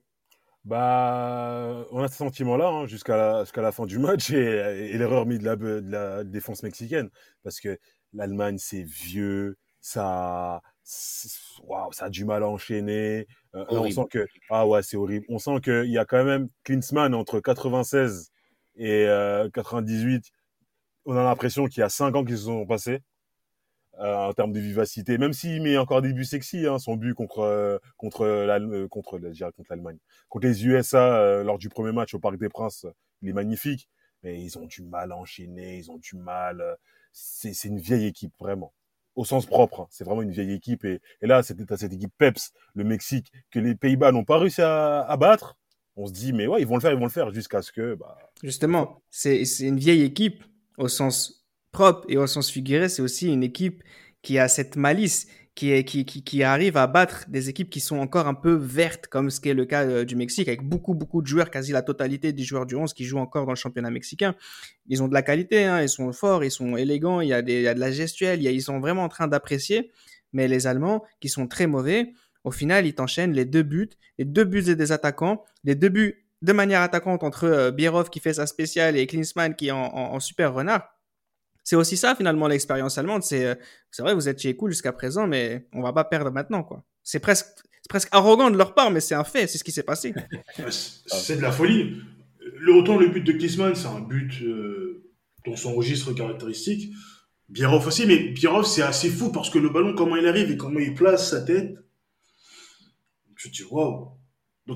Bah, on a ce sentiment-là hein, jusqu'à la, fin du match et, l'erreur mise de la, de la défense mexicaine. Parce que l'Allemagne, c'est vieux, ça, waouh, ça a du mal à enchaîner. Euh, là, on sent que, ah ouais, c'est horrible. On sent qu'il y a quand même Klinsmann entre 96 et euh, 98. On a l'impression qu'il y a 5 ans qu'ils se sont passés. euh, en termes de vivacité, même s'il met encore des buts sexy, hein, son but contre euh, contre contre, l'Allemagne, contre les USA lors du premier match au Parc des Princes, il est magnifique, mais ils ont du mal à enchaîner, ils ont du mal. c'est une vieille équipe vraiment, au sens propre. hein. C'est vraiment une vieille équipe et, là c'était à cette équipe Peps, le Mexique, que les Pays-Bas n'ont pas réussi à, battre. On se dit mais ouais ils vont le faire, ils vont le faire jusqu'à ce que bah, Justement, c'est une vieille équipe au sens propre et au sens figuré. C'est aussi une équipe qui a cette malice, qui, qui, à battre des équipes qui sont encore un peu vertes, comme ce qui est le cas euh, du Mexique, avec beaucoup, beaucoup de joueurs, quasi la totalité des joueurs du 11 qui jouent encore dans le championnat mexicain. Ils ont de la qualité, hein, ils sont forts, ils sont élégants, il y a, des, de la gestuelle, ils sont vraiment en train d'apprécier. Mais les Allemands, qui sont très mauvais, Au final, il t'enchaîne les deux buts, les deux buts des attaquants, les deux buts de manière attaquante entre euh, qui fait sa spéciale et Klinsmann qui est en, super renard. C'est aussi ça finalement l'expérience allemande. C'est euh, c'est vrai, vous êtes chez cool jusqu'à présent, mais on va pas perdre maintenant quoi. C'est presque presque arrogant de leur part, mais c'est un fait, c'est ce qui s'est passé. [laughs] c'est de la folie. Le retour, le but de Klinsmann, c'est un but euh, dont son registre caractéristique. Bierhoff aussi, mais Bierhoff, c'est assez fou parce que le ballon, comment il arrive et comment il place sa tête, je te dis, waouh.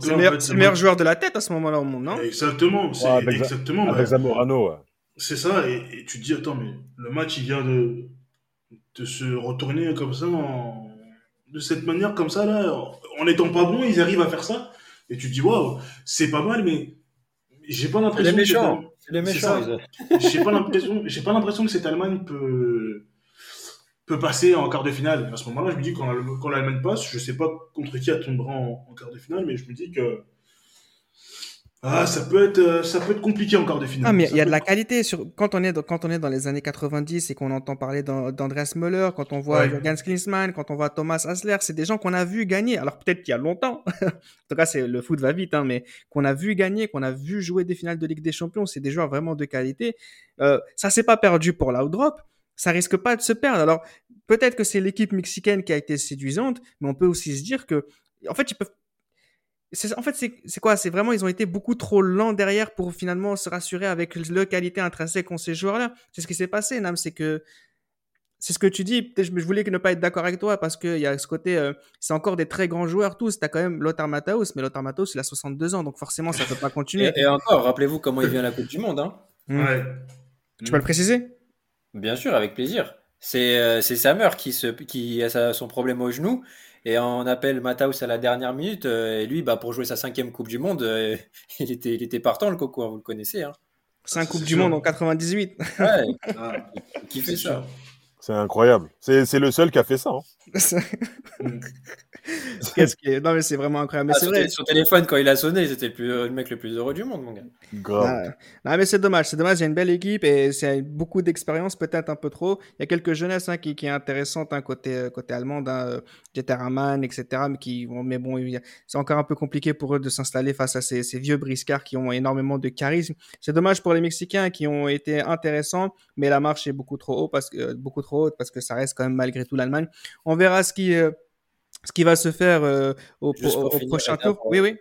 C'est le meilleur, joueur de la tête à ce moment-là au monde, non? Exactement, c'est exactement. Avec Zamorano, ouais. C'est ça, et, tu te dis, attends, mais le match, il vient de, de se retourner comme ça, de cette manière, comme ça, là, en n'étant pas bon, ils arrivent à faire ça. Et tu te dis, waouh, c'est pas mal, mais j'ai pas l'impression. Les méchants. Les méchants. J'ai pas l'impression, j'ai pas l'impression que cette Allemagne peut, peut passer en quart de finale. À ce moment-là, je me dis quand, quand l'Allemagne passe, je sais pas contre qui elle tombera en, en, quart de finale, mais je me dis que ah, ça peut être, euh, ça peut être compliqué en quart de finale. Ah, mais il y a de la qualité sur quand on est dans, quand on est dans les années 90 et qu'on entend parler d'Andreas Müller, quand on voit Jürgen Klinsmann, quand on voit Thomas Hasler, c'est des gens qu'on a vu gagner. Alors peut-être qu'il y a longtemps. [laughs] en tout cas, c'est le foot va vite, hein, mais qu'on a vu gagner, qu'on a vu jouer des finales de Ligue des Champions, c'est des joueurs vraiment de qualité. Euh, ça s'est pas perdu pour l'outdrop ça risque pas de se perdre. Alors, peut-être que c'est l'équipe mexicaine qui a été séduisante, mais on peut aussi se dire que, en fait, ils peuvent. En fait, c'est quoi? C'est vraiment, ils ont été beaucoup trop lents derrière pour finalement se rassurer avec le qualité intrinsèque qu'ont ces joueurs-là. C'est ce qui s'est passé, Nam. C'est que c'est ce que tu dis. Je, je voulais ne pas être d'accord avec toi parce qu'il y a ce côté, euh, c'est encore des très grands joueurs tous. Tu as quand même Lothar Matthaus, mais Lothar Matthaus, il a 62 ans, donc forcément, ça ne peut pas continuer. et, encore, rappelez-vous comment il vient à la Coupe du Monde. Hein. Ouais. Tu peux le préciser? Bien sûr, avec plaisir. C'est euh, Samer qui, se, qui a son problème au genou et on appelle Mataus à la dernière minute. Euh, et lui, bah, pour jouer sa cinquième Coupe du Monde, euh, [laughs] il, était, il était partant, le coco, hein, vous le connaissez. Hein. Cinq Coupes du Monde en 98. Ouais, ah, [laughs] qui fait ça C'est incroyable. C'est le seul qui a fait ça. Hein. [laughs] Non, mais c'est vraiment incroyable. Mais ah, c'est vrai. Son téléphone, quand il a sonné, c'était le, le, mec le plus heureux du monde, mon gars. Grave. Non, mais c'est dommage. C'est dommage. Il y a une belle équipe et c'est beaucoup d'expérience, peut-être un peu trop. Il y a quelques jeunesses hein, qui, qui est intéressante hein, côté, euh, côté allemand, hein, Jetterman, etc. Mais, qui, mais bon, c'est encore un peu compliqué pour eux de s'installer face à ces, ces, vieux briscards qui ont énormément de charisme. C'est dommage pour les Mexicains qui ont été intéressants, mais la marche est beaucoup trop haute parce que, beaucoup trop parce que ça reste quand même malgré tout l'Allemagne. On verra ce qui, euh, ce qui va se faire euh, au, prochain tour. oui, oui.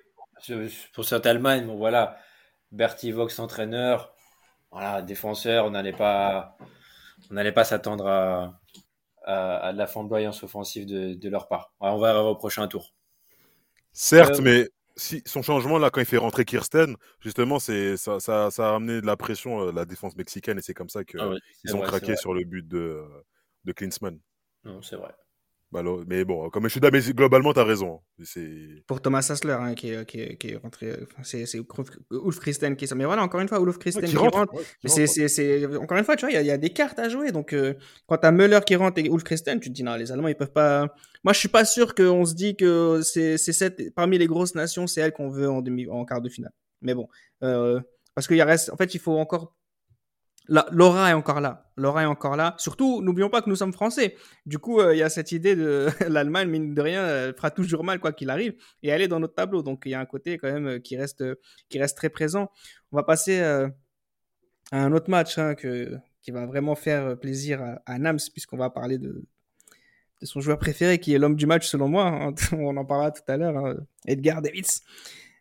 Pour cette Allemagne, bon voilà, Bertie Vox entraîneur, voilà, défenseur, on n'allait pas, on n'allait pas s'attendre à, à, de la flamboyance offensive de, de leur part. on va au prochain tour. Certes, euh, mais si, son changement là quand il fait rentrer Kirsten, justement, c'est ça, ça, ça, a amené de la pression à euh, la défense mexicaine et c'est comme ça qu'ils ah ont craqué sur le but de, de Klinsmann. Non, c'est vrai. Mais bon, comme je suis mais globalement, tu as raison. Pour Thomas Hassler, hein, qui, est, qui, est, rentré, c'est Ulf Christen qui est. Mais voilà, encore une fois, Ulf Christen qui, rentre. mais c'est, encore une fois, tu vois, il y, a des cartes à jouer. Donc, euh, quand tu as Müller qui rentre et Ulf Christen, tu te dis, non, les Allemands, ils peuvent pas. Moi, je suis pas sûr qu'on se dit que c'est cette, parmi les grosses nations, c'est elle qu'on veut en, demi, en quart de finale. Mais bon, euh, parce qu'il reste. En fait, il faut encore Laura est encore là. Laura est encore là. Surtout, n'oublions pas que nous sommes français. Du coup, euh, il y a cette idée de [laughs] l'Allemagne, mine de rien, elle fera toujours mal quoi qu'il arrive, et elle est dans notre tableau. Donc, il y a un côté quand même euh, qui reste, euh, qui reste très présent. On va passer à un autre match hein, qui va vraiment faire plaisir à, Nams, puisqu'on va parler de, son joueur préféré, qui est l'homme du match selon moi. Hein. [laughs] On en parlera tout à l'heure, hein, Edgar Davids.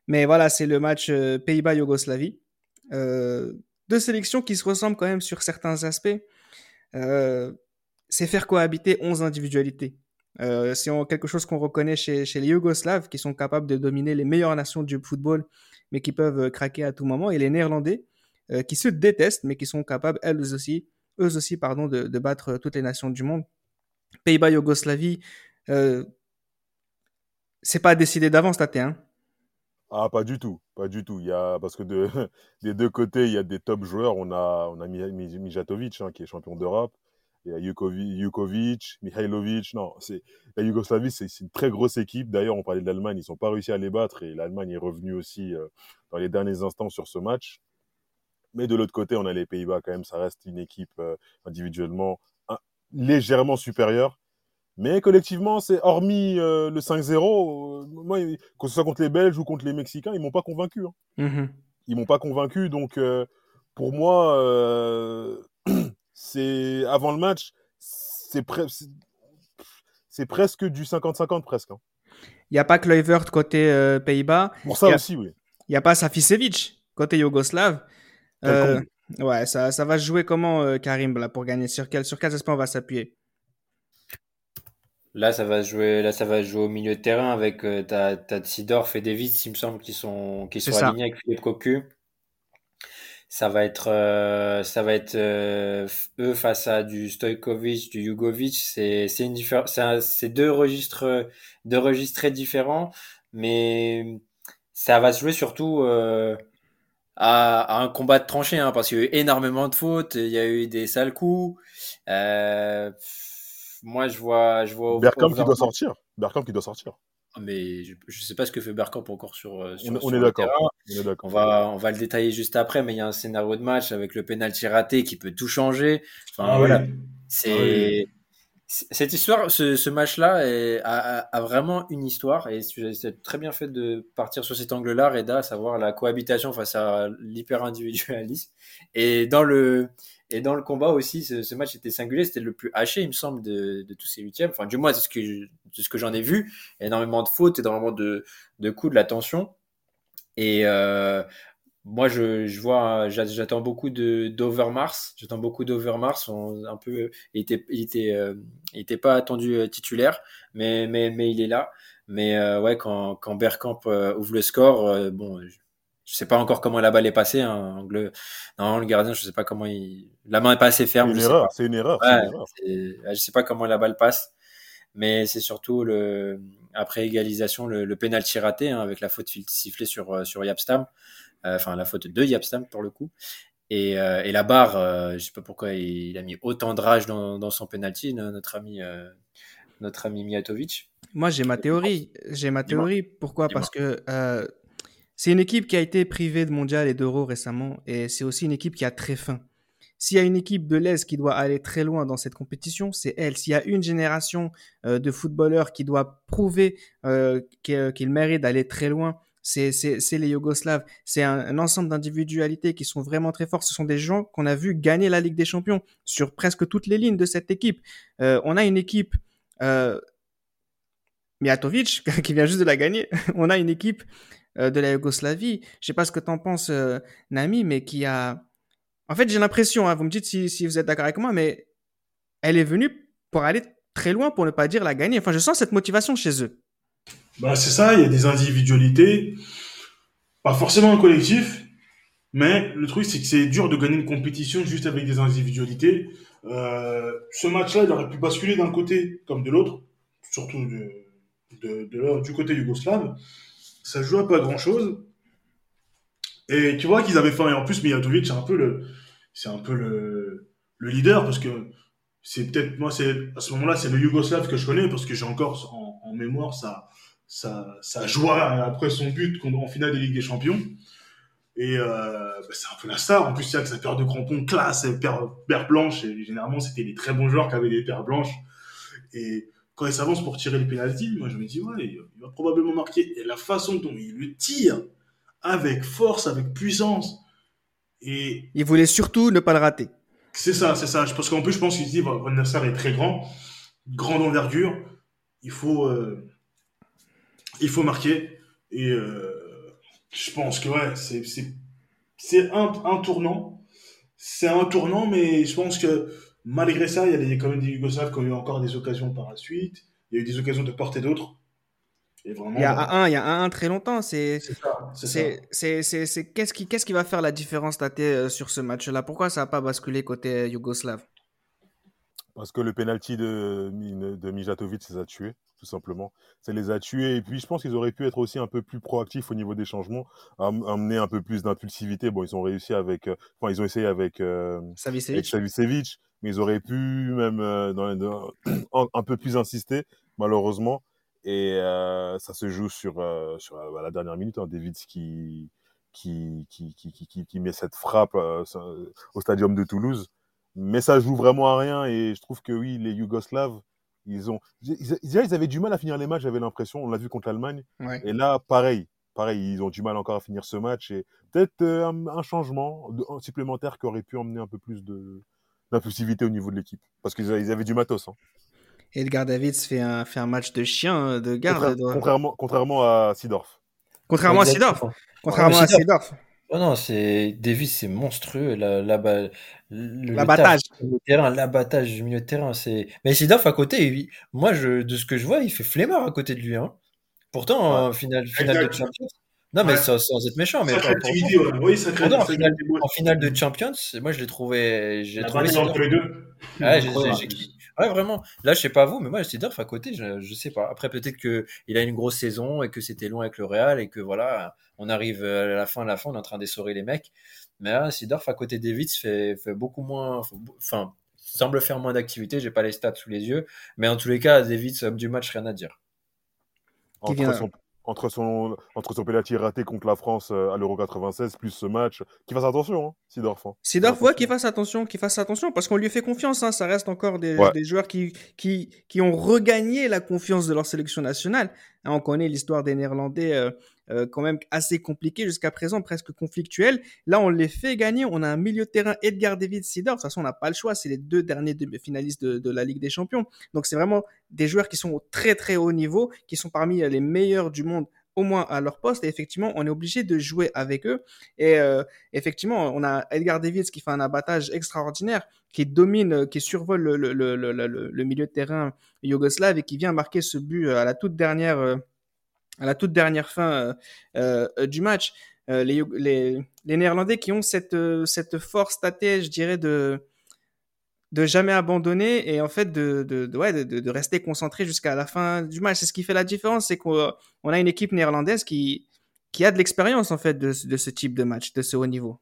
Mais voilà, c'est le match Pays-Bas-Yougoslavie. Euh, deux sélections qui se ressemblent quand même sur certains aspects. Euh, c'est faire cohabiter 11 individualités. Euh, c'est quelque chose qu'on reconnaît chez, les Yougoslaves, qui sont capables de dominer les meilleures nations du football, mais qui peuvent euh, craquer à tout moment, et les Néerlandais, qui se détestent, mais qui sont capables, elles aussi, eux aussi, pardon, de, battre toutes les nations du monde. Pays-Bas, Yougoslavie, c'est pas décidé d'avance, Tate, hein ah, pas du tout, pas du tout. Il y a, parce que de, [laughs] des deux côtés, il y a des top joueurs. On a, on a Mijatovic, hein, qui est champion d'Europe. Il y a Jukovic, Mihailovic. Non, c'est, la Yougoslavie, c'est, une très grosse équipe. D'ailleurs, on parlait de l'Allemagne. Ils n'ont pas réussi à les battre et l'Allemagne est revenue aussi euh, dans les derniers instants sur ce match. Mais de l'autre côté, on a les Pays-Bas quand même. Ça reste une équipe euh, individuellement légèrement supérieure. Mais collectivement, c'est hormis euh, le 5-0, euh, moi, que ce soit contre les Belges ou contre les Mexicains, ils m'ont pas convaincu. Hein. Mhm. Ils m'ont pas convaincu. Donc, euh, pour moi, [clears throat] c'est avant le match, c'est pre- c'est- c'est presque du 50-50 presque. hein. Il n'y a pas Kluivert côté Pays-Bas. Pour ça a- aussi, oui. Il n'y a pas Saficevic côté Yougoslave. Quel ouais, ça, ça va se jouer comment, Karim, là, pour gagner? Sur, quel, sur quels aspects on va s'appuyer? Là, ça va jouer, là, ça va jouer au milieu de terrain avec euh, Sidorf et Davis, il me semble, qui sont, qui sont alignés avec Philippe Cocu. Ça va être, euh, ça va être euh, eux face à du Stojkovic, du Jugovic. C'est, c'est une diffé- c'est, deux registres, deux registres très différents, mais ça va se jouer surtout euh, à, à un combat de tranchées, hein, parce qu'il y a eu énormément de fautes, il y a eu des sales coups. Euh, moi, je vois, je vois. Bergkamp qui doit sortir. Bergkamp qui doit sortir. mais je, je sais pas ce que fait Bergkamp encore sur, euh, sur, On, on est le d'accord. terrain. On est d'accord. On va, on va le détailler juste après, mais il y a un scénario de match avec le penalty raté qui peut tout changer. Enfin, Ah voilà. oui. C'est, Ah oui. c- cette histoire, ce, ce match-là a, a- a vraiment une histoire et c'est c'est très bien fait de partir sur cet angle-là, Reda, à savoir la cohabitation face à l'hyper-individualisme. Et dans le, et dans le combat aussi, ce, match était singulier, c'était le plus haché, il me semble, de, tous ces huitièmes. Enfin, du moins, de ce que, j'en ai vu. Énormément de fautes, énormément de, coups, de la tension. Et euh, moi, je, vois, j'a- j'attends beaucoup d'Overmars. J'attends beaucoup d'Overmars. Un peu, il était, euh, pas attendu euh, titulaire, mais, il est là. Mais ouais, quand, quand Bergkamp ouvre le score, bon, je sais pas encore comment la balle est passée. Hein, Normalement, le gardien, je sais pas comment il, la main est pas assez C'est ferme. une je sais erreur. C'est une erreur. c'est Ouais, une erreur. c'est- je sais pas comment la balle passe, mais c'est surtout le après égalisation le, le penalty raté hein, avec la faute sifflée sur euh, sur Yapstam, Euh, enfin la faute de Yapstam pour le coup. Et, euh, et la barre, euh, je sais pas pourquoi il, il a mis autant de rage dans, dans son penalty, no- notre ami euh, notre ami Mijatovic. Moi, j'ai ma théorie. J'ai ma théorie. Pourquoi? Parce que euh, c'est une équipe qui a été privée de mondial et d'euro récemment, et c'est aussi une équipe qui a très faim. S'il y a une équipe de l'Est qui doit aller très loin dans cette compétition, c'est elle. S'il y a une génération euh, de footballeurs qui doit prouver euh, qu'ils méritent d'aller très loin, c'est les Yougoslaves. C'est un, ensemble d'individualités qui sont vraiment très forts. Ce sont des gens qu'on a vu gagner la Ligue des Champions sur presque toutes les lignes de cette équipe. Euh, on a une équipe Mijatovic, [laughs] qui vient juste de la gagner. On a une équipe de la Yougoslavie. Je sais pas ce que tu en penses, euh, Nami, mais qui a. En fait, j'ai l'impression, hein, vous me dites si, vous êtes d'accord avec moi, mais elle est venue pour aller très loin, pour ne pas dire la gagner. Enfin, je sens cette motivation chez eux. Bah, c'est ça, il y a des individualités, pas forcément un collectif, mais le truc, c'est que c'est dur de gagner une compétition juste avec des individualités. Euh, ce match-là, il aurait pu basculer d'un côté comme de l'autre, surtout du côté yougoslave. Ça joue à pas grand-chose. Et tu vois qu'ils avaient faim. Et en plus, Mijatovic, c'est un peu le, c'est un peu le, le leader parce que c'est peut-être, moi, c'est, à ce moment-là, c'est le Yougoslave que je connais parce que j'ai encore en, mémoire sa, joie après son but en finale des Ligues des Champions. Et euh, bah, c'est un peu la star. En plus, il y a que sa paire de crampons classe, paire, paire blanche. Et généralement, c'était des très bons joueurs qui avaient des paires blanches. Et quand il s'avance pour tirer les pénalties, moi, je me dis, ouais, il il va probablement marquer. Et la façon dont il le tire, avec force, avec puissance, et Ils voulaient surtout ne pas le rater. c'est ça, c'est ça. Parce qu'en plus, je pense qu'il se dit, Van Van Sar est très grand, grande envergure. Il faut, euh, il faut marquer. Et euh, je pense que ouais, c'est, c'est, c'est un, un tournant. C'est un tournant, mais je pense que malgré ça, il y a des, quand même des Yougoslaves qui ont eu encore des occasions par la suite. Il y a eu des occasions de part et d'autre. Et vraiment, Il y a un, il y a un, un très longtemps. C'est, c'est qu'est-ce qui, qu'est-ce qui va faire la différence, Tate, euh, sur ce match-là? Pourquoi ça n'a pas basculé côté euh, yougoslave? Parce que le penalty de, de Mijatovic les a tués, tout simplement. Ça les a tués. Et puis, je pense qu'ils auraient pu être aussi un peu plus proactifs au niveau des changements, am- amener un peu plus d'impulsivité. Bon, ils ont réussi avec, euh, enfin, ils ont essayé avec, euh, avec Savicevic, mais ils auraient pu même euh, dans, [clears throat] un, un peu plus insister, malheureusement. Et euh, ça se joue sur, euh, sur la dernière minute. Hein, Davids qui, qui, qui, qui, qui, met cette frappe au stadium de Toulouse. Mais ça joue vraiment à rien. Et je trouve que oui, les Yougoslaves, Ils ont, ils, ils- ils avaient du mal à finir les matchs, j'avais l'impression. On l'a vu contre l'Allemagne. Ouais. Et là, pareil, pareil, ils ont du mal encore à finir ce match. Et peut-être euh, un, un changement de- un supplémentaire qui aurait pu emmener un peu plus de d'impulsivité au niveau de l'équipe. Parce qu'ils ils avaient du matos. Hein. Edgar Davids fait un, fait un match de chien, hein, de garde. De- contrairement, contrairement à Sidorf. Contrairement à. Sidorf. Contrairement à Sidorf. Sidorf. Oh non, c'est Davis, c'est monstrueux. La, la, L'abattage. du milieu de terrain, l'abattage du milieu de terrain, c'est. Mais Sidorf à côté, il- moi, je, de ce que je vois, il fait flemmard à côté de lui. Hein. Pourtant, en finale, finale de. Champions. Non, mais Ouais. sans, sans être méchant, mais Sacrée pour- activité, ouais. Oui, Pourtant, en finale, en finale de Champions, moi, je l'ai trouvé. J'ai trouvé entre les deux. Ouais, j'ai- Incroyable. j'ai- j'ai- ouais, vraiment. Là, je sais pas vous, mais moi, Sidorf à côté, je, je sais pas. Après, peut-être que il a une grosse saison et que c'était long avec le Real et que voilà, on arrive à la fin, à la fin, on est en train d'essorer les mecs. Mais là, Sidorf à côté d'Evitz fait, fait beaucoup moins, enfin, semble faire moins d'activité. J'ai pas les stats sous les yeux, mais en tous les cas, Davids, homme du match, rien à dire. Qui Entre vient- son, entre son, entre son penalty raté contre la France euh, à l'Euro 96, plus ce match, qu'il fasse attention, hein, Sidorf. hein. Sidorf, ouais, qu'il fasse attention, qu'il fasse attention, parce qu'on lui fait confiance. Hein, ça reste encore des, Ouais. des joueurs qui, qui, qui ont regagné la confiance de leur sélection nationale. Hein, on connaît l'histoire des Néerlandais, euh, euh, quand même assez compliquée jusqu'à présent, presque conflictuelle. Là, on les fait gagner. On a un milieu de terrain, Edgar David Sidorf. De toute façon, on n'a pas le choix. C'est les deux derniers demi-finalistes de, la Ligue des Champions. Donc, c'est vraiment des joueurs qui sont au très, très haut niveau, qui sont parmi les meilleurs du monde au moins à leur poste. Et effectivement, on est obligé de jouer avec eux. Et euh, effectivement, on a Edgar Davids qui fait un abattage extraordinaire, qui domine, qui survole le, le, le, le, le- le milieu de terrain yougoslave et qui vient marquer ce but euh, à la toute dernière, euh, à la toute dernière fin euh, euh, du match. Euh, les, Néerlandais qui ont cette, force tâtée, je dirais, de de jamais abandonner et en fait de, de, rester concentré jusqu'à la fin du match. C'est ce qui fait la différence, c'est qu'on on a une équipe néerlandaise qui, a de l'expérience en fait de ce type de match, de ce haut niveau.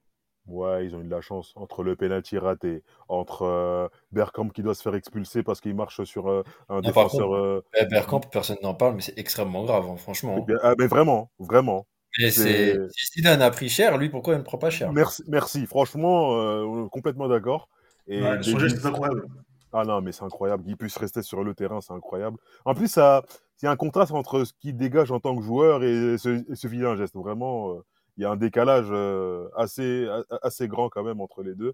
Ouais, ils ont eu de la chance entre le penalty raté, entre euh, Bergkamp qui doit se faire expulser parce qu'il marche sur euh, un défenseur. euh, Eh, Bergkamp, personne n'en parle, mais c'est extrêmement grave, hein, franchement. eh bien, ah, mais vraiment, vraiment. Et c'est- c'est, si Zidane a pris cher, lui, pourquoi il ne prend pas cher? Merci, merci. Franchement, euh, complètement d'accord. Et Ouais, son Davies- geste est incroyable. Ah non, mais c'est incroyable. Qu'il puisse rester sur le terrain, c'est incroyable. En plus, ça, il y a un contraste entre ce qu'il dégage en tant que joueur et ce, et ce vilain geste. Vraiment, euh, il y a un décalage euh, assez, assez grand quand même entre les deux.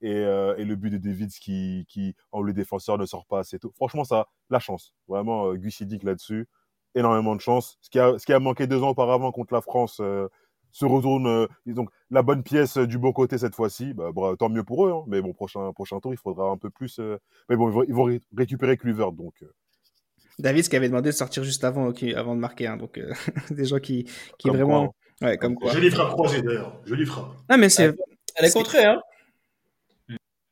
Et, euh, et le but de Davids qui, qui, en le défenseur, ne sort pas assez tôt. Franchement, ça, la chance. Vraiment, euh, Guy Sidic là-dessus. Énormément de chance. Ce qui a, ce qui a manqué deux ans auparavant contre la France se retourne. donc, la bonne pièce du bon côté cette fois-ci. Bah, tant mieux pour eux. hein. Mais bon, prochain, prochain tour, il faudra un peu plus. Mais bon, ils vont, ils vont ré- récupérer Kluivert. Donc, David qui avait demandé de sortir juste avant, avant de marquer. hein, donc euh, [laughs] des gens qui, qui Comme vraiment. Ouais, comme quoi. Jolie frappe croisée d'ailleurs. Jolie frappe. Ah, mais c'est. Elle est contrée, hein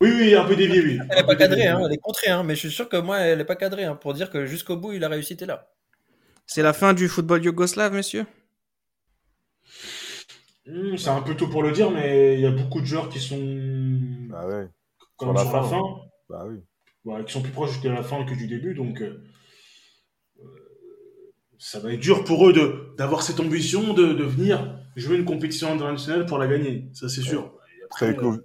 Oui, oui, un peu dévié, oui. Elle n'est pas cadrée, hein Elle est contrée, hein Mais je suis sûr que moi, elle n'est pas cadrée, hein Pour dire que jusqu'au bout, il a réussi, t'es là. C'est la fin du football yougoslave, messieurs Hmm, c'est un peu tôt pour le dire, mais il y a beaucoup de joueurs qui sont bah ouais. comme sur sur la la fin. fin, Bah oui. qui sont plus proches de la fin que du début. Donc, euh, ça va être dur pour eux de d'avoir cette ambition de, de venir jouer une compétition internationale pour la gagner. Ça, c'est sûr. Et après, Stojko-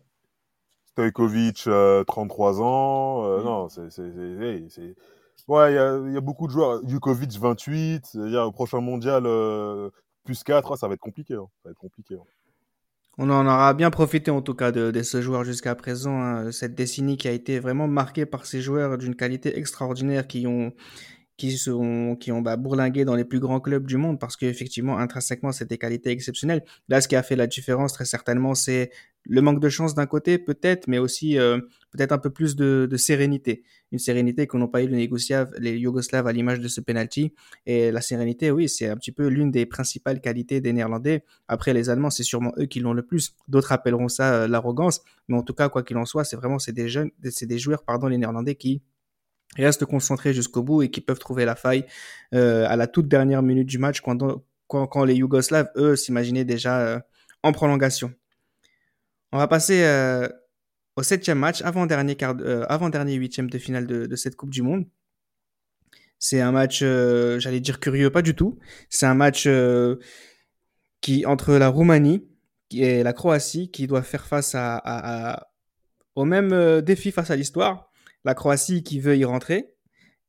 Stojkovic, euh, 33 ans. euh, Non, c'est. c'est- c'est- c'est- Ouais, il y a, il y a beaucoup de joueurs. Jukovic, 28. C'est-à-dire, au prochain mondial, euh, plus 4, ah, ça va être compliqué. hein. Ça va être compliqué. hein. On en aura bien profité en tout cas de, de ce joueur jusqu'à présent. hein. Cette décennie qui a été vraiment marquée par ces joueurs d'une qualité extraordinaire qui ont qui sont qui ont bah, bourlingué dans les plus grands clubs du monde parce qu'effectivement intrinsèquement c'est des qualités exceptionnelles. Là, ce qui a fait la différence très certainement, c'est le manque de chance d'un côté peut-être, mais aussi euh, peut-être un peu plus de, sérénité, une sérénité que n'ont pas eu les les Yougoslaves à l'image de ce penalty. Et la sérénité, oui, c'est un petit peu l'une des principales qualités des Néerlandais. Après, les Allemands, c'est sûrement eux qui l'ont le plus. D'autres appelleront ça euh, l'arrogance. Mais en tout cas, quoi qu'il en soit, c'est vraiment, c'est des jeunes, c'est des joueurs, pardon, les Néerlandais qui restent concentrés jusqu'au bout et qui peuvent trouver la faille euh, à la toute dernière minute du match quand, quand, les Yougoslaves, eux, s'imaginaient déjà euh, en prolongation. On va passer euh, au septième match, avant-dernier, euh, avant-dernier huitième de finale de, cette Coupe du Monde. C'est un match, j'allais dire curieux, pas du tout. C'est un match qui entre la Roumanie et la Croatie qui doit faire face à, au même défi face à l'histoire. La Croatie qui veut y rentrer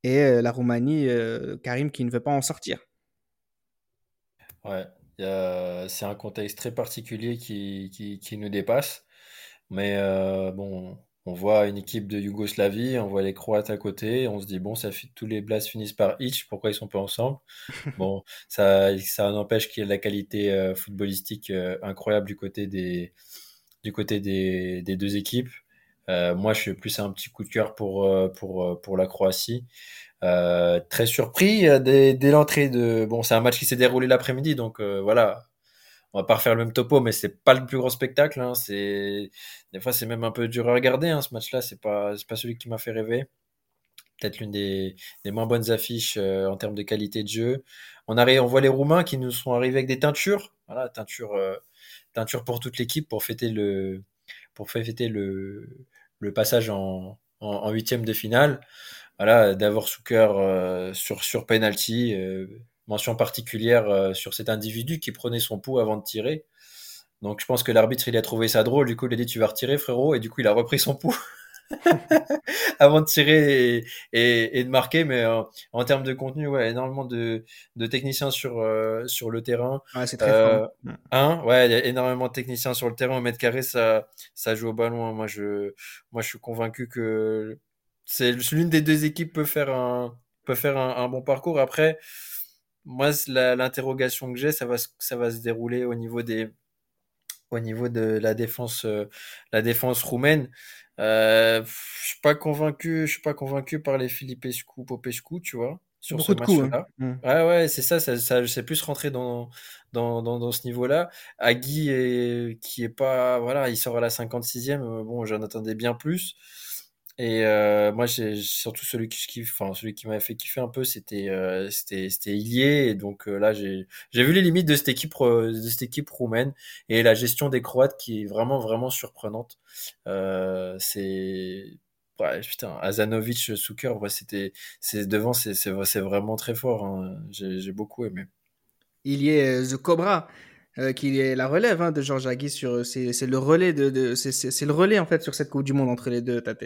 et euh, la Roumanie, euh, Karim qui ne veut pas en sortir. Ouais, c'est un contexte très particulier qui, qui, qui nous dépasse. Mais euh, bon, on voit une équipe de Yougoslavie, on voit les Croates à côté, on se dit, bon, ça tous les Blast finissent par itch, pourquoi ils sont pas ensemble? [laughs] Bon, ça, ça n'empêche qu'il y a de la qualité euh, footballistique euh, incroyable du côté des, du côté des, des deux équipes. Euh, moi, je suis plus un petit coup de cœur pour, euh, pour, euh, pour la Croatie. Très surpris dès, dès l'entrée de. Bon, c'est un match qui s'est déroulé l'après-midi, donc voilà. On va pas refaire le même topo, mais c'est pas le plus gros spectacle. Hein. C'est des fois c'est même un peu dur à regarder. Hein, ce match-là, c'est pas c'est pas celui qui m'a fait rêver. Peut-être l'une des, des moins bonnes affiches euh, en termes de qualité de jeu. On arrive, on voit les Roumains qui nous sont arrivés avec des teintures. Voilà, teinture, euh, teinture pour toute l'équipe pour fêter le pour fêter le le passage en en, en huitième de finale voilà, d'avoir sous cœur euh, sur, sur penalty. euh, mention particulière euh, sur cet individu qui prenait son pouls avant de tirer. Donc je pense que l'arbitre il a trouvé ça drôle. Du coup il a dit tu vas retirer frérot et du coup il a repris son pouls [laughs] [laughs] avant de tirer et, et, et de marquer. Mais euh, en termes de contenu, ouais, énormément de, de techniciens sur euh, sur le terrain. Ouais, c'est très Euh, fort. Mm. Hein, ouais, il y a énormément de techniciens sur le terrain. Au mètre carré, ça, ça joue au ballon. Moi, je, moi, je suis convaincu que c'est l'une des deux équipes peut faire un, peut faire un, un bon parcours. Après, moi, l'interrogation que j'ai, ça va, se- ça va se dérouler au niveau des, au niveau de la défense, euh, la défense roumaine. Euh, je suis pas convaincu, je suis pas convaincu par les Filipescu, Popescu, tu vois, sur ce Beaucoup de coups. match-là. hein. Mm. Ouais, ouais, c'est ça, ça, ça, je sais plus rentrer dans, dans, dans, dans ce niveau-là. Agui, est, qui est pas, voilà, il sort à la 56e, euh, bon, j'en attendais bien plus. Et euh, moi, j'ai surtout celui qui, je kiffe- enfin, celui qui m'avait fait kiffer un peu, c'était euh, c'était c'était Ilié. Et donc euh, là, j'ai j'ai vu les limites de cette équipe euh, de cette équipe roumaine et la gestion des Croates qui est vraiment vraiment surprenante. C'est putain, Azanovic, Suker, ouais, c'était c'est devant, c'est c'est vraiment très fort. hein. J'ai j'ai beaucoup aimé. Il y a euh, The Cobra, qui est la relève hein, de Georges Agui. C'est le relais de, de c'est le relais en fait sur cette Coupe du Monde entre les deux, Tate.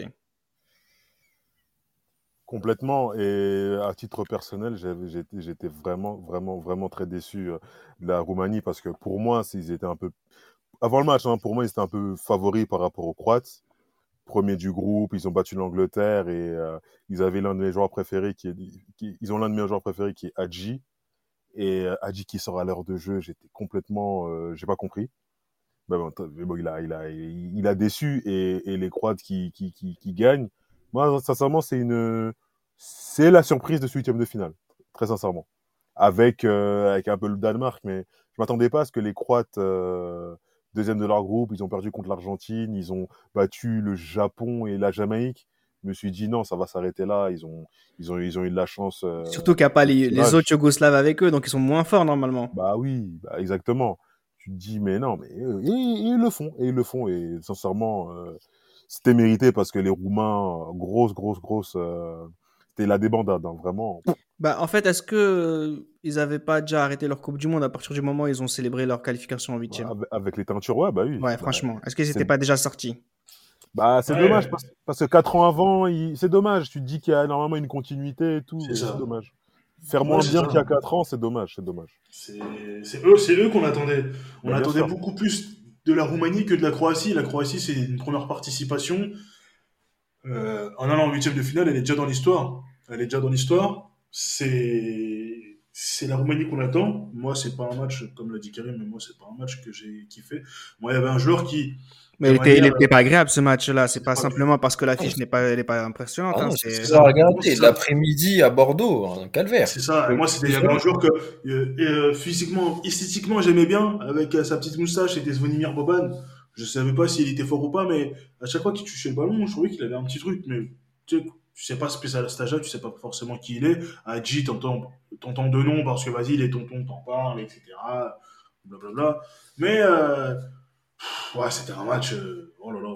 Complètement. Et à titre personnel, j'étais vraiment, vraiment, vraiment très déçu euh, de la Roumanie parce que pour moi, ils étaient un peu. Avant le match, hein, pour moi, ils étaient un peu favoris par rapport aux Croates. Premier du groupe, ils ont battu l'Angleterre et euh, ils avaient l'un de mes joueurs préférés qui est. ils ont l'un de mes joueurs préférés qui est Hadji. Et euh, Hadji qui sort à l'heure de jeu, j'étais complètement. euh, j'ai pas compris. Mais bon, il, a, il, a, il a déçu et, et les Croates qui, qui, qui gagnent. Moi, sincèrement, c'est une, c'est la surprise de ce huitième de finale, très sincèrement. Avec, euh, avec un peu le Danemark, mais je m'attendais pas à ce que les Croates, euh, deuxième de leur groupe, ils ont perdu contre l'Argentine, ils ont battu le Japon et la Jamaïque. Je me suis dit non, ça va s'arrêter là. Ils ont, ils ont, ils ont eu de la chance. euh, Surtout qu'il n'y a pas les, les autres Yougoslaves avec eux, donc ils sont moins forts normalement. Bah oui, bah exactement. Tu te dis, mais non, mais et- et ils le font, et ils le font, et sincèrement, euh, c'était mérité parce que les Roumains, grosse, grosse, grosse, euh, c'était la débandade, hein, vraiment. Bah, en fait, est-ce que euh, ils avaient pas déjà arrêté leur Coupe du Monde? À partir du moment où ils ont célébré leur qualification en huitième Avec, avec les teintures, ouais, bah oui. Ouais, Bah, franchement. Est-ce qu'ils n'étaient pas déjà sortis? Bah, c'est Ouais. dommage parce, parce que quatre ans avant, il- c'est dommage. Tu te dis qu'il y a normalement une continuité et tout. C'est dommage. Faire Ouais, moins bien qu'il y a quatre ans, c'est dommage, c'est dommage. C'est eux, c'est eux qu'on attendait. On Bah, attendait sûr. beaucoup plus de la Roumanie que de la Croatie. La Croatie, c'est une première participation. Euh, en allant en huitième de finale, elle est déjà dans l'histoire. Elle est déjà dans l'histoire. C'est c'est la Roumanie qu'on attend. Moi, c'est pas un match, comme l'a dit Karim, mais moi, c'est pas un match que j'ai kiffé. Moi, il y avait un joueur qui. Mais il J'aimerais était, il dire, était pas agréable ce match-là. C'est pas pas simplement parce que l'affiche n'est pas, elle est pas impressionnante. Ah hein, c'est- ça, regardez, l'après-midi à Bordeaux, un calvaire. C'est ça. Et moi, c'était il un joueur que euh, euh, physiquement, esthétiquement, j'aimais bien avec euh, sa petite moustache. C'était Zvonimir Boban. Je savais pas s'il était fort ou pas, mais à chaque fois qu'il touchait le ballon, je trouvais qu'il avait un petit truc. Mais tu sais, tu sais pas spécial à cet âge-là, tu sais pas forcément qui il est. Adji, t'entends, t'entends deux noms parce que vas-y, les tontons t'en parlent, etc. Blablabla. Mais euh, ouais, c'était un match. euh, oh là là,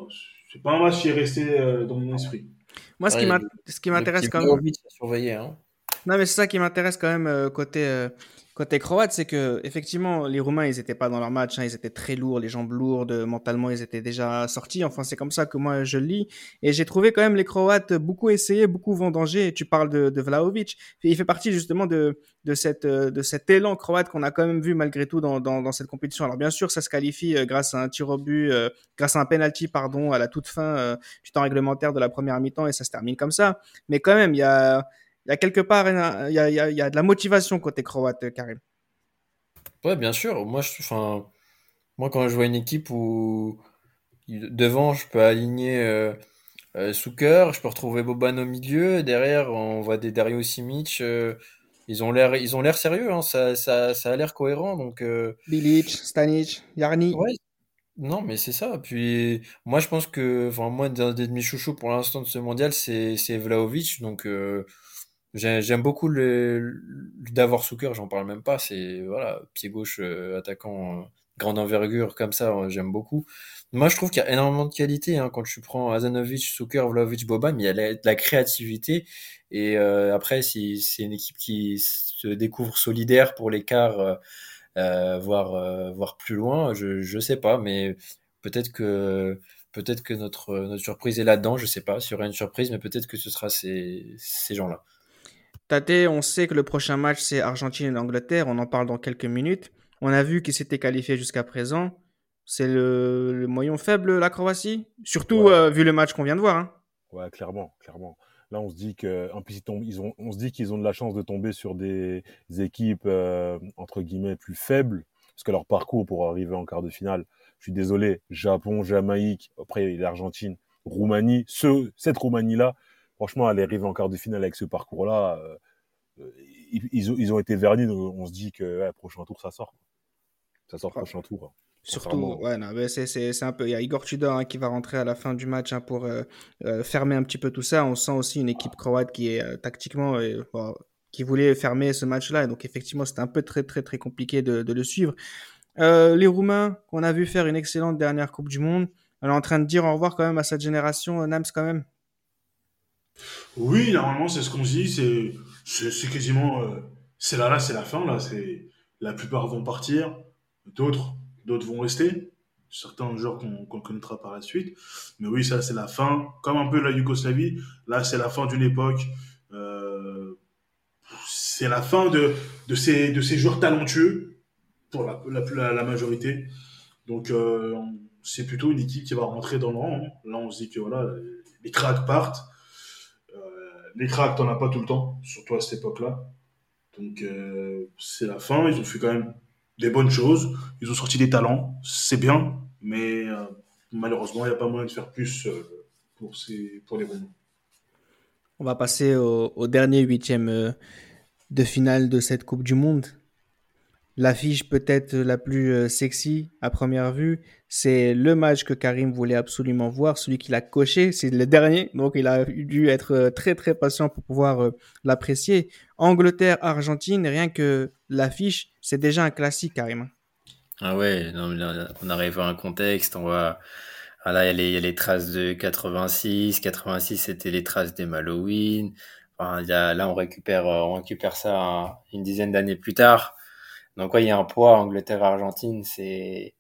c'est pas un match qui est resté euh, dans mon esprit. Moi, ce qui Ouais, m'intéresse quand même. Vlahovic à surveiller, hein. Non, mais c'est ça qui m'intéresse quand même euh, côté, euh, côté croate, c'est que effectivement, les Roumains, ils étaient pas dans leur match, hein, ils étaient très lourds, les jambes lourdes, mentalement, ils étaient déjà sortis. Enfin, c'est comme ça que moi je le lis. Et j'ai trouvé quand même les Croates beaucoup essayés, beaucoup vendangés. Tu parles de, de Vlaovic, il fait partie justement de, de cette de cet élan croate qu'on a quand même vu malgré tout dans, dans, dans, cette compétition. Alors bien sûr, ça se qualifie euh, grâce à un tir au but, euh, grâce à un penalty, pardon, à la toute fin euh, du temps réglementaire de la première mi-temps, et ça se termine comme ça. Mais quand même, il y a il y a quelque part, il y a, y, a, y a, de la motivation côté croate, Karim. Ouais, bien sûr. Moi, je, enfin, moi, quand je vois une équipe où devant, je peux aligner euh, euh, Souker, je peux retrouver Boban au milieu, derrière, on voit des Dario Simic. Euh, ils ont l'air, ils ont l'air sérieux. Hein, ça, ça, ça, a l'air cohérent. Donc, euh... Bilic, Stanic, Yarni. Ouais, non, mais c'est ça. Puis moi, je pense que, enfin, moi, d'un des demi-chouchous pour l'instant de ce mondial, c'est Vlaovic. Donc, euh, J'aime beaucoup le, d'avoir Souker, j'en parle même pas. C'est voilà, pied gauche, euh, attaquant, euh, grande envergure comme ça, euh, j'aime beaucoup. Moi, je trouve qu'il y a énormément de qualité hein, quand tu prends Azanovic, Souker, Vlaovic, Boban, il y a de la créativité. Et après, si c'est une équipe qui se découvre solidaire pour l'écart, voire voire plus loin, je je sais pas, mais peut-être que peut-être que notre notre surprise est là-dedans. Je sais pas, s'il y aura une surprise, mais peut-être que ce sera ces ces gens-là. Tate, on sait que le prochain match, c'est Argentine et Angleterre. On en parle dans quelques minutes. On a vu qu'ils s'étaient qualifiés jusqu'à présent. C'est le, le, moyen faible, la Croatie? Surtout ouais. euh, vu le match qu'on vient de voir. Hein. Ouais, clairement, clairement. Là, on se dit que, ils ont, on se dit qu'ils ont de la chance de tomber sur des, équipes euh, entre guillemets plus faibles, parce que leur parcours pour arriver en quart de finale. Je suis désolé, Japon, Jamaïque, après l'Argentine, Roumanie. Ce, cette Roumanie-là, franchement, aller arriver en quart de finale avec ce parcours-là, euh, ils, ils, ont, été vernis. Donc on se dit que ouais, prochain tour, ça sort. Ça sort prochain tour. Hein. Surtout, ouais, non, c'est un peu. Il y a Igor Tudor hein, qui va rentrer à la fin du match hein, pour euh, euh, fermer un petit peu tout ça. On sent aussi une équipe croate qui est euh, tactiquement. Bon, qui voulait fermer ce match-là. Donc, effectivement, c'était un peu très, très, très compliqué de, de le suivre. les Roumains, qu'on a vu faire une excellente dernière Coupe du Monde, on est en train de dire au revoir quand même à cette génération, Nams, quand même. Oui, normalement, c'est ce qu'on dit. C'est, quasiment. Euh, c'est là, là, c'est la fin. Là, la plupart vont partir, d'autres, vont rester. Certains joueurs qu'on, connaîtra par la suite. Mais oui, ça, c'est la fin. Comme un peu la Yougoslavie. Là, c'est la fin d'une époque. Euh, c'est la fin de, ces, de joueurs talentueux pour la majorité. Donc, euh, c'est plutôt une équipe qui va rentrer dans le rang. Hein. Là, on se dit que voilà, les cracks partent les cracks, t'en as pas tout le temps, surtout à cette époque-là. Donc, euh, c'est la fin. Ils ont fait quand même des bonnes choses. Ils ont sorti des talents. C'est bien. Mais euh, malheureusement, il n'y a pas moyen de faire plus euh, pour, ces, pour les Romains. On va passer au, dernier huitième de finale de cette Coupe du Monde. L'affiche peut-être la plus euh, sexy à première vue, c'est le match que Karim voulait absolument voir, celui qu'il a coché, c'est le dernier, donc il a dû être euh, très très patient pour pouvoir euh, l'apprécier. Angleterre-Argentine, rien que l'affiche, c'est déjà un classique, Karim. Ah ouais, non, on arrive à un contexte, on voit... Ah là, il y, a les, traces de 86, 86 c'était les traces des Halloween. Là, on récupère, on récupère ça une dizaine d'années plus tard. Donc ouais, il y a un poids Angleterre-Argentine, c'est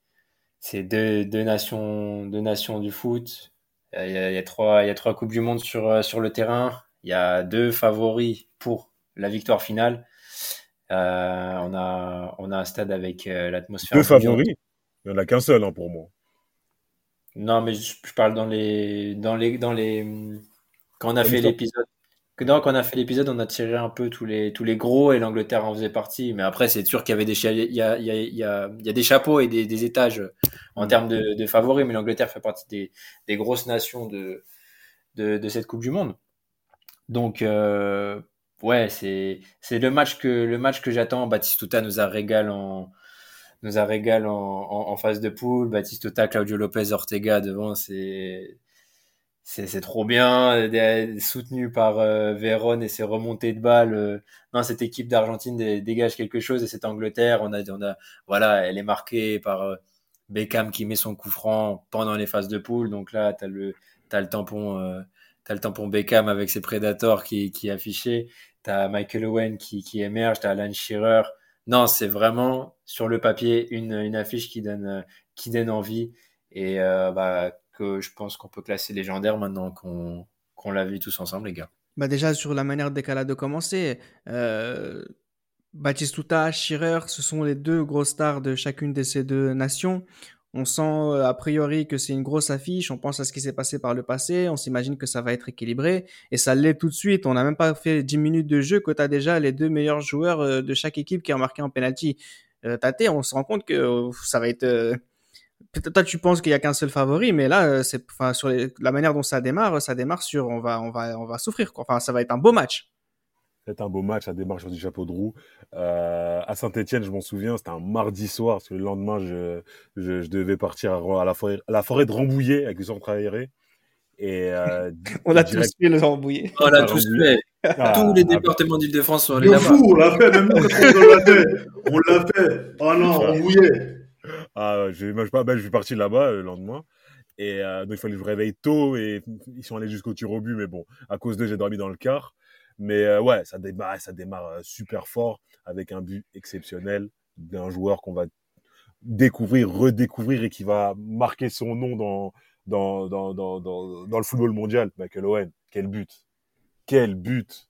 c'est deux, deux nations deux nations du foot. Il y a, il y a trois il y a trois coupes du monde sur sur le terrain. Il y a deux favoris pour la victoire finale. Euh, on a on a un stade avec euh, l'atmosphère. Deux favoris? Il n'y en a qu'un seul hein, pour moi. Non, mais je, je, parle dans les dans les dans les quand on a fait l'épisode que quand on a fait l'épisode, on a tiré un peu tous les, tous les gros et l'Angleterre en faisait partie. Mais après, c'est sûr qu'il y avait des, il y a, il y a, il y a, il y a des chapeaux et des, des étages en termes de, de favoris, mais l'Angleterre fait partie des, des grosses nations de, de, de cette Coupe du Monde. Donc, euh, ouais, c'est, c'est le match que, le match que j'attends. Baptiste nous a régalé en, nous a régalé en, en, en phase de poule. Baptiste Claudio Lopez, Ortega devant, c'est, c'est trop bien, soutenu par euh, Véron et ses remontées de balles. Euh, non, cette équipe d'Argentine dégage quelque chose et cette Angleterre, on a, on a, voilà, elle est marquée par euh, Beckham qui met son coup franc pendant les phases de poule. Donc là, t'as le, as le tampon, euh, as le tampon Beckham avec ses Predators qui, qui affiché. T'as Michael Owen qui, qui émerge, t'as Alan Shearer, non, c'est vraiment sur le papier une, une affiche qui donne, qui donne envie et bah, que je pense qu'on peut classer légendaire maintenant qu'on l'a vu tous ensemble, les gars. Bah déjà, sur la manière de commencer, euh, Batistuta, Schirer, ce sont les deux grosses stars de chacune de ces deux nations. On sent euh, a priori que c'est une grosse affiche, on pense à ce qui s'est passé par le passé, on s'imagine que ça va être équilibré, et ça l'est tout de suite. On n'a même pas fait 10 minutes de jeu que tu as déjà les deux meilleurs joueurs euh, de chaque équipe qui ont marqué en penalty. Euh, Tate, on se rend compte que euh, ça va être... Euh, Peut-être tu penses qu'il y a qu'un seul favori, mais là, c'est, enfin, sur les- la manière dont ça démarre, ça démarre sur, on va, on va, on va souffrir, quoi. Enfin, ça va être un beau match. C'est un beau match, ça démarre sur du chapeau de roue. Euh, à Saint-Etienne, je m'en souviens, c'était un mardi soir, parce que le lendemain, je, je, je devais partir à, à la, forêt, à la forêt de Rambouillet avec le centre aéré. Et euh, [laughs] On a direct- tous fait le embrouillé. On l'a Ah, tous fait. Ah, Tous les ah, départements d'Île-de-France sont allés là-bas. fou, on l'a fait, même nous, quand on l'a fait. On l'a fait. Oh non, on mouillait. Ah, je, je, pas, ben, je suis parti là-bas euh, le lendemain. Et euh, donc, il fallait que je réveille tôt et ils sont allés jusqu'au tir au but. Mais bon, à cause d'eux, j'ai dormi dans le car. Mais euh, ouais, ça démarre, ça démarre euh, super fort avec un but exceptionnel d'un joueur qu'on va découvrir, redécouvrir et qui va marquer son nom dans, dans, dans, dans, dans, le football mondial. Michael Owen, quel but! Quel but!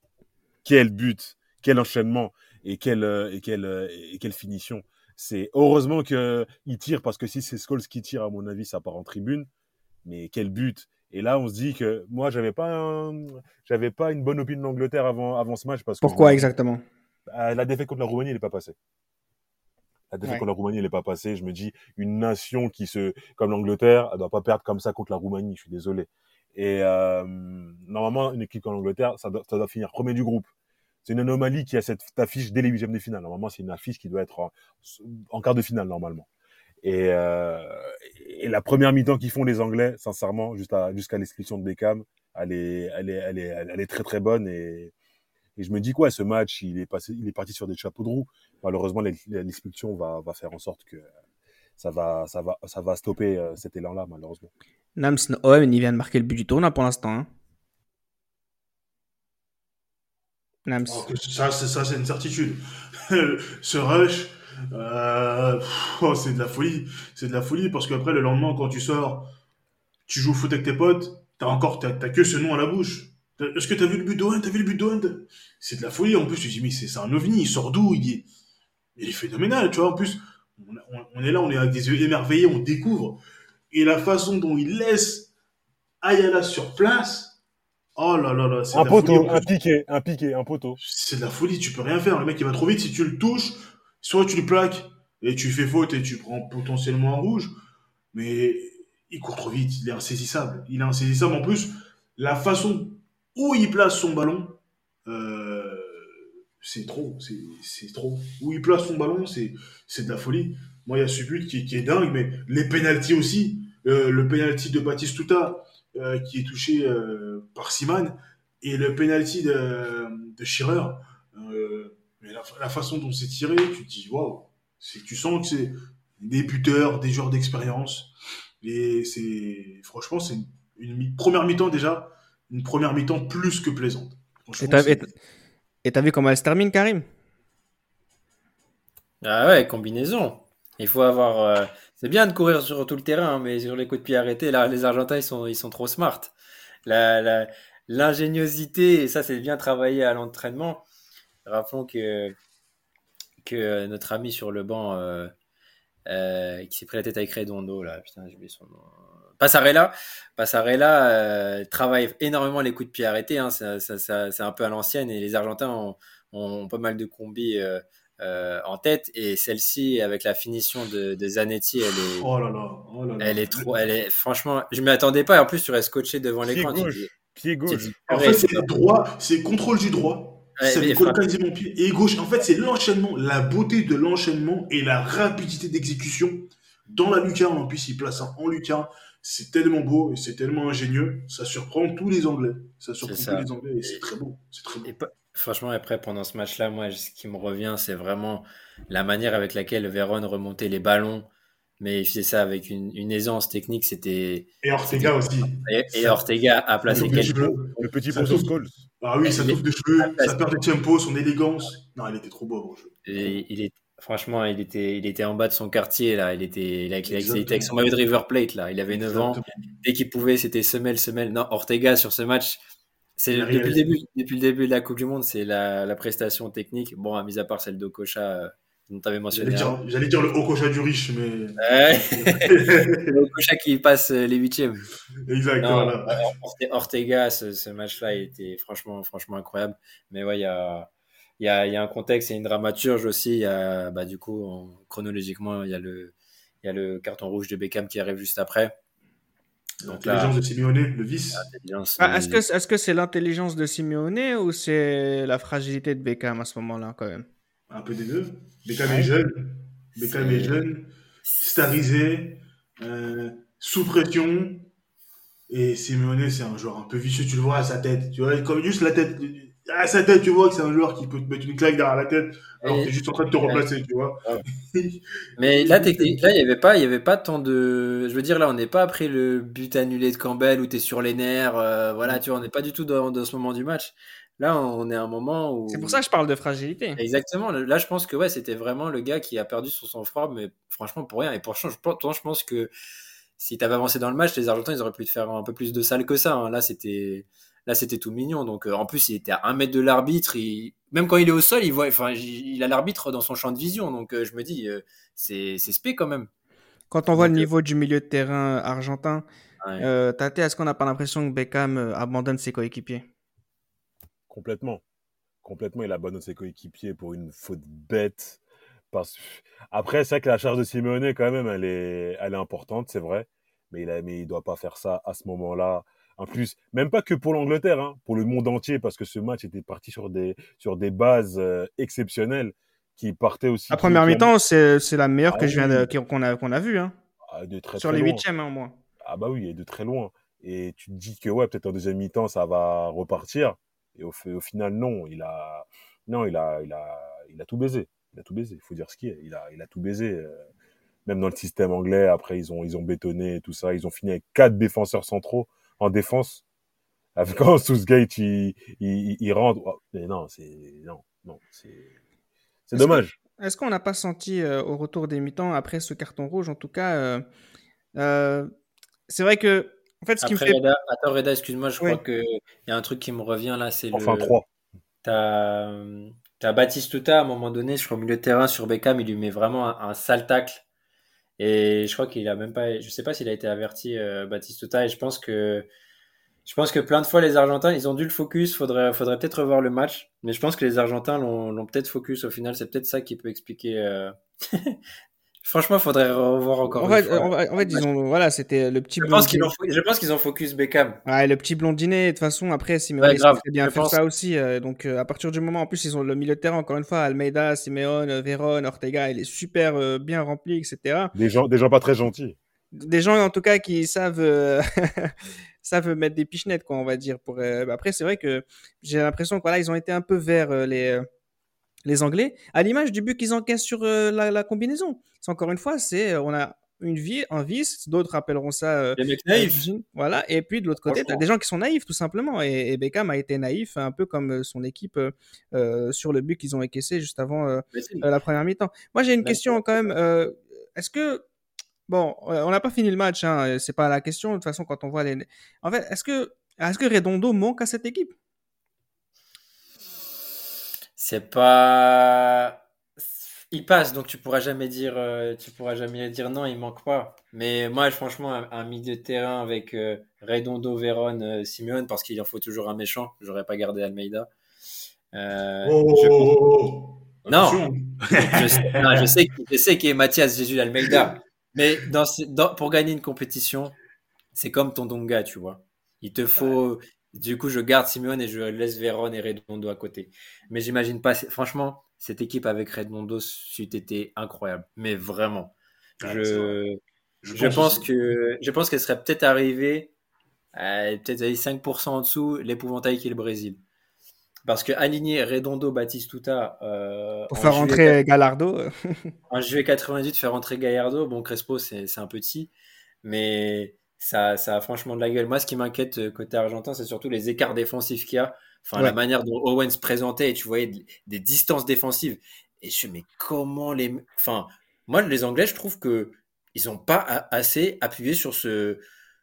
Quel but! Quel enchaînement! Et quelle, et quelle, et quelle finition! C'est heureusement que il tire parce que si c'est Scholes qui tire, à mon avis, ça part en tribune. Mais quel but Et là, on se dit que moi, j'avais pas, un- j'avais pas une bonne opinion de l'Angleterre avant, avant ce match parce que Pourquoi exactement? Euh, la défaite contre la Roumanie, elle n'est pas passée. La défaite Ouais. contre la Roumanie, elle n'est pas passée. Je me dis, une nation qui se, comme l'Angleterre, elle doit pas perdre comme ça contre la Roumanie. Je suis désolé. Et euh, normalement, une équipe comme l'Angleterre, ça doit, ça doit finir premier du groupe. C'est une anomalie qui a cette affiche dès les huitièmes de finale. Normalement, c'est une affiche qui doit être en, quart de finale normalement. Et, euh, et la première mi-temps qu'ils font les Anglais, sincèrement, jusqu'à jusqu'à l'exclusion de Beckham, elle est, elle est, elle est, elle est très très bonne. Et, je me dis quoi, ce match, il est passé, il est parti sur des chapeaux de roue. Malheureusement, l'ex- l'expulsion va, va faire en sorte que ça va, ça va, ça va stopper euh, cet élan-là, malheureusement. Nams Owen, il vient de marquer le but du tournoi pour l'instant. Hein. Que ça, c'est une certitude. [laughs] Ce rush, euh, oh, c'est de la folie. C'est de la folie parce qu'après, le lendemain, quand tu sors, tu joues au foot avec tes potes, t'as encore, t'as, que ce nom à la bouche. Est-ce que t'as vu le but d'Owen? T'as vu le but d'Owen? C'est de la folie. En plus, tu dis, mais c'est un ovni. Il sort d'où? Il est, phénoménal, tu vois. En plus, on, on- on est là, on est avec des yeux émerveillés, on découvre. Et la façon dont il laisse Ayala sur place, oh là là là, c'est Un de la folie. poteau, En un piqué, un piqué, un poteau. c'est de la folie, tu peux rien faire. Le mec, il va trop vite. Si tu le touches, soit tu le plaques et tu fais faute et tu prends potentiellement un rouge, mais il court trop vite, il est insaisissable. Il est insaisissable. En plus, la façon où il place son ballon, euh, c'est trop, c'est trop. Où il place son ballon, c'est de la folie. Moi, il y a ce but qui, qui est dingue, mais les pénalties aussi. Euh, le pénalty de Batistuta euh, qui est touché euh, par Siman et le penalty de, de Shearer. Euh, mais la, la façon dont c'est tiré, tu te dis waouh. C'est tu sens que c'est des buteurs, des joueurs d'expérience. Et c'est franchement c'est une, une mi- première mi-temps déjà, une première mi-temps plus que plaisante. Et t'as, et vu comment elle se termine, Karim? Ah ouais, combinaison. Il faut avoir. euh, C'est bien de courir sur tout le terrain, hein, mais sur les coups de pied arrêtés, là, les Argentins, ils sont, ils sont trop smart. L'ingéniosité, et ça, c'est bien travaillé à l'entraînement. Rappelons que, que notre ami sur le banc, euh, euh, qui s'est pris la tête avec Redondo, là, putain, j'ai oublié son nom. Passarella, Passarella euh, travaille énormément les coups de pied arrêtés. Hein, c'est un peu à l'ancienne et les Argentins ont, ont pas mal de combis euh, en tête. Et celle-ci, avec la finition de, de Zanetti, elle est, Oh là là, oh là là. elle est trop. Elle est, franchement, je m'y attendais pas. Et en plus, tu restes scotché devant Pied l'écran. te gauche, pied gauche. En fait, c'est droit, c'est contrôle du droit. Ouais, ça colle quasiment pied et gauche. En fait, c'est l'enchaînement, la beauté de l'enchaînement et la rapidité d'exécution dans la lucarne. En plus, il place un en lucarne. C'est tellement beau et c'est tellement ingénieux. Ça surprend tous les Anglais. Ça surprend C'est ça. tous les Anglais et c'est très beau. C'est très beau. Et pas- franchement, après, pendant ce match-là, moi, ce qui me revient, c'est vraiment la manière avec laquelle Véron remontait les ballons. Mais il faisait ça avec une, une aisance technique. C'était. Et Ortega aussi. Et, et Ortega a placé des quelques. cheveux. Le petit ponceau souffle. Scholes. Ah oui, ça Il est- touche de cheveux, Ah, ça perd de tempo, son élégance. Non, il était trop beau, jeu. Et il, est, Franchement, il était, il était en bas de son quartier, là. Il était, il a- il a- il était avec son maillot de River Plate, là. Il avait 9 ans. Dès qu'il pouvait, c'était semelle, semelle. Non, Ortega, sur ce match, c'est Il a depuis le début, depuis le début de la Coupe du Monde, c'est la, la prestation technique. Bon, à mis à part celle d'Okocha, euh, dont tu avais mentionné. dire, j'allais dire le Okocha du riche, mais. Ouais. [laughs] Okocha qui passe euh, les huitièmes. exact, Non, voilà. Orte- Ortega, ce, ce match-là, il était franchement, franchement incroyable. Mais ouais, il y a, il y a, il y a un contexte et une dramaturge aussi. Il y a, bah, du coup, en- chronologiquement, il y a le, il y a le carton rouge de Beckham qui arrive juste après. L'intelligence de Simeone, le vice. Ah, est-ce que c'est l'intelligence de Simeone ou c'est la fragilité de Beckham à ce moment-là quand même? Un peu des deux. Beckham est jeune. Beckham est jeune. Starisé. euh, sous pression. Et Simeone, c'est un joueur un peu vicieux, tu le vois à sa tête. Tu vois, comme juste la tête. À sa tête, tu vois que c'est un joueur qui peut te mettre une claque derrière la tête alors que t'es juste en train de te replacer, tu vois. [laughs] Mais là, technique, là, il y avait pas, il y avait pas tant de. Je veux dire, là, on n'est pas après le but annulé de Campbell où tu es sur les nerfs. euh, voilà, tu vois, on n'est pas du tout dans, dans ce moment du match. Là, on est à un moment où. C'est pour ça que je parle de fragilité. Exactement. Là, je pense que ouais, c'était vraiment le gars qui a perdu son sang-froid, mais franchement pour rien. Et pourtant, je, pourtant, je pense que si tu avais avancé dans le match, les Argentins, ils auraient pu te faire un peu plus de sale que ça. hein. Là, c'était là, c'était tout mignon. Donc, euh, en plus, il était à un mètre de l'arbitre. Il... Même quand il est au sol, il voit, enfin, il a l'arbitre dans son champ de vision. Donc, euh, je me dis, euh, c'est c'est spé quand même. Quand on voit le Donc, euh, niveau du milieu de terrain argentin, Ouais. euh, Tate, est-ce qu'on n'a pas l'impression que Beckham abandonne ses coéquipiers? Complètement. Complètement, il abandonne ses coéquipiers pour une faute bête. Parce... Après, c'est vrai que la charge de Simeone, quand même, elle est, elle est importante, c'est vrai. Mais il a, mais il doit pas faire ça à ce moment-là. En plus, même pas que pour l'Angleterre, hein, pour le monde entier, parce que ce match était parti sur des, sur des bases euh, exceptionnelles qui partaient aussi. La première mi-temps, c'est c'est la meilleure Ah que je viens qu'on a, qu'on a vue, hein, ah, de très, sur très les loin. huitièmes, hein, au moins. Ah bah oui, et de très loin. Et tu te dis que ouais, peut-être en deuxième mi-temps, ça va repartir. Et au, fi- au final, non, il a, non, il a, il a, il a tout baisé. Il a tout baisé. Il faut dire ce qui est. Il a, il a tout baisé. euh, Même dans le système anglais, après, ils ont, ils ont bétonné et tout ça. Ils ont fini avec quatre défenseurs centraux en défense. Avec [laughs] quand Southgate, il, il, il rentre. Oh, mais non, c'est, non, non, c'est, dommage. Est-ce qu'on n'a pas senti euh, au retour des mi-temps, après ce carton rouge, en tout cas, euh, euh, c'est vrai que, en fait, ce qui me Après, fait... Reda, attends, Reda, excuse-moi, je Oui. crois qu'il y a un truc qui me revient là, c'est Enfin, le. trois. T'as as Batistuta à un moment donné, je crois au milieu de terrain sur Beckham, il lui met vraiment un, un sale tacle. Et je crois qu'il a même pas, je sais pas s'il a été averti euh, Batistuta. Et je pense que je pense que plein de fois les Argentins, ils ont dû le focus. Faudrait faudrait peut-être revoir le match. Mais je pense que les Argentins l'ont peut-être focus au final. C'est peut-être ça qui peut expliquer. euh, [laughs] Franchement, faudrait revoir encore En une fait, fois. en fait, en fait, disons, voilà, c'était le petit Je pense qu'ils ont, je pense qu'ils ont focus Beckham. Ouais, le petit blondinet, de toute façon, après, Simeone Ouais, grave, bien faire pense. ça aussi. euh, donc, euh, à partir du moment, en plus, ils ont le milieu de terrain, encore une fois, Almeida, Simeone, Veron, Ortega, il est super euh, bien rempli, etc. Des gens, des gens pas très gentils. Des gens, en tout cas, qui savent, euh, [laughs] savent mettre des pichenettes, quoi, on va dire. Pour, euh, Après, c'est vrai que j'ai l'impression que voilà, ils ont été un peu vers euh, les, euh, les Anglais, à l'image du but qu'ils encaissent sur euh, la, la combinaison. C'est encore une fois, c'est euh, on a une vie, un vice, d'autres appelleront ça euh, Les mecs naïfs. Voilà. Et puis de l'autre côté, tu as des gens qui sont naïfs, tout simplement. Et, et Beckham a été naïf, un peu comme son équipe euh, sur le but qu'ils ont encaissé juste avant la première mi-temps. Moi, j'ai une question quand même. Est-ce que. Bon, on n'a pas fini le match, hein, c'est pas la question. De toute façon, quand on voit les. En fait, est-ce que, est-ce que Redondo manque à cette équipe? C'est pas. Il passe, donc tu pourras jamais dire, euh, tu pourras jamais dire non, il manque pas. Mais moi, franchement, un, un milieu de terrain avec euh, Redondo, Véron, euh, Simeone, parce qu'il en faut toujours un méchant. J'aurais pas gardé Almeida. Euh, Oh, je, oh, oh, oh. Non. Je sais, non, je sais, je sais qu'il est Mathias Jésus Almeida. Mais dans, ce- dans- pour gagner une compétition, c'est comme ton Donga, tu vois. Il te faut. Du coup, je garde Simeone et je laisse Véron et Redondo à côté. Mais j'imagine pas. Franchement, cette équipe avec Redondo c'eût été incroyable. Mais vraiment. Je, je pense que je pense qu'elle serait peut-être arrivée à peut-être à 5% en dessous l'épouvantail qui est le Brésil. Parce que aligner Redondo, Batistuta euh, Pour faire rentrer Gallardo euh, [laughs] en juillet 98, faire rentrer Gallardo, bon, Crespo, c'est c'est un petit, mais ça, ça a franchement de la gueule. Moi, ce qui m'inquiète euh, côté argentin, c'est surtout les écarts défensifs qu'il y a. Enfin, Ouais. la manière dont Owen se présentait, et tu voyais des, des distances défensives. Et je mais comment les. Enfin, moi, les Anglais, je trouve que ils n'ont pas assez appuyé sur ce,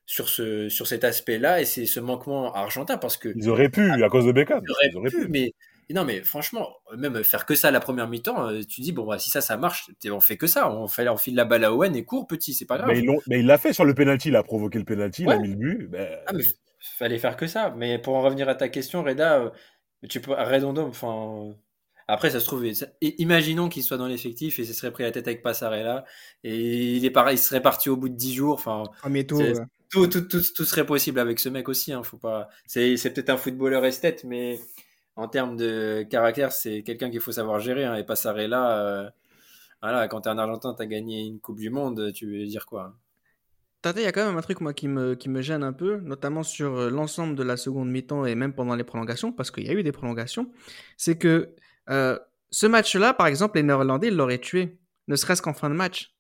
sur, ce, sur cet aspect-là et c'est ce manquement argentin parce que. Ils auraient pu, à cause de Beckham. Ils auraient, pu, mais. Non, mais franchement, même faire que ça la première mi-temps, euh, tu dis, bon, bah, si ça, ça marche, on fait que ça. On, fait, on file la balle à Owen et court, petit, c'est pas grave. Mais, il l'a fait sur le penalty, il a provoqué le penalty, il a mis le but. Ben, ah, mais fallait faire que ça. Mais pour en revenir à ta question, Reda, euh, tu peux, Redondo, enfin, après, ça se trouve, imaginons qu'il soit dans l'effectif et ce serait pris la tête avec Passarella et il est pareil, il serait parti au bout de 10 jours. Enfin, tout, tout, tout, tout, serait possible avec ce mec aussi. Hein, faut pas. C'est, peut-être un footballeur esthète, mais en termes de caractère, c'est quelqu'un qu'il faut savoir gérer. Hein, et Passarella, euh, voilà, quand tu es un Argentin, tu as gagné une Coupe du Monde, tu veux dire quoi? Il y a quand même un truc moi qui me, qui gêne un peu, notamment sur euh, l'ensemble de la seconde mi-temps et même pendant les prolongations, parce qu'il y a eu des prolongations, c'est que euh, ce match-là, par exemple, les Néerlandais l'auraient tué, ne serait-ce qu'en fin de match.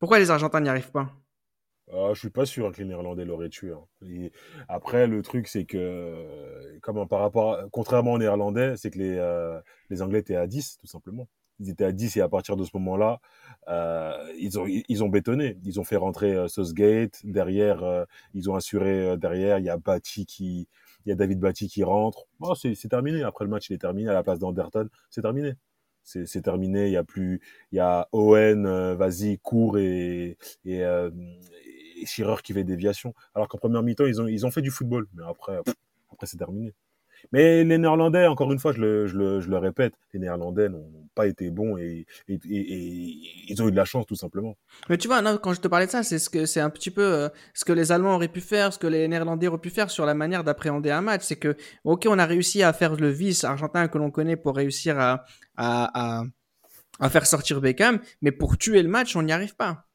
Pourquoi les Argentins n'y arrivent pas? Ah, Je suis pas sûr que les Néerlandais l'auraient tué. Hein. après, le truc, c'est que, comme par rapport, contrairement aux Néerlandais, c'est que les, euh, les Anglais étaient à 10, tout simplement. Ils étaient à 10 et à partir de ce moment-là, euh, ils, ont, ils ont bétonné. Ils ont fait rentrer euh, Southgate. Derrière, ils ont assuré derrière. Il y a Bati qui, il y a David Batty qui rentre. Oh, c'est terminé. Après le match, il est terminé à la place d'Anderton. C'est terminé. C'est terminé. Il y a plus, il y a Owen, euh, vas-y, court et, et, euh, et Schirrer qui fait déviation. Alors qu'en première mi-temps, ils ont, ils ont fait du football. Mais après, après c'est terminé. Mais les Néerlandais, encore une fois, je le, je le, je le répète, les Néerlandais n'ont pas été bons et, et, ils ont eu de la chance tout simplement. Mais tu vois, quand je te parlais de ça, c'est ce un petit peu euh, ce que les Allemands auraient pu faire, ce que les Néerlandais auraient pu faire sur la manière d'appréhender un match. C'est que, ok, on a réussi à faire le vice argentin que l'on connaît pour réussir à, à, à, faire sortir Beckham, mais pour tuer le match, on n'y arrive pas.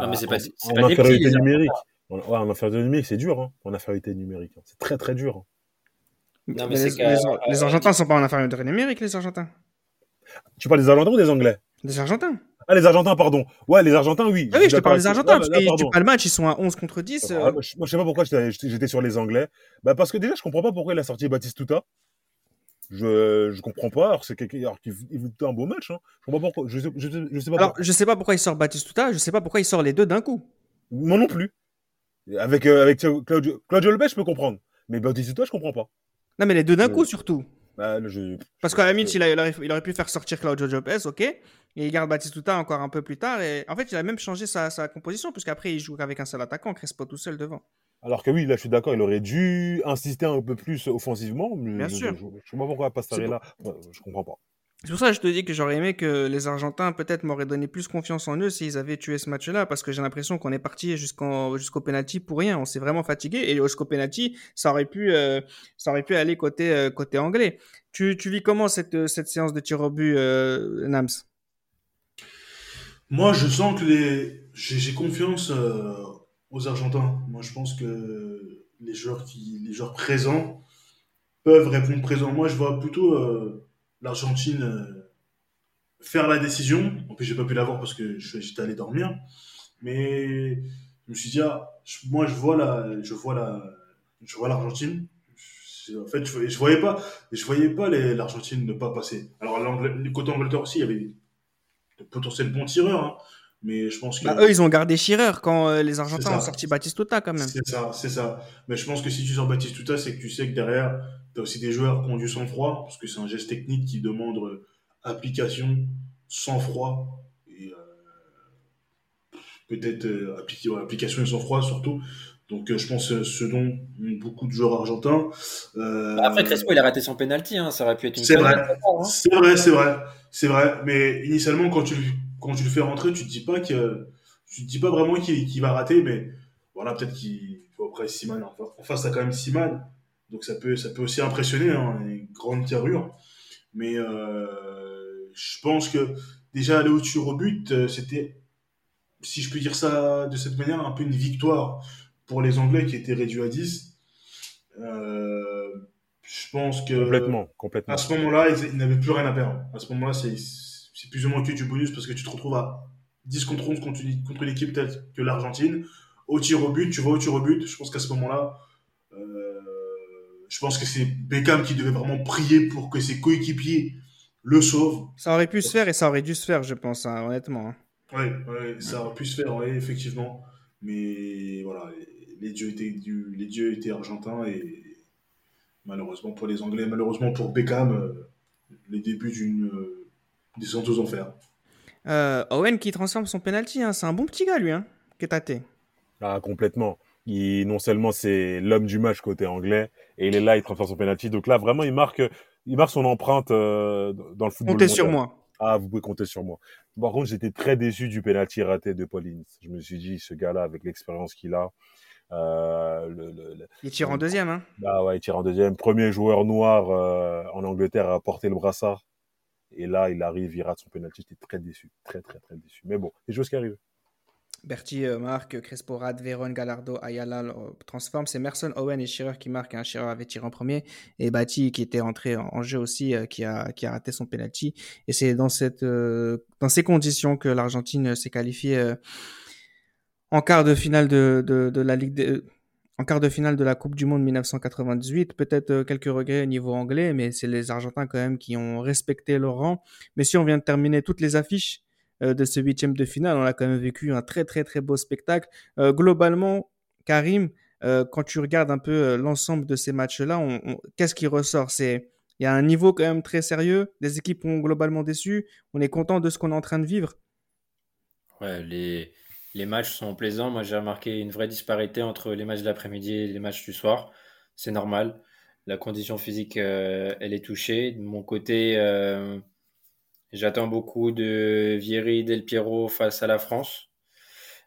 Non, mais c'est pas, en, en infériorité numérique. Ouais, en infériorité numérique, c'est dur, hein, en infériorité numérique. C'est très très dur. Hein les, Argentins ne sont pas en infériorité numérique, les Argentins. Tu parles des Argentins ou des Anglais? Des Argentins. Ah, les Argentins, pardon. Ouais, les Argentins, oui. Ah oui, je te parle des Argentins, parce que tu pas le match, ils sont à 11 contre 10. Ah, moi, je sais pas pourquoi j'étais sur les Anglais. Bah, parce que déjà, je comprends pas pourquoi il a sorti Baptiste Tuta. Je, je comprends pas. Alors, c'est quelqu'un, alors qu'il un beau match, hein. Je comprends pas pourquoi. Je sais, je, je sais pas alors, je sais pas pourquoi il sort Baptiste Tuta, je sais pas pourquoi il sort les deux d'un coup. Moi non plus. Avec, euh, avec Claudio, Claudio Lopez, je peux comprendre. Mais Baptiste Tuta, je comprends pas. Non, mais les deux d'un coup, surtout. Bah, Parce qu'à la il, aurait, il, aurait, pu faire sortir Claudio Lopez, ok. Et il garde Batistuta encore un peu plus tard. Et en fait, il a même changé sa, sa composition, puisqu'après, il joue avec un seul attaquant, Crespo tout seul devant. Alors que oui, là, je suis d'accord, il aurait dû insister un peu plus offensivement. Mais Bien je, sûr. Je, ne sais pas pourquoi passer là. Je comprends pas. C'est pour ça que je te dis que j'aurais aimé que les Argentins peut-être m'auraient donné plus confiance en eux s'ils avaient tué ce match-là, parce que j'ai l'impression qu'on est parti jusqu'au jusqu'au penalty pour rien. On s'est vraiment fatigué et jusqu'au penalty, ça aurait pu euh, ça aurait pu aller côté euh, côté anglais. Tu, tu vis comment cette cette séance de tir au but, euh, Nams? Moi, je sens que les j'ai confiance euh, aux Argentins. Moi, je pense que les joueurs qui les joueurs présents peuvent répondre présent. Moi, je vois plutôt euh, l'Argentine euh, faire la décision. En plus, j'ai pas pu l'avoir parce que j'étais allé dormir. Mais je me suis dit, ah, moi, je vois la, je vois la, je vois l'Argentine. En fait, je, je voyais pas, je voyais pas l'Argentine ne pas passer. Alors, côté Angleterre aussi, il y avait de potentiels bons tireurs. Hein. Mais je pense que. Bah, eux, ils ont gardé Schirrer quand euh, les Argentins ont sorti Batistuta quand même. C'est ça, c'est ça. Mais je pense que si tu sors Batistuta, c'est que tu sais que derrière, tu as aussi des joueurs qui ont du sang-froid, parce que c'est un geste technique qui demande euh, application, sang-froid, et euh, peut-être euh, application et sang-froid surtout. Donc je pense ce dont beaucoup de joueurs argentins. Euh... Après Crespo, il a raté son penalty, hein, ça aurait pu être une. C'est vrai, hein. c'est vrai, c'est vrai, c'est vrai. Mais initialement, quand tu quand tu le fais rentrer, tu te dis pas que tu te dis pas vraiment qu'il va rater, mais voilà, peut-être qu'il faut après Siman. En face, t'as quand même Siman, donc ça peut ça peut aussi impressionner, hein, une grande carrure. Mais euh, je pense que déjà aller au-dessus au but, euh, c'était, si je peux dire ça de cette manière, un peu une victoire pour les Anglais qui étaient réduits à 10. Euh, je pense que complètement, complètement. à ce moment-là, ils, ils n'avaient plus rien à perdre. À ce moment-là, c'est c'est plus ou moins que du bonus parce que tu te retrouves à 10 contre 11 contre une, contre une équipe telle que l'Argentine. Au tir au but, tu vas au tir au but. Je pense qu'à ce moment-là, euh, je pense que c'est Beckham qui devait vraiment prier pour que ses coéquipiers le sauve. Ça aurait pu se faire et ça aurait dû se faire, je pense, hein, honnêtement. hein. Oui, ça aurait pu se faire, ouais, effectivement. Mais voilà, les dieux étaient, du- les dieux étaient argentins et malheureusement pour les Anglais, malheureusement pour Beckham, euh, les débuts d'une euh, descente aux enfers. Euh, Owen qui transforme son penalty, hein, c'est un bon petit gars, lui, hein, qui est tâté. Ah, complètement. Il, non seulement c'est l'homme du match côté anglais, et il est là, il transfère son penalty. Donc là, vraiment, il marque, il marque son empreinte euh, dans le football. Comptez sur moi. Ah, vous pouvez compter sur moi. Par contre, j'étais très déçu du penalty raté de Paulins. Je me suis dit, ce gars-là, avec l'expérience qu'il a, euh, le, le- le- Il tire en deuxième. Hein. bah ouais, il tire en deuxième. Premier joueur noir euh, en Angleterre à porter le brassard. Et là, il arrive, il rate son penalty. J'étais très déçu, très très très déçu. Mais bon, les choses qui arrivent. Berti euh, marque, Crespo rate, Véron, Gallardo, Ayala euh, transforme. C'est Merson, Owen et Shearer qui marquent. Hein. Avait tiré en premier. Et Bati qui était entré en, jeu aussi, euh, qui, a, qui a raté son penalty. Et c'est dans, cette, euh, dans ces conditions que l'Argentine s'est qualifiée en quart de finale de, de, de la Ligue des- en quart de finale de la Coupe du Monde 1998. Peut-être euh, quelques regrets au niveau anglais, mais c'est les Argentins quand même qui ont respecté leur rang. Mais si on vient de terminer toutes les affiches euh, de ce huitième de finale, on a quand même vécu un très très très beau spectacle. Euh, globalement, Karim, quand tu regardes un peu l'ensemble de ces matchs-là, qu'est-ce qui ressort? C'est il y a un niveau quand même très sérieux. Des équipes ont globalement déçu. On est content de ce qu'on est en train de vivre? Ouais, les, les matchs sont plaisants. Moi, j'ai remarqué une vraie disparité entre les matchs de l'après-midi et les matchs du soir. C'est normal. La condition physique, euh, elle est touchée. De mon côté, euh, j'attends beaucoup de Vieri, Del Piero face à la France.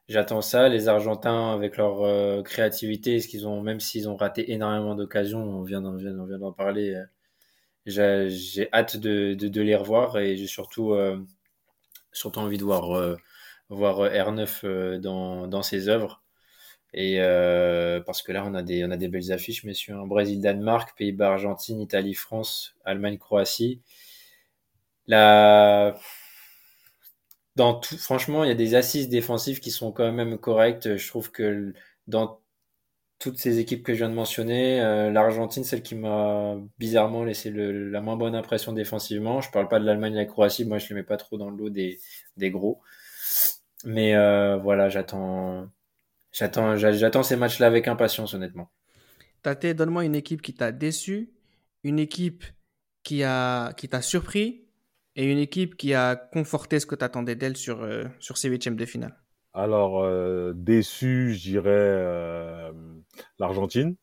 J'attends ça. Les Argentins, avec leur euh, créativité, ce qu'ils ont, même s'ils ont raté énormément d'occasions, on vient d'en, parler. j'ai, hâte de, les revoir et j'ai surtout, surtout envie de voir. Voir euh, R9 euh, dans, dans ses œuvres. Et euh, parce que là, on a des, on a des belles affiches, messieurs. hein. Brésil-Danemark, Pays-Bas, Argentine, Italie, France, Allemagne, Croatie. La... Dans tout, franchement, il y a des assises défensives qui sont quand même correctes. Je trouve que dans toutes ces équipes que je viens de mentionner, l'Argentine, celle qui m'a bizarrement laissé le- la moins bonne impression défensivement. Je parle pas de l'Allemagne et la Croatie. Moi, je les mets pas trop dans le lot des, des gros. Mais euh, voilà, j'attends, j'attends, j'a- j'attends ces matchs-là avec impatience, honnêtement. Tate, donne-moi une équipe qui t'a déçu, une équipe qui a qui t'a surpris et une équipe qui a conforté ce que tu attendais d'elle sur, euh, sur ces huitièmes de finale. Alors, euh, déçu, je dirais euh, l'Argentine,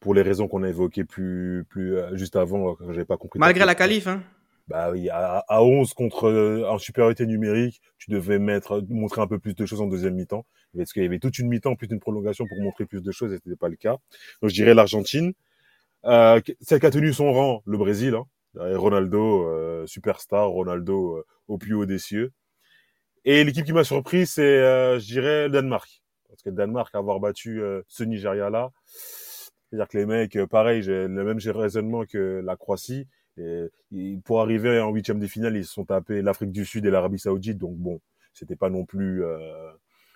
pour les raisons qu'on a évoquées plus, plus juste avant, quand j'avais pas compris. Malgré la qualif, hein. Bah oui, à, à 11 contre euh, en supériorité numérique, tu devais mettre, montrer un peu plus de choses en deuxième mi-temps. Parce qu'il y avait toute une mi-temps, plus une prolongation pour montrer plus de choses, et ce n'était pas le cas. Donc je dirais l'Argentine. Euh, celle qui a tenu son rang, le Brésil. Hein. Et Ronaldo, euh, superstar, Ronaldo euh, au plus haut des cieux. Et l'équipe qui m'a surpris, c'est, euh, je dirais, le Danemark. Parce que le Danemark, avoir battu euh, ce Nigeria-là, c'est-à-dire que les mecs, euh, pareil, j'ai le même raisonnement que la Croatie. Et, pour arriver en huitième de finale, ils se sont tapés l'Afrique du Sud et l'Arabie Saoudite. Donc bon, c'était pas non plus, euh,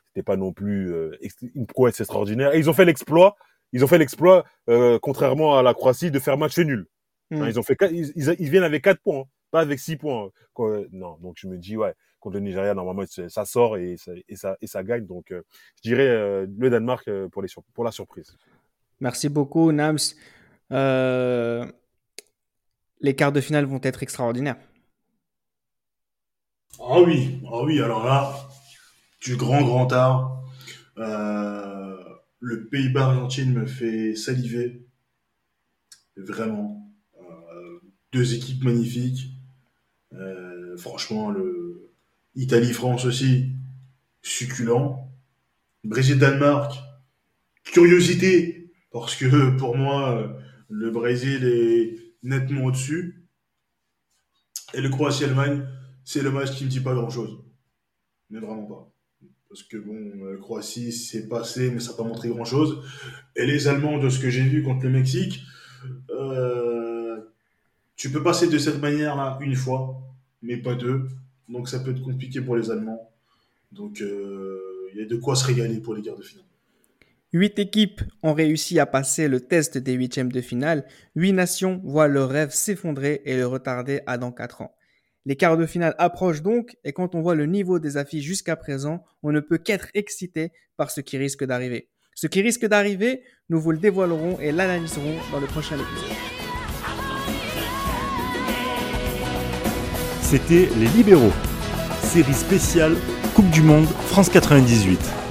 c'était pas non plus euh, une prouesse extraordinaire. Et ils ont fait l'exploit. Ils ont fait l'exploit, euh, contrairement à la Croatie, de faire match nul. Hmm. Hein, ils ont fait, ils, ils- ils viennent avec quatre points, hein, pas avec six points. Quoi, non, donc je me dis ouais, contre le Nigeria, normalement ça sort et ça, et ça, et ça gagne. Donc euh, je dirais euh, le Danemark euh, pour les pour la surprise. Merci beaucoup, Nams. Les quarts de finale vont être extraordinaires. Ah oui, ah oui, alors là, du grand grand art. Euh, le Pays-Bas-Argentine me fait saliver. Vraiment. Euh, deux équipes magnifiques. Euh, franchement, le Italie-France aussi, succulent. Brésil-Danemark, curiosité, parce que pour moi, le Brésil est nettement au-dessus. Et le Croatie-Allemagne, c'est le match qui me dit pas grand-chose. Mais vraiment pas. Parce que bon, euh, Croatie, c'est passé, mais ça n'a pas montré grand-chose. Et les Allemands, de ce que j'ai vu contre le Mexique, euh, tu peux passer de cette manière-là une fois, mais pas deux. Donc ça peut être compliqué pour les Allemands. Donc euh, il y a de quoi se régaler pour les quarts de finale. Huit équipes ont réussi à passer le test des huitièmes de finale. Huit nations voient leur rêve s'effondrer et le retarder à dans quatre ans. Les quarts de finale approchent donc et quand on voit le niveau des affiches jusqu'à présent, on ne peut qu'être excité par ce qui risque d'arriver. Ce qui risque d'arriver, nous vous le dévoilerons et l'analyserons dans le prochain épisode. C'était Les Libéraux, série spéciale Coupe du Monde France 98.